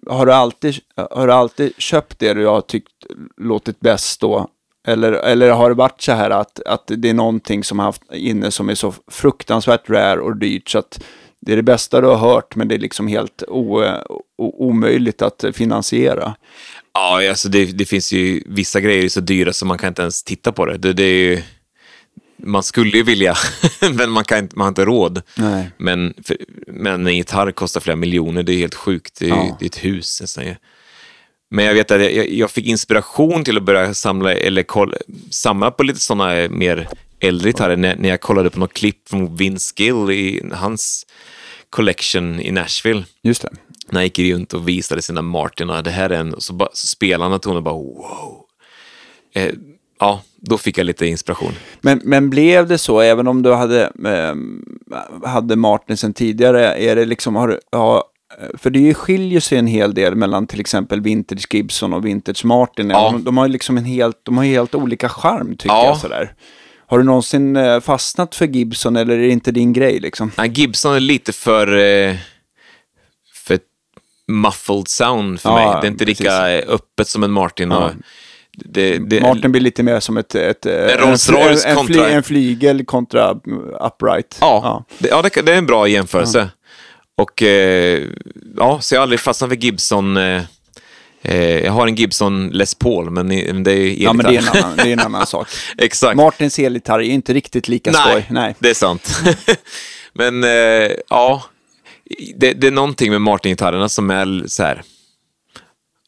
har, du alltid, har du alltid köpt det du har tyckt låtit bäst då? Eller, eller har det varit så här att, att det är någonting som har haft inne som är så fruktansvärt rare och dyrt så att det är det bästa du har hört men det är liksom helt o, o, omöjligt att finansiera? Ja, alltså det, det finns ju vissa grejer så dyra så man kan inte ens titta på det. Det, det är ju, man skulle ju vilja, men man, kan inte, man har inte råd. Nej. Men, för, men en gitarr kostar flera miljoner, det är helt sjukt. Det är, Ja. det är ett hus nästan. Men jag vet att jag, jag fick inspiration till att börja samla, eller kolla, samla på lite sådana mer äldre gitarrer när, när jag kollade på något klipp från Vince Gill i hans collection i Nashville Just det. när han gick runt och visade sina Martin och det här är en, och så, bara, så spelade han och tonen bara wow. Eh, ja, då fick jag lite inspiration. Men, men blev det så, även om du hade, eh, hade Martin sen tidigare, är det liksom, har, du- ja, för det skiljer sig en hel del mellan till exempel Vintage Gibson och Vintage Martin. Ja. De, de har ju liksom en helt, de har helt olika charm tycker Ja. jag sådär. Har du någonsin eh, fastnat för Gibson eller är det inte din grej liksom? Nej, Gibson är lite för, eh, för muffled sound för Ja, mig. Det är inte precis. lika öppet som en Martin. Ja. Det, det, Martin blir lite mer som ett, ett, eh, en, Rolls Royce en, kontra- en flygel kontra mm, upright. Ja, Det, ja det, det är en bra jämförelse. Och eh, ja, så jag har aldrig fastnat för Gibson. Eh, eh, jag har en Gibson Les Paul, men det är Ja, men det är en annan, är en annan sak. Exakt. Martins elgitarr är ju inte riktigt lika skoj. Nej. det är sant. Men eh, ja, det, det är någonting med Martin-gitarrerna som är så här.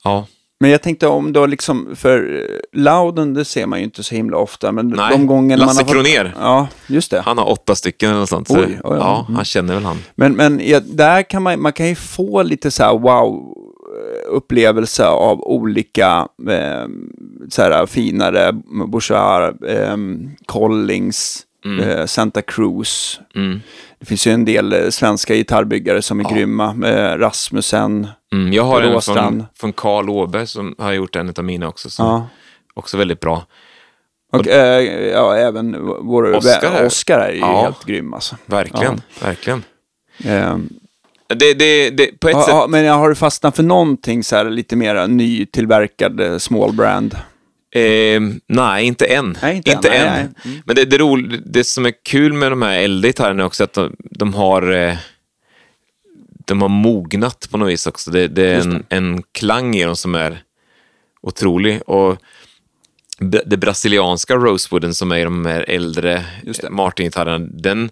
Ja, Men jag tänkte om då liksom, för eh, Louden det ser man ju inte så himla ofta, men Nej, de gångerna man Lasse har fått... Kronér. Ja, just det. han har åtta stycken eller något sånt. Så, Oj, oj, oj. Ja, han känner väl han. Men, men ja, där kan man, man kan ju få lite så här wow upplevelse av olika eh, så här finare Bouchard, eh, Collings, eh, Santa Cruz. Mm. Det finns ju en del eh, svenska gitarrbyggare som är grymma. Eh, Rasmussen. Mm, jag har en från, från Karl Åberg som har gjort en av mina också. Som Ja. Också väldigt bra. Och eh, ja, även vår Oscar Oscar är ju Ja. helt grym alltså. Verkligen, verkligen. Det, det, det, på ett ja, sätt, ja, men har du fastnat för någonting så här lite mer nytillverkad eh, small brand? Eh, nej, inte än. Nej, inte än. Nej, än. nej. Mm. Men det, det, rol, det som är kul med de här äldre gitarrerna är också att de, de har eh, de har mognat på något vis också. Det, det är en, en klang i dem som är otrolig. Och det brasilianska rosewooden som är i de här äldre. Martin-gitarrerna, den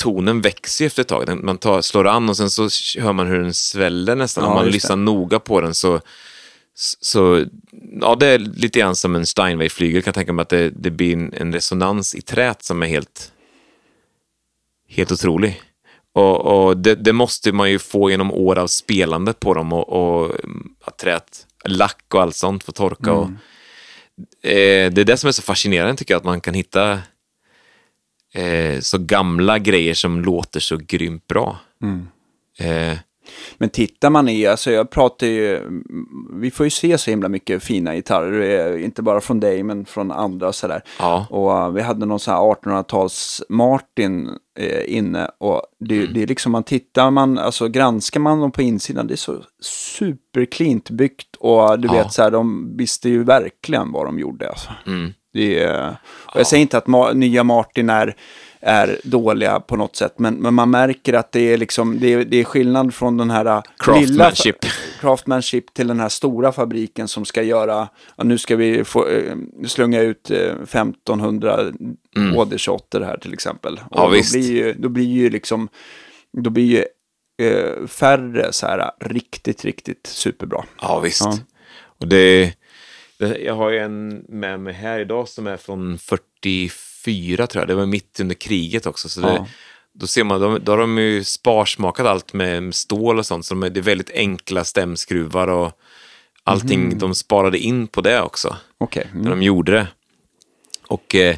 tonen växer efter ett tag. Man tar, slår an och sen så hör man hur den sväller nästan. Ja, Om man lyssnar noga på den så så ja, det är lite grann som en Steinway-flygel. kan tänka mig att det, det blir en, en resonans i trät som är helt, helt otrolig. Och, och det, det måste man ju få genom år av spelande på dem och, och mm, att trät, lack och allt sånt får torka. Och, eh, det är det som är så fascinerande tycker jag, att man kan hitta eh, så gamla grejer som låter så grymt bra. Eh, Men tittar man i, alltså jag pratar ju, vi får ju se så himla mycket fina gitarrer, eh, inte bara från dig men från andra sådär. Ja. Och uh, vi hade någon sån här 1800-tals Martin eh, inne och det, Mm. det är liksom man tittar man, alltså granskar man dem på insidan, det är så superklint byggt och du Ja. vet så här, de visste ju verkligen vad de gjorde alltså. Mm. Det är, jag säger inte att ma- nya Martin är, är dåliga på något sätt, men, men man märker att det är, liksom, det är, det är skillnad från den här äh, Craftsmanship. lilla craftsmanship till den här stora fabriken som ska göra, ja, nu ska vi få, eh, slunga ut eh, 1500 mm. HD28 här till exempel. Ja, och då visst. blir ju, då blir ju liksom, då blir ju eh, färre så här riktigt, riktigt superbra. Ja, visst. Ja. Och det, jag har ju en med mig här idag som är från 44 tror jag. Det var mitt under kriget också. Så det, Ja. Då ser man, då har de ju sparsmakat allt med, stål och sånt. Så de, det är väldigt enkla stämskruvar och allting. De sparade in på det också. Okej. Mm. När de gjorde det. Och eh,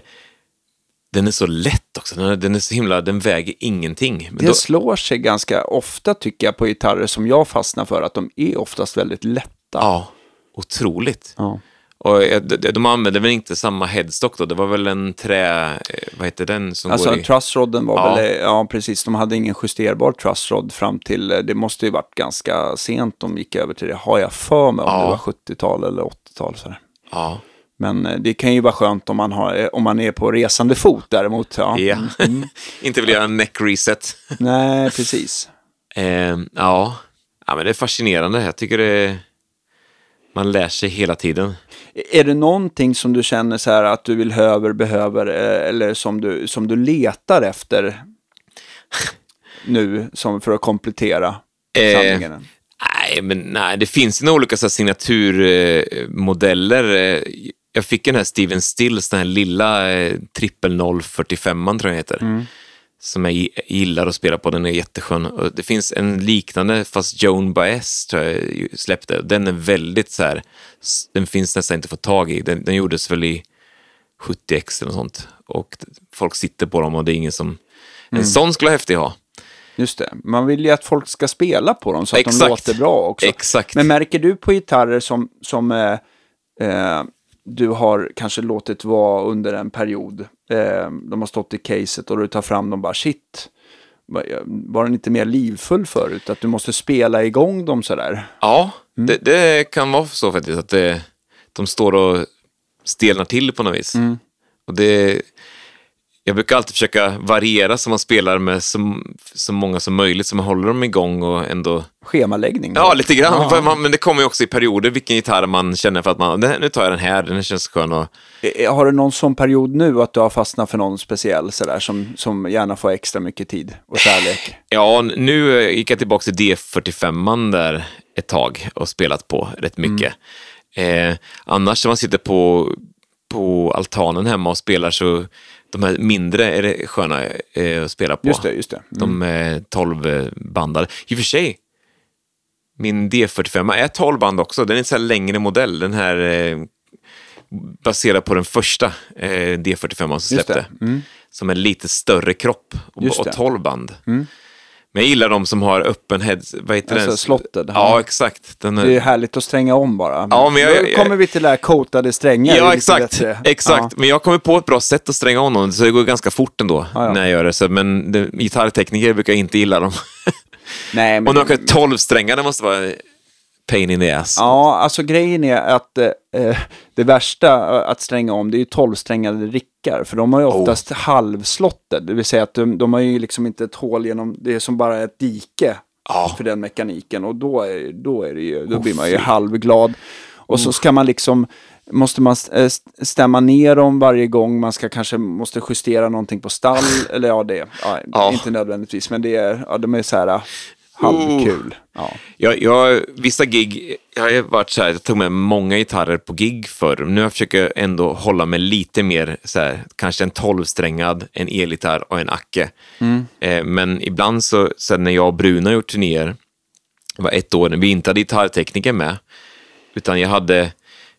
den är så lätt också. Den är, den är så himla, den väger ingenting. Men Det då, slår sig ganska ofta tycker jag på gitarrer som jag fastnar för att de är oftast väldigt lätta. ja, otroligt. Ja. Och eh, de, de använde väl inte samma headstock då? Det var väl en trä... eh, Vad heter den som Alltså går i... trussrodden var Ja. väl, ja precis, de hade ingen justerbar trussrod fram till, eh, det måste ju varit ganska sent de gick över till det, har jag för mig om Ja. det var 70-tal eller 80-tal. Så här. Ja, Men eh, det kan ju vara skönt om man, har, eh, om man är på resande fot däremot. Ja. ja. inte vill göra en neck reset. Nej, precis. Eh, ja. ja, men det är fascinerande. Jag tycker det... Man lär sig hela tiden. Är det någonting som du känner så här att du vill höver, behöver eh, eller som du, som du letar efter nu som för att komplettera Eh, samlingen? Nej, men nej, det finns några olika så här signaturmodeller. Eh, jag fick den här Steven Stills, den här lilla eh, trippel 045 tror jag den heter. Som jag gi- gillar att spela på, den är jätteskön. Och det finns en liknande, fast Joan Baez tror jag släppte. Den är väldigt så här, den finns nästan inte att få tag i. Den, den gjordes väl i 70x eller något sånt. Och folk sitter på dem och det är ingen som... En sån skulle vara häftig ha. Just det, man vill ju att folk ska spela på dem så att de Exakt. låter bra också. Exakt. Men märker du på gitarrer som, som eh, eh, du har kanske låtit vara under en period, eh, de har stått i caset och du tar fram dem bara shit, var- den inte mer livfull förut? Att du måste spela igång dem sådär? Ja, det, det kan vara så faktiskt att det, de står och stelnar till på något vis. Och det, jag brukar alltid försöka variera så man spelar med så, så många som möjligt så man håller dem igång och ändå... Schemaläggning? Ja, lite grann. Ja. Man, men det kommer ju också i perioder vilken gitarr man känner för att man, "Det- nu tar jag den här, den känns skön och... Eh, Har du någon sån period nu att du har fastnat för någon speciell sådär som, som gärna får extra mycket tid och kärlek? Ja, nu eh, gick jag tillbaka till D45 där ett tag och spelat på rätt mycket. Eh, annars när man sitter på, på altanen hemma och spelar så de här mindre är det sköna eh, att spela på. Just det, just det. Mm. De är 12-bandade. I och för sig, min D45 är 12 band också. Den är en så här längre modell. Den här eh, baserad på den första eh, D45 som släppte. Mm. Som en lite större kropp och, och det. Mm. 12 band. Men jag gillar de som har öppen head... Vad heter Alltså den? slotted, Ja, ja. exakt. Den är... Det är härligt att stränga om bara. Ja, men jag- jag- kommer vi till det här coatade strängar. Ja, exakt. bättre. exakt. Men jag kommer på ett bra sätt att stränga om dem, så det går ganska fort ändå Ja, ja. när jag gör det. Så, men det, gitarrtekniker brukar inte gilla dem. Nej, men... och de kan 12 strängar, det måste vara pain in the ass. Ja, alltså grejen är att eh, det värsta eh, att stränga om det är ju tolvsträngade rickar. För de har ju Oh. oftast halvslotted. Det vill säga att de, de har ju liksom inte ett hål genom, det är som bara ett dike Ja. för den mekaniken. Och då, är, då, är det ju, då Oh, blir man ju fy. halvglad. Och så ska man liksom, måste man eh, st- stämma ner dem varje gång. Man ska kanske, måste justera någonting på stall. eller ja, det, ja, Ja. inte nödvändigtvis. Men det är, ja, de är så här halvkul. Ja. Jag, jag, vissa gig, jag har varit så här, jag tog med många gitarrer på gig förr. Nu har jag försöker ändå hålla mig lite mer så här, kanske en tolvsträngad, en elgitarr och en acke. Eh, men ibland så, så när jag och Bruna har gjort turnéer, det var ett år när vi inte hade gitarrtekniker med, utan jag hade,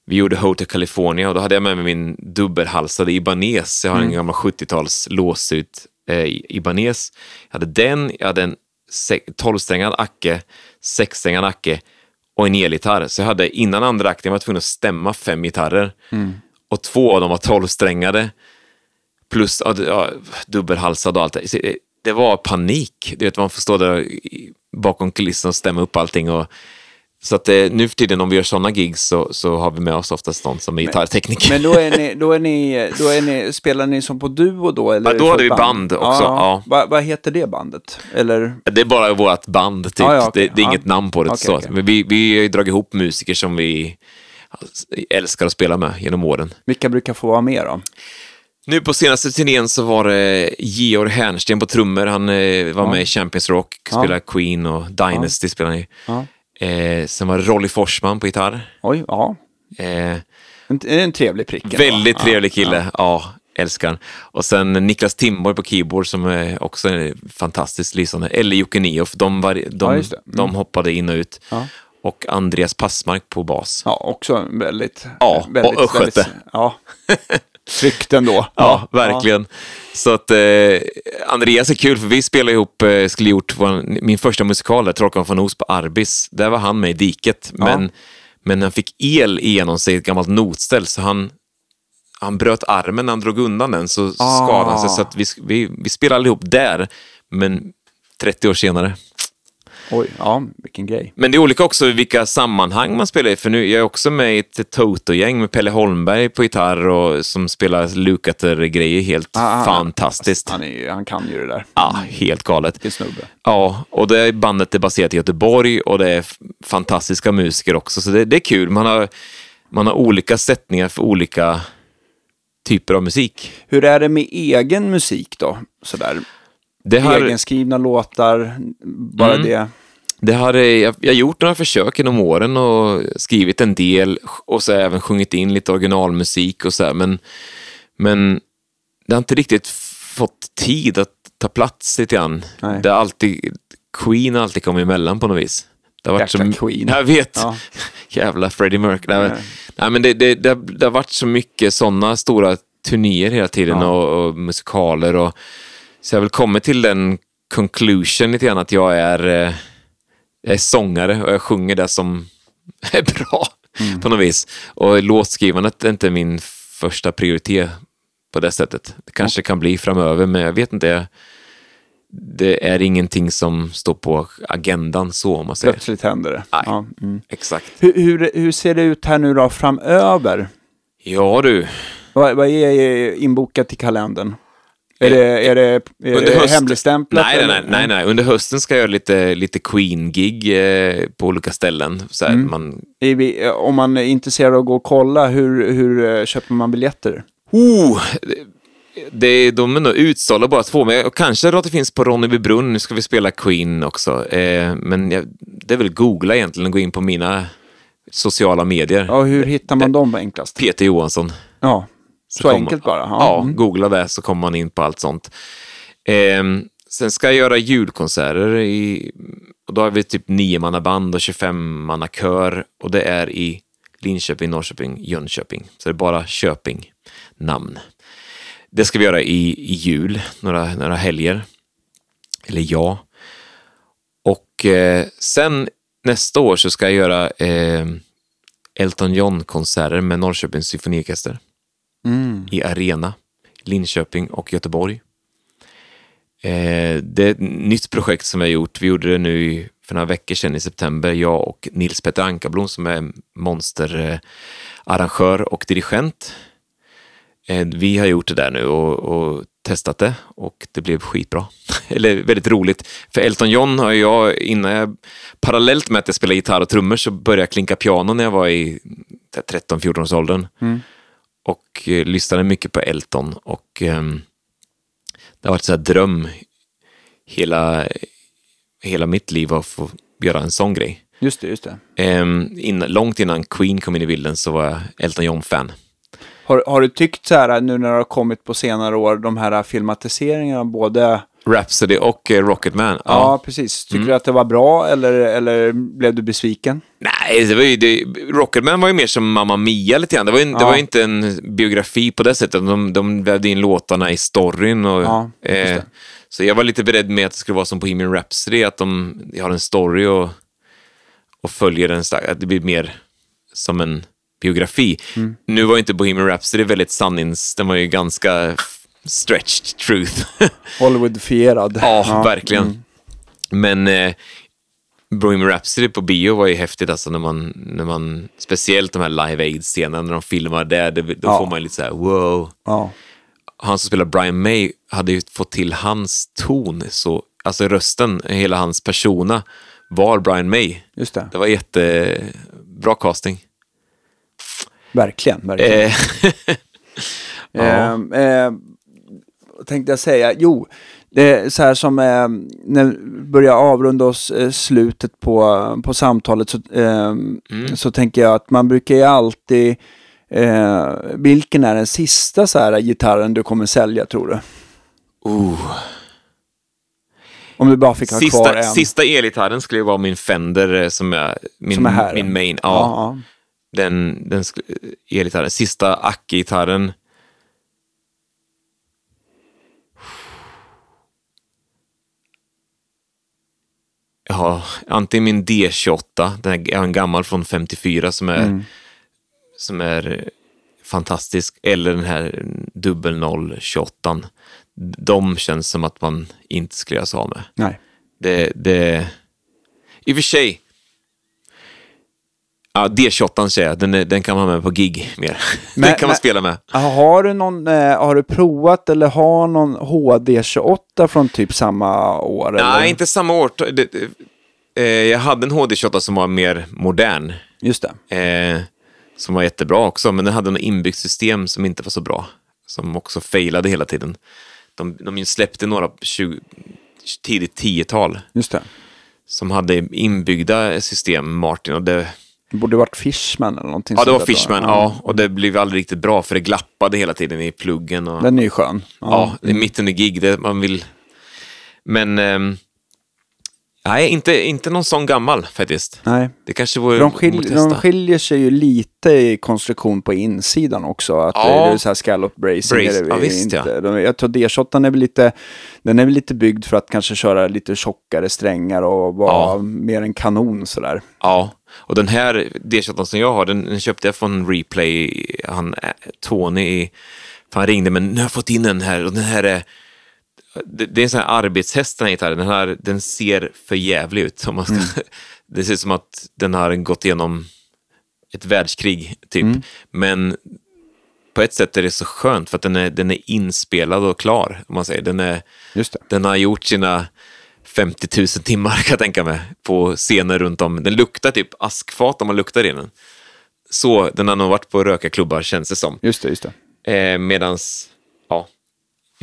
vi gjorde Hotel California och då hade jag med mig min dubbelhalsade Ibanez. Jag har en gammal 70-tals låsut eh, Ibanez. Jag hade den, jag hade en 12-strängad Acke, 6-strängad Acke och en elgitarr. Så jag hade innan andra akten var jag tvungen att stämma fem gitarrer. Och två av dem var 12-strängade. Plus ja, dubbelhalsad och allt det. Så det. Det var panik. Du vet, man får stå där bakom kulissen och stämma upp allting. Och, så att eh, nu för tiden om vi gör sådana gigs så, så har vi med oss oftast någon som är gitarrtekniker. Men då, är ni, då, är ni, då är ni, spelar ni som på duo då? Eller Ja, då hade vi band också, ja. Vad vad heter det bandet? Eller? Det är bara vårt band, typ. Ja, ja, okej. det, det är Ja. inget namn på det. Okej, så. okej. Men vi, vi har ju dragit ihop musiker som vi älskar att spela med genom åren. Vilka brukar få vara med då? Nu på senaste turnén så var det Georg Härnsten på trummor. Han eh, var Ja. med i Champions Rock, Ja. spelade Queen och Dynasty spelade han Ja. Eh, sen var det Rolly Forsman på gitarr. Oj, ja. Eh, En, en trevlig prick? väldigt Ja, trevlig kille. Ja, älskar han. Och sen Niklas Timborg på keyboard som är också är fantastiskt lysande. Eller Jocke Nioff. De, var, Ja, de, det. Mm. de hoppade in och ut. Ja. Och Andreas Passmark på bas. Ja, också väldigt... Ja, väldigt, och Östgöte. Ja, tryggt ändå. Ja, verkligen. Så att eh, Andreas är kul för vi spelade ihop, eh, skulle gjort vår, min första musikal, där, Trollkarlen från Os på Arbis. Där var han med i diket, men, men han fick el igenom sig i ett gammalt notställ så han, han bröt armen när han drog undan den så Ah. skadade han sig. Så att vi, vi, vi spelade allihop där, men 30 år senare. Oj, ja, vilken grej. Men det är olika också vilka sammanhang man spelar i. För nu, jag är också med i ett Toto-gäng med Pelle Holmberg på gitarr och som spelar Lukather-grejer helt Ah, fantastiskt. Han, är, han kan ju det där. Ja, helt galet. Vilken snubbe. Ja, och det bandet är baserat i Göteborg och det är fantastiska musiker också, så det, det är kul. Man har, man har olika sättningar för olika typer av musik. Hur är det med egen musik då? Sådär. Det har, Egenskrivna låtar, bara Mm. det. Det har, eh, jag, jag har gjort några försök genom åren och skrivit en del och så även sjungit in lite originalmusik och så här, men, men det har inte riktigt fått tid att ta plats lite grann. Nej. Det har alltid, Queen har alltid kommit emellan på något vis. Det har varit Jäkla så, Queen. Jag vet. Ja. Jävla Freddie Mercury. Nej, Nej. men det, det, det, har, det har varit så mycket sådana stora turnéer hela tiden Ja. och, och musikaler. Och, så jag har väl kommit till den conclusion lite grann att jag är, eh, jag är sångare och jag sjunger det som är bra Mm. på något vis. Och låtskrivandet är inte min första prioritet på det sättet. Det kanske kan bli framöver, men jag vet inte. Det är ingenting som står på agendan så om man säger. Plötsligt händer det. Nej. Ja, mm. Exakt. hur, hur, hur ser det ut här nu då framöver? Ja du, Vad, vad är inbokat i kalendern? Är det, är det, är Under höst- hemligstämplat? Nej, nej, nej, nej. Under hösten ska jag göra lite, lite Queen-gig eh, på olika ställen. Så Mm. man, vi, om man är intresserad av att gå och kolla, hur, hur eh, köper man biljetter? oh, det, det, de är nog utsålda bara två, men jag, kanske att det finns på Ronnebybrunn. Nu ska vi spela Queen också. Eh, men jag, det är väl googla egentligen och gå in på mina sociala medier. Ja, hur hittar man dem enklast? Peter Johansson. Ja, så, kommer- enkelt bara. Ja, mm. googla det så kommer man in på allt sånt. Ehm, sen ska jag göra julkonserter i, och då har vi typ nio manna band och 25 manna kör och det är i Linköping, Norrköping, Jönköping. Så det är bara Köping namn. Det ska vi göra i, i jul, några, några helger. Eller ja. Och eh, sen nästa år så ska jag göra eh, Elton John-konserter med Norrköpings symfoniorkester Mm. i Arena, Linköping och Göteborg. Eh, det är ett nytt projekt som vi har gjort. Vi gjorde det nu för några veckor sedan i september, jag och Nils Petter Ankarblom som är monsterarrangör och dirigent. Eh, vi har gjort det där nu och, och testat det och det blev skitbra. Eller väldigt roligt. För Elton John har jag, innan jag, parallellt med att jag spelade gitarr och trummor så började jag klinka piano när jag var i 13-14 års åldern och eh, lyssnade mycket på Elton och ehm, det har varit så här dröm hela, hela mitt liv att få göra en sån grej. Just det, just det. Ehm, in, långt innan Queen kom in i bilden så var jag Elton John-fan. Har, har du tyckt så här, nu när det har kommit på senare år, de här filmatiseringarna både... Rhapsody och eh, Rocketman. Ja, Ja. precis. Tycker du att det var bra eller, eller blev du besviken? Nej, det var ju, det, Rocketman var ju mer som Mamma Mia lite grann. Det var ju, det Ja. var ju inte en biografi på det sättet. De, de vävde in låtarna i storyn. Och, Ja, eh, det. Så jag var lite beredd med att det skulle vara som Bohemian Rhapsody, att de har en story och, och följer den, starkt, att det blir mer som en biografi. Nu var ju inte Bohemian Rhapsody väldigt sannings, den var ju ganska stretched truth. Hollywoodfierad. ja, verkligen. Men eh, Bohemian Rhapsody på bio var ju häftigt, alltså när man, när man speciellt de här Live Aid-scenerna, när de filmar det, det då Ja. får man ju lite så här wow Ja. han som spelar Brian May hade ju fått till hans ton, så, alltså rösten, hela hans persona var Brian May. Just det. Det var jättebra casting. Verkligen. verkligen. Eh, Eh, eh, vad tänkte jag säga? Jo, det är så här som eh, när vi börjar avrunda oss eh, slutet på, på samtalet så, eh, så tänker jag att man brukar ju alltid eh, vilken är den sista så här gitarren du kommer sälja tror du? oh. Om du bara fick ha kvar sista, en. sista elgitarren skulle ju vara min Fender eh, som är min, Som är här. min main. Ja, ja. Den, den elgitarren. Sista Acke-gitarren. Jag har antingen min D28, den är, jag har en gammal från 54 som är, Mm. som är eh, fantastisk, eller den här dubbel 028. De känns som att man inte skulle göra sig av med. Nej. Det, det... I och för sig. Ja, D28 säger jag. Den, är, den kan man ha med på gig mer. Men- den kan man men- spela med. Har du någon, eh, har du provat eller har någon HD28 från typ samma år? eller? Nej, inte samma år. Det, eh, jag hade en HD28 som var mer modern. Just det. Eh, som var jättebra också, men den hade en inbyggt system som inte var så bra. Som också failade hela tiden. De, de släppte några 20, tidigt 10-tal Just det. som hade inbyggda system, Martin, och det, Det borde varit Fishman eller någonting Ja, det var Fishman, ja. Och det blev aldrig riktigt bra för det glappade hela tiden i pluggen. Och, Den är ju skön. ja, det är mitt under gig, det man vill... Men... ehm, nej, inte, inte någon sån gammal faktiskt. Nej. Det kanske vore De, skil, de skiljer sig ju lite i konstruktion på insidan också. Att Ja. det är så här scallop bracing. Brace, är det ja, visst, inte. ja. De, jag tror D-shotan är väl lite, den är väl lite byggd för att kanske köra lite tjockare strängar och vara Ja. mer en kanon sådär. Ja, och den här D28 som jag har, den, den köpte jag från Replay. Han, Tony, han ringde, men nu har jag fått in den här och den här är... Det, det är en sån här arbetshäst den här gitarren. Den, här, den ser för jävlig ut. Om man ska, Det ser ut som att den har gått igenom ett världskrig, typ. Men på ett sätt är det så skönt för att den är, den är inspelad och klar. Om man säger. Den, är, den har gjort sina 50 000 timmar kan jag tänka mig på scener runt om. Den luktar typ askfat om man luktar i den. Så den har nog varit på rökarklubbar känns det som. Just det, just det. Eh, medans,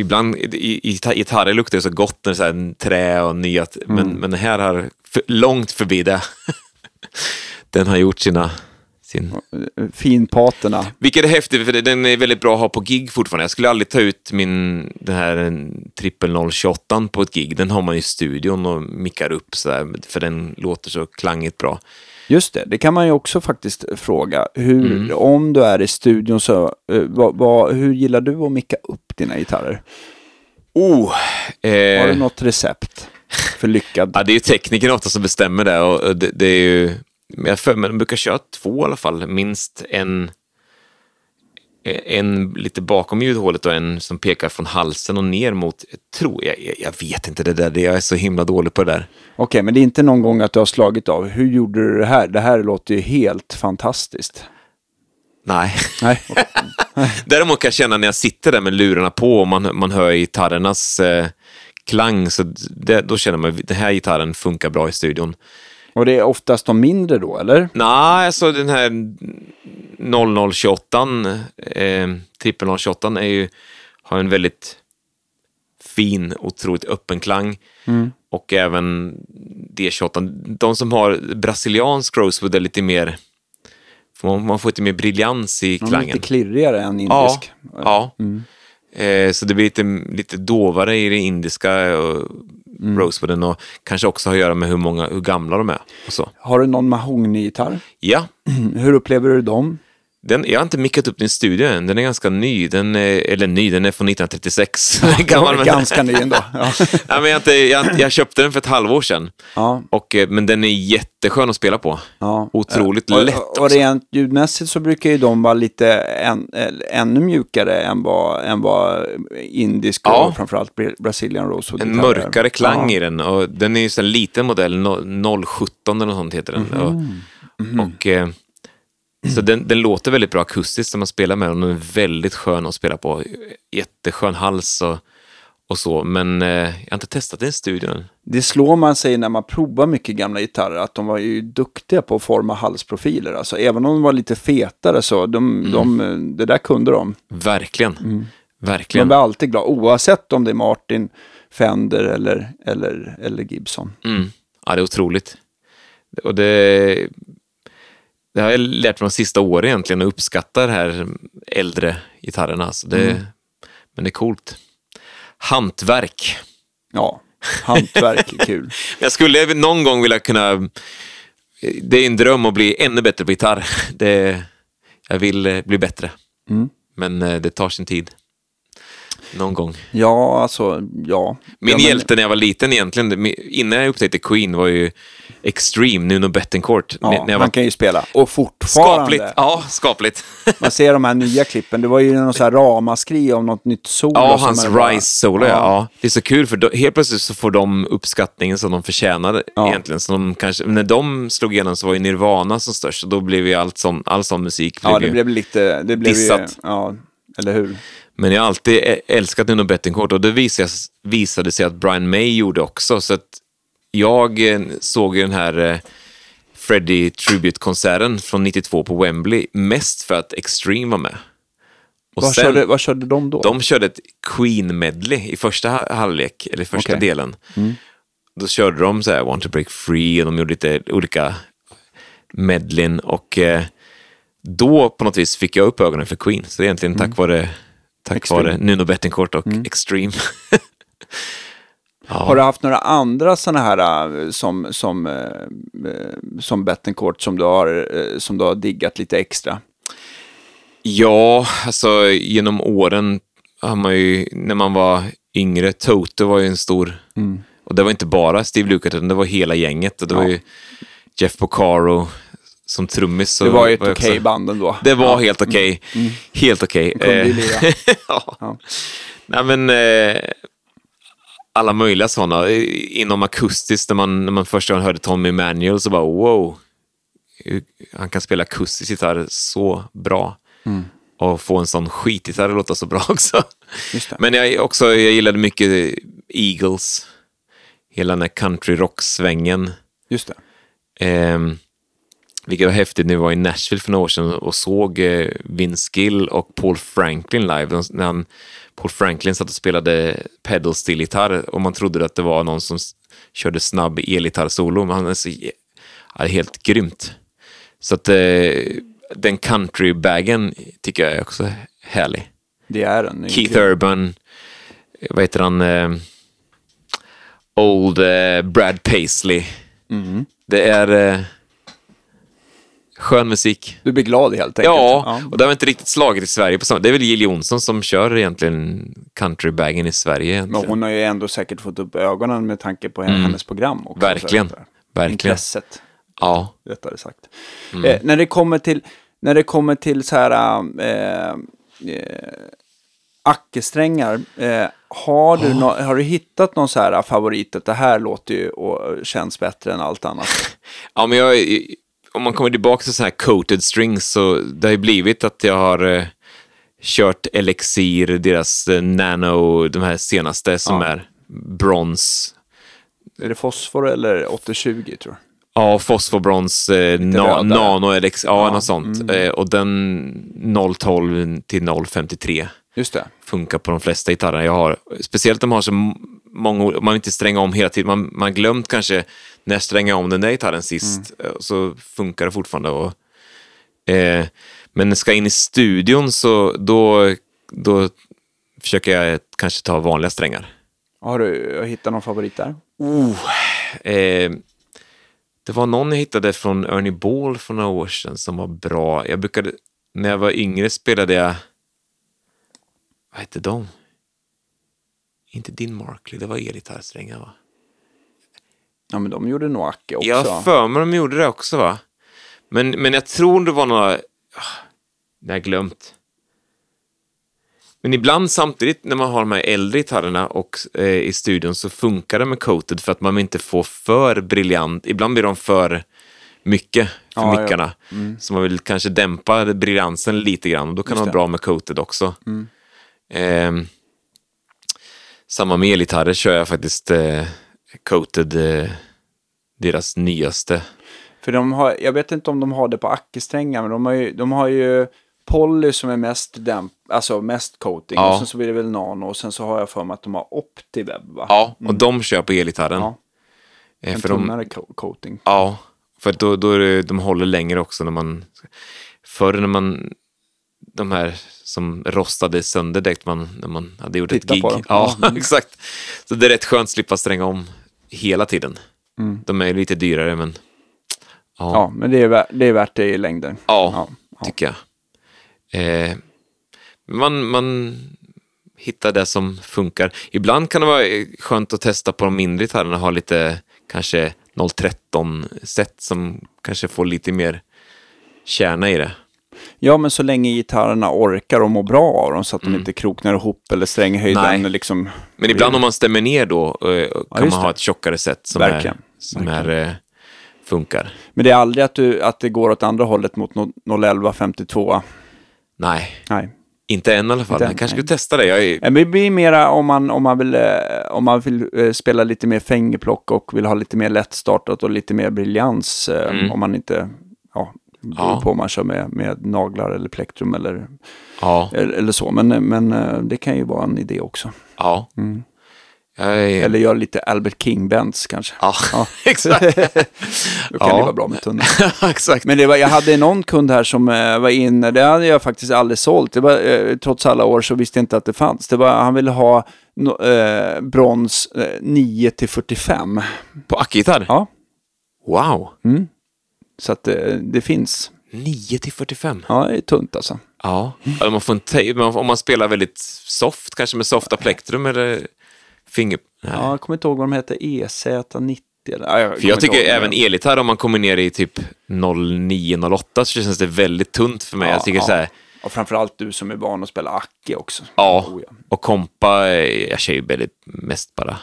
ibland i, i, gitarrer luktar det så gott när det är här trä och nyat, men, men den här har för, långt förbi det. den har gjort sina, sin... Finpaterna. Vilket är häftigt, för den är väldigt bra att ha på gig fortfarande. Jag skulle aldrig ta ut min, den här trippel 028 på ett gig. Den har man i studion och mickar upp så där, för den låter så klangigt bra. Just det, det kan man ju också faktiskt fråga. Hur, Mm. Om du är i studion, så, eh, vad, vad, hur gillar du att micka upp dina gitarrer? Oh, Har eh, du något recept för lyckad? Ja, det är ju teknikerna ofta som bestämmer det. Och det, det är ju, jag för mig de brukar köra två i alla fall. Minst en, en lite bakom ljudhålet och en som pekar från halsen och ner mot, tror, jag, jag, vet inte det där, jag är så himla dålig på det där. Okej, men det är inte någon gång att du har slagit av. Hur gjorde du det här? Det här låter ju helt fantastiskt. Nej. Nej, Däremot kan jag känna när jag sitter där med lurarna på och man, man hör gitarrernas eh, klang, så det, då känner man att den här gitarren funkar bra i studion. Och det är oftast de mindre då, eller? Nej, alltså den här 0028, eh, trippel 028 är ju, har en väldigt fin, otroligt öppen klang. Och även D28. De som har brasiliansk rosewood är lite mer, man, får lite mer briljans i klangen. lite klirrigare än Ja, indisk. ja. Eh, så det blir lite, lite dovare i det indiska och rosewooden och kanske också har att göra med hur, många, hur gamla de är. Och så. Har du någon mahognygitarr? Ja, Hur upplever du dem? Den, jag har inte mickat upp din studio än, den är ganska ny. Den är, eller ny, den är från 1936. Den är gammal, men- Ganska ny ändå. Ja. Ja, men jag, inte, jag, jag köpte den för ett halvår sedan. Ja, Och, eh, men den är jätteskön att spela på. ja. Otroligt och, lätt och, och också. rent ljudmässigt så brukar ju de vara lite än, eller ännu mjukare än vad, än vad indisk Ja. och framförallt Bra- Brazilian Rosewood En mörkare klang ja. i den. Och den är ju en liten modell, no- 017 eller något sånt heter den. Mhm. Och, och, eh, så den, den låter väldigt bra akustiskt när man spelar med den. Den är väldigt skön att spela på. Jätteskön hals och, och så. Men eh, jag har inte testat den i studion. Det slår man sig när man provar mycket gamla gitarrer att de var ju duktiga på att forma halsprofiler. Alltså, även om de var lite fetare så, de, Mm. de, det där kunde de. Verkligen. Man Verkligen. blir alltid glad, oavsett om det är Martin, Fender eller, eller, eller Gibson. Mm. Ja, det är otroligt. Och det, det har jag lärt mig de sista åren egentligen att uppskatta de här äldre gitarrerna. Alltså det, Men det är coolt. Hantverk. Ja, hantverk är kul. Jag skulle någon gång vilja kunna... Det är en dröm att bli ännu bättre på gitarr. Det, jag vill eh, bli bättre. Mm. Men eh, det tar sin tid. Någon gång. Ja, alltså, ja. Min ja, men- hjälte när jag var liten egentligen, innan jag upptäckte Queen, var ju Extreme, Nuno Bettencourt. Ja, när jag man var kan ju spela. Och fortfarande. skapligt. Ja, skapligt. Man ser de här nya klippen. Det var ju någon så här ramaskri om något nytt solo. Ja, hans är bara- Rise Solo, ja. ja. Det är så kul, för då, helt plötsligt så får de uppskattningen som de förtjänar Ja. egentligen. Så de kanske, när de slog igenom så var ju Nirvana som störst, och då blev ju allt sån, all sån musik blev Ja, det ju... blev lite... Det blev ju, Dissat. ja, eller hur? Men jag har alltid älskat Nuno Bettencourt och det visade, visade sig att Brian May gjorde också. Så att jag eh, såg den här eh, Freddie Tribute-konserten från 92 på Wembley mest för att Extreme var med. Och Vad, sen, körde, vad körde de då? de körde ett Queen-medley i första ha- halvlek, eller första Okej. delen. Då körde de så här Want to break free och de gjorde lite olika medlin och eh, då på något vis fick jag upp ögonen för Queen. Så det är egentligen tack vare, tack Extreme. vare Nuno Bettencourt och Extreme. Har du haft några andra sådana här äh, som, som, äh, äh, som Bettencourt som du, har, som du har diggat lite extra? Ja, alltså genom åren har man ju, när man var yngre, Toto var ju en stor, och det var inte bara Steve Lukather, utan det var hela gänget. Och det var Ja. ju Jeff Porcaro som trummis. så Det var ju ett okej också- band ändå. Det var Ja. Mm. helt okej. Helt okej. ju Eh, ja. Ja. Nej, men eh, alla möjliga sådana. Eh, Inom akustiskt, när man, när man första gången hörde Tommy Emanuel så bara wow. Han kan spela akustisk gitarr så bra. Mm. Och få en sån skitgitarr att låta så bra också. Men jag, också, jag gillade mycket Eagles. Hela den här country rock-svängen. Just det. Ehm, vilket var häftigt när vi var i Nashville för några år sedan och såg eh, Vince Gill och Paul Franklin live. När han, Paul Franklin satt och spelade pedal steel gitarr och man trodde att det var någon som körde snabb elgitarr-solo. Men han är så ja, är helt grymt. Så att eh, den country-bagen tycker jag är också härlig. Det är den. Är Keith kul. Urban, eh, vad heter han? Eh, old eh, Brad Paisley. Mhm. Det är skön musik. Du blir glad helt enkelt. Ja, och det har inte riktigt slagit i Sverige på samma Det är väl Jill Johnson som kör egentligen countrybagen i Sverige. Egentligen. Men hon har ju ändå säkert fått upp ögonen med tanke på hennes program också. Mm. Verkligen. Så eh, Verkligen. Intresset, Ja. rättare sagt. Mm. Eh, när, det kommer till, när det kommer till så här... Eh, eh, ackesträngar. Eh, har, du nå- har du hittat någon så här favorit? Att det här låter ju och känns bättre än allt annat. Ja, men jag, om man kommer tillbaka till så här coated strings så det har ju blivit att jag har eh, kört Elixir, deras eh, Nano, de här senaste som Ja. är brons. Är det fosfor eller 820 tror jag? Ja, fosforbrons, eh, na, rödare. nano Elix, ja, Ja, mm. något sånt. Eh, och den 012 till 053 Just det. funkar på de flesta gitarrer jag har. Speciellt de har så m- många, ol- man vill inte stränga om hela tiden. Man, man har glömt kanske när jag strängade om den där gitarren sist, Mm. eh, så funkar det fortfarande. Och, eh, men ska jag in i studion så då, då försöker jag kanske ta vanliga strängar. Har du hittat någon favorit där? Eh, det var någon jag hittade från Ernie Ball för några år sedan som var bra. Jag brukade när jag var yngre spelade jag... Vad hette de? Inte Din Markley, det var elgitarrsträngar va? Ja, men de gjorde nog Acke också. Jag för mig de gjorde det också va? Men, men jag tror det var några... ah, Det har jag glömt. Men ibland samtidigt när man har de här äldre gitarrerna och eh, i studion så funkar det med coated för att man inte får för briljant. Ibland blir de för mycket för Ja, ja. mickarna. Så man vill kanske dämpa briljansen lite grann och då kan Just det vara bra med coated också. Ehm, samma med elgitarrer kör jag faktiskt eh, coated, eh, deras nyaste. För de har, jag vet inte om de har det på Acke-strängar, men de har ju, de har ju Poly som är mest dämp, alltså mest coating. Ja. Och sen så blir det väl Nano och sen så har jag för mig att de har OptiWeb va? Ja, och de kör på elgitarren. Ja, Eh, en för de, tunnare co- coating. Ja, för då, då är det, de håller längre också när man... Förr när man... De här som rostade sönder direkt man, när man hade gjort Titta ett gig. på dem. Ja, Ja, mm. exakt. Så det är rätt skönt att slippa stränga om hela tiden. Mm. De är lite dyrare, men... Ja, Ja, men det är, vä- det är värt det i längden. ja, Ja, ja. tycker jag. Eh, man, man hittar det som funkar. Ibland kan det vara eh, skönt att testa på de mindre gitarrerna, ha lite kanske 013-set som kanske får lite mer kärna i det. Ja, men så länge gitarrerna orkar och mår bra av dem så att de inte kroknar ihop eller stränghöjden Mm. Nej. liksom. Men ibland om man stämmer ner då eh, kan just man ha ett tjockare set som, Verkligen. är, som är, eh, funkar. Men det är aldrig att, du, att det går åt andra hållet mot no- 011 52. Nej, Nej. inte än i alla fall. Inte Jag än, kanske nej. skulle testa det. Jag är, Det blir mera om man, om man vill, eh, om man vill spela lite mer fingerplock och vill ha lite mer lättstartat och lite mer briljans. Mm. Om man inte, ja, beror Ja. på om man kör med, med naglar eller plektrum eller, ja, eller, eller så. Men, men eh, det kan ju vara en idé också. ja. Mm. Är, Eller göra lite Albert King-bends kanske. ja, Ja. exakt. Då kan Ja. det vara bra med tunnel. exakt. Men det var, jag hade någon kund här som eh, var inne, det hade jag faktiskt aldrig sålt. Det var, eh, trots alla år så visste jag inte att det fanns. Det var, han ville ha no, eh, brons eh, 9 till 45. På ackgitarr? Ja, Wow. mm. Så att eh, det finns. 9 till 45. Ja, det är tunt alltså. Ja. Eller Man får en om man spelar väldigt soft, kanske med softa plektrum eller finger... Nej. Ja, jag kommer inte ihåg vad de hette, EZ90 eller? Ja, jag För jag tycker även elgitarr, om man kommer ner i typ 09-08 så känns det väldigt tunt för mig. Ja, jag tycker ja. så här, Och framförallt du som är van att spela Acke också. ja, Oh, ja. och kompa, jag kör ju väldigt mest bara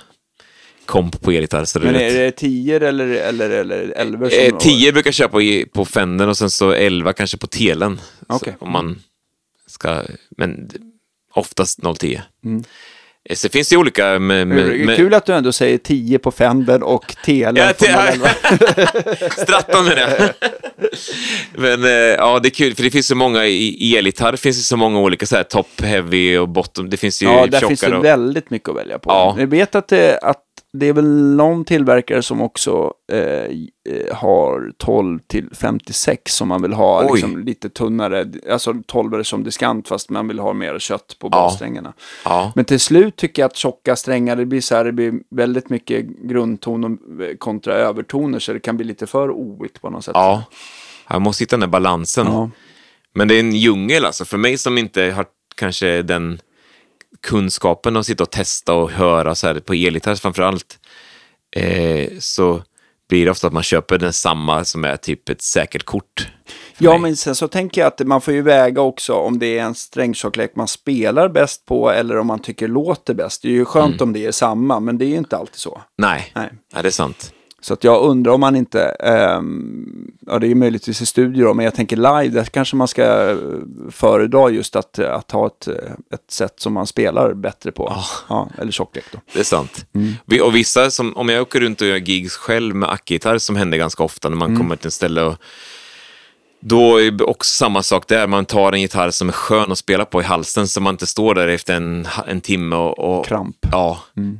komp på elgitarr. Så Men är det 10 eller, eller, eller 11? som- Eh, 10 brukar jag köra på, i- på Fendern och sen så 11 kanske på telen. Så Okej. Om man ska, men oftast 010. Mm. Eh, Så finns det olika med... med, Det Kul att du ändå säger 10 på Fender och Telen Ja, från te- 011. Stratton med det. Men eh, ja, det är kul, för det finns så många, i elgitarr finns det så många olika så här top, heavy och bottom. Det finns ju Ja, där finns det och, väldigt mycket att välja på. Ja. Jag vet att det, att det är väl någon tillverkare som också eh, eh, har 12 till 56 som man vill ha Oj. liksom, lite tunnare, alltså 12 är som diskant fast man vill ha mer kött på Ja. bassträngarna. Ja, Men till slut tycker jag att tjocka strängar, det blir så här, det blir väldigt mycket grundton och, eh, kontra övertoner så det kan bli lite för oigt på något sätt. ja. Jag måste hitta den där balansen. Ja. Men det är en djungel alltså, för mig som inte har kanske den kunskapen att sitta och testa och höra så här på elgitarr framför allt. Eh, så blir det ofta att man köper den samma som är typ ett säkert kort. Ja, mig. men sen så tänker jag att man får ju väga också om det är en strängtjocklek man spelar bäst på eller om man tycker låter bäst. Det är ju skönt Mm. om det är samma, men det är ju inte alltid så. Nej, Nej. Nej det är sant. Så att jag undrar om man inte, ehm, ja det är möjligtvis i studier men jag tänker live, där kanske man ska eh, föredra just att, eh, att ha ett, eh, ett sätt som man spelar bättre på. Ja, eller tjocklek då. Det är sant. Mm. Och vissa, som, om jag åker runt och gör gigs själv med ackgitarr, som händer ganska ofta när man Mm. kommer till en ställe och då är det också samma sak där. Man tar en gitarr som är skön att spela på i halsen så man inte står där efter en, en timme och... och Kramp. Ja. Mm.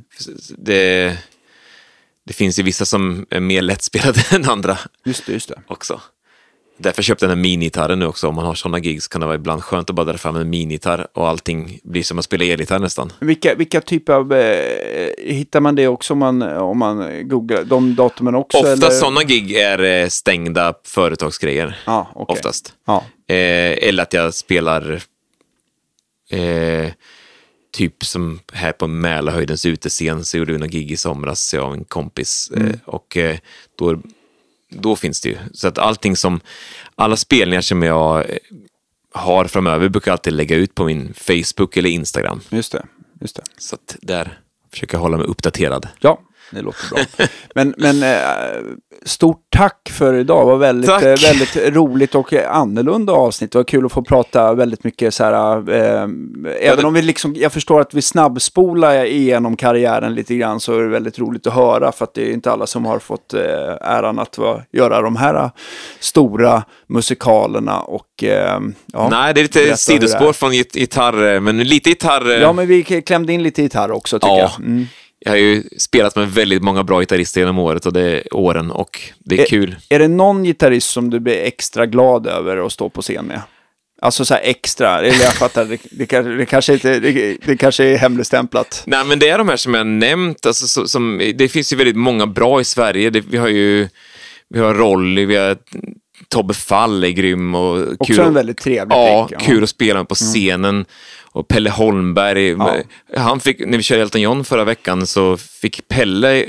Det, det finns ju vissa som är mer lättspelade än andra Just det, just det. också. Därför köpte jag den här minigitarren nu också. Om man har sådana gigs kan det vara ibland skönt att bara dra fram en minigitarr och allting blir som att spela elgitarr nästan. Vilka, vilka typer av, eh, hittar man det också om man, om man googlar, de datumen också? Ofta sådana gig är eh, stängda företagsgrejer. Ja, okej. Oftast. Ja. Eh, eller att jag spelar eh, typ som här på Mälarhöjdens utescen så gjorde vi någon gig i somras, jag och en kompis. Eh, och eh, då, då finns det ju. Så att allting som, alla spelningar som jag eh, har framöver brukar jag alltid lägga ut på min Facebook eller Instagram. Just det. Just det. Så att där försöker jag hålla mig uppdaterad. Ja, det låter bra. Men, men eh, stort tack för idag. Det var väldigt, Tack. eh, väldigt roligt och annorlunda avsnitt. Det var kul att få prata väldigt mycket så här. Eh, även det- om vi liksom, jag förstår att vi snabbspolar igenom karriären lite grann så är det väldigt roligt att höra. För att det är inte alla som har fått eh, äran att va, göra de här eh, stora musikalerna. Och, eh, ja, Nej, det är lite sidospår från git- gitarr, men lite gitarr. Ja, men vi klämde in lite gitarr också tycker Ja. jag. Mm. Jag har ju spelat med väldigt många bra gitarrister genom året och det, åren och det är Eh, kul. Är det någon gitarrist som du blir extra glad över att stå på scen med? Alltså så här extra, eller jag fattar, det, det, det, kanske, inte, det, det kanske är hemligstämplat. Nej, men det är de här som jag nämnt. Alltså, så, som, det finns ju väldigt många bra i Sverige. Vi har ju vi har Rolly, vi har Tobbe Fall är grym och Också kul. en väldigt trevlig Ja, prick, ja. kul att spela med på scenen. Och Pelle Holmberg, han fick, när vi körde Elton John förra veckan så fick Pelle,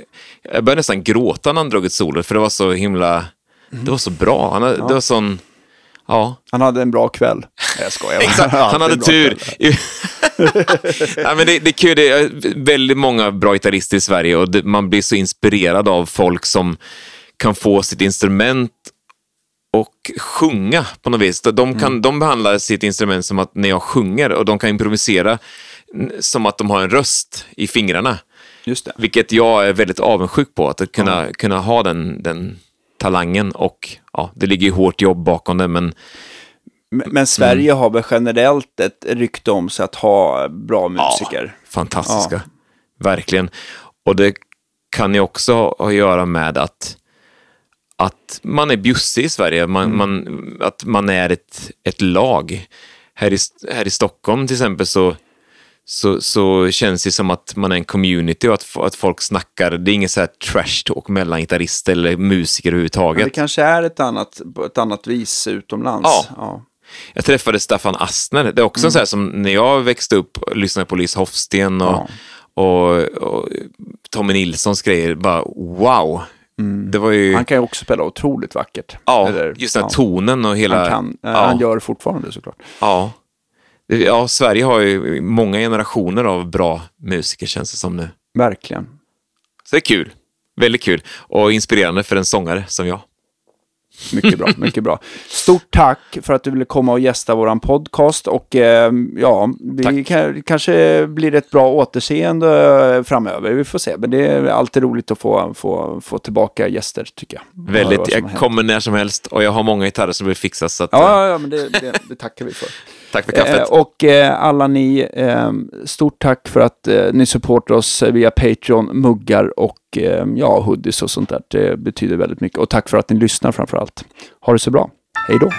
jag började nästan gråta när han drog ett solo för det var så himla, det var så bra. Han, hade- Det var sån, ja. Han hade en bra kväll. Nej, jag skojar. Exakt, han hade tur. ja, men det, det är kul, det är väldigt många bra gitarrister i Sverige och det, man blir så inspirerad av folk som kan få sitt instrument och sjunga på något vis. De, kan, Mm. de behandlar sitt instrument som att när jag sjunger och de kan improvisera som att de har en röst i fingrarna. Just det. Vilket jag är väldigt avundsjuk på, att kunna, kunna ha den, den talangen och ja, det ligger ju hårt jobb bakom det, men Men, men Sverige Mm. har väl generellt ett rykte om sig att ha bra musiker. fantastiska. Verkligen. Och det kan ju också ha att göra med att, att man är bjussig i Sverige. Man, man, att man är ett, ett lag. Här i, här i Stockholm till exempel så, så, så känns det som att man är en community och att, att folk snackar. Det är ingen så här trash talk mellan gitarrister eller musiker överhuvudtaget. det kanske är ett annat, ett annat vis utomlands. Ja. ja. Jag träffade Staffan Astner. Det är också en sån här som när jag växte upp och lyssnade på Lis Hofsten och, och, och Tommy Nilssons grejer. Bara wow. Var ju, Han kan ju också spela otroligt vackert. ja, Eller, just den här ja. tonen och hela... Han, kan, eh, ja, han gör det fortfarande såklart. ja. Ja, Sverige har ju många generationer av bra musiker känns det som nu. Verkligen. Så det är kul. Väldigt kul och inspirerande för en sångare som jag. Mycket bra, mycket bra. Stort tack för att du ville komma och gästa våran podcast och eh, ja, vi kan, kanske blir ett bra återseende framöver. Vi får se, men det är alltid roligt att få, få, få tillbaka gäster tycker jag. Väldigt, jag kommer när som helst och jag har många gitarrer som vill fixas. Så att, Ja, eh, ja, ja, men det, det, det tackar vi för tack för kaffet. Eh, och eh, alla ni, eh, stort tack för att eh, ni supportar oss via Patreon, muggar och eh, ja, hoodies och sånt där. Det betyder väldigt mycket. Och tack för att ni lyssnar framför allt. Ha det så bra. Hej då!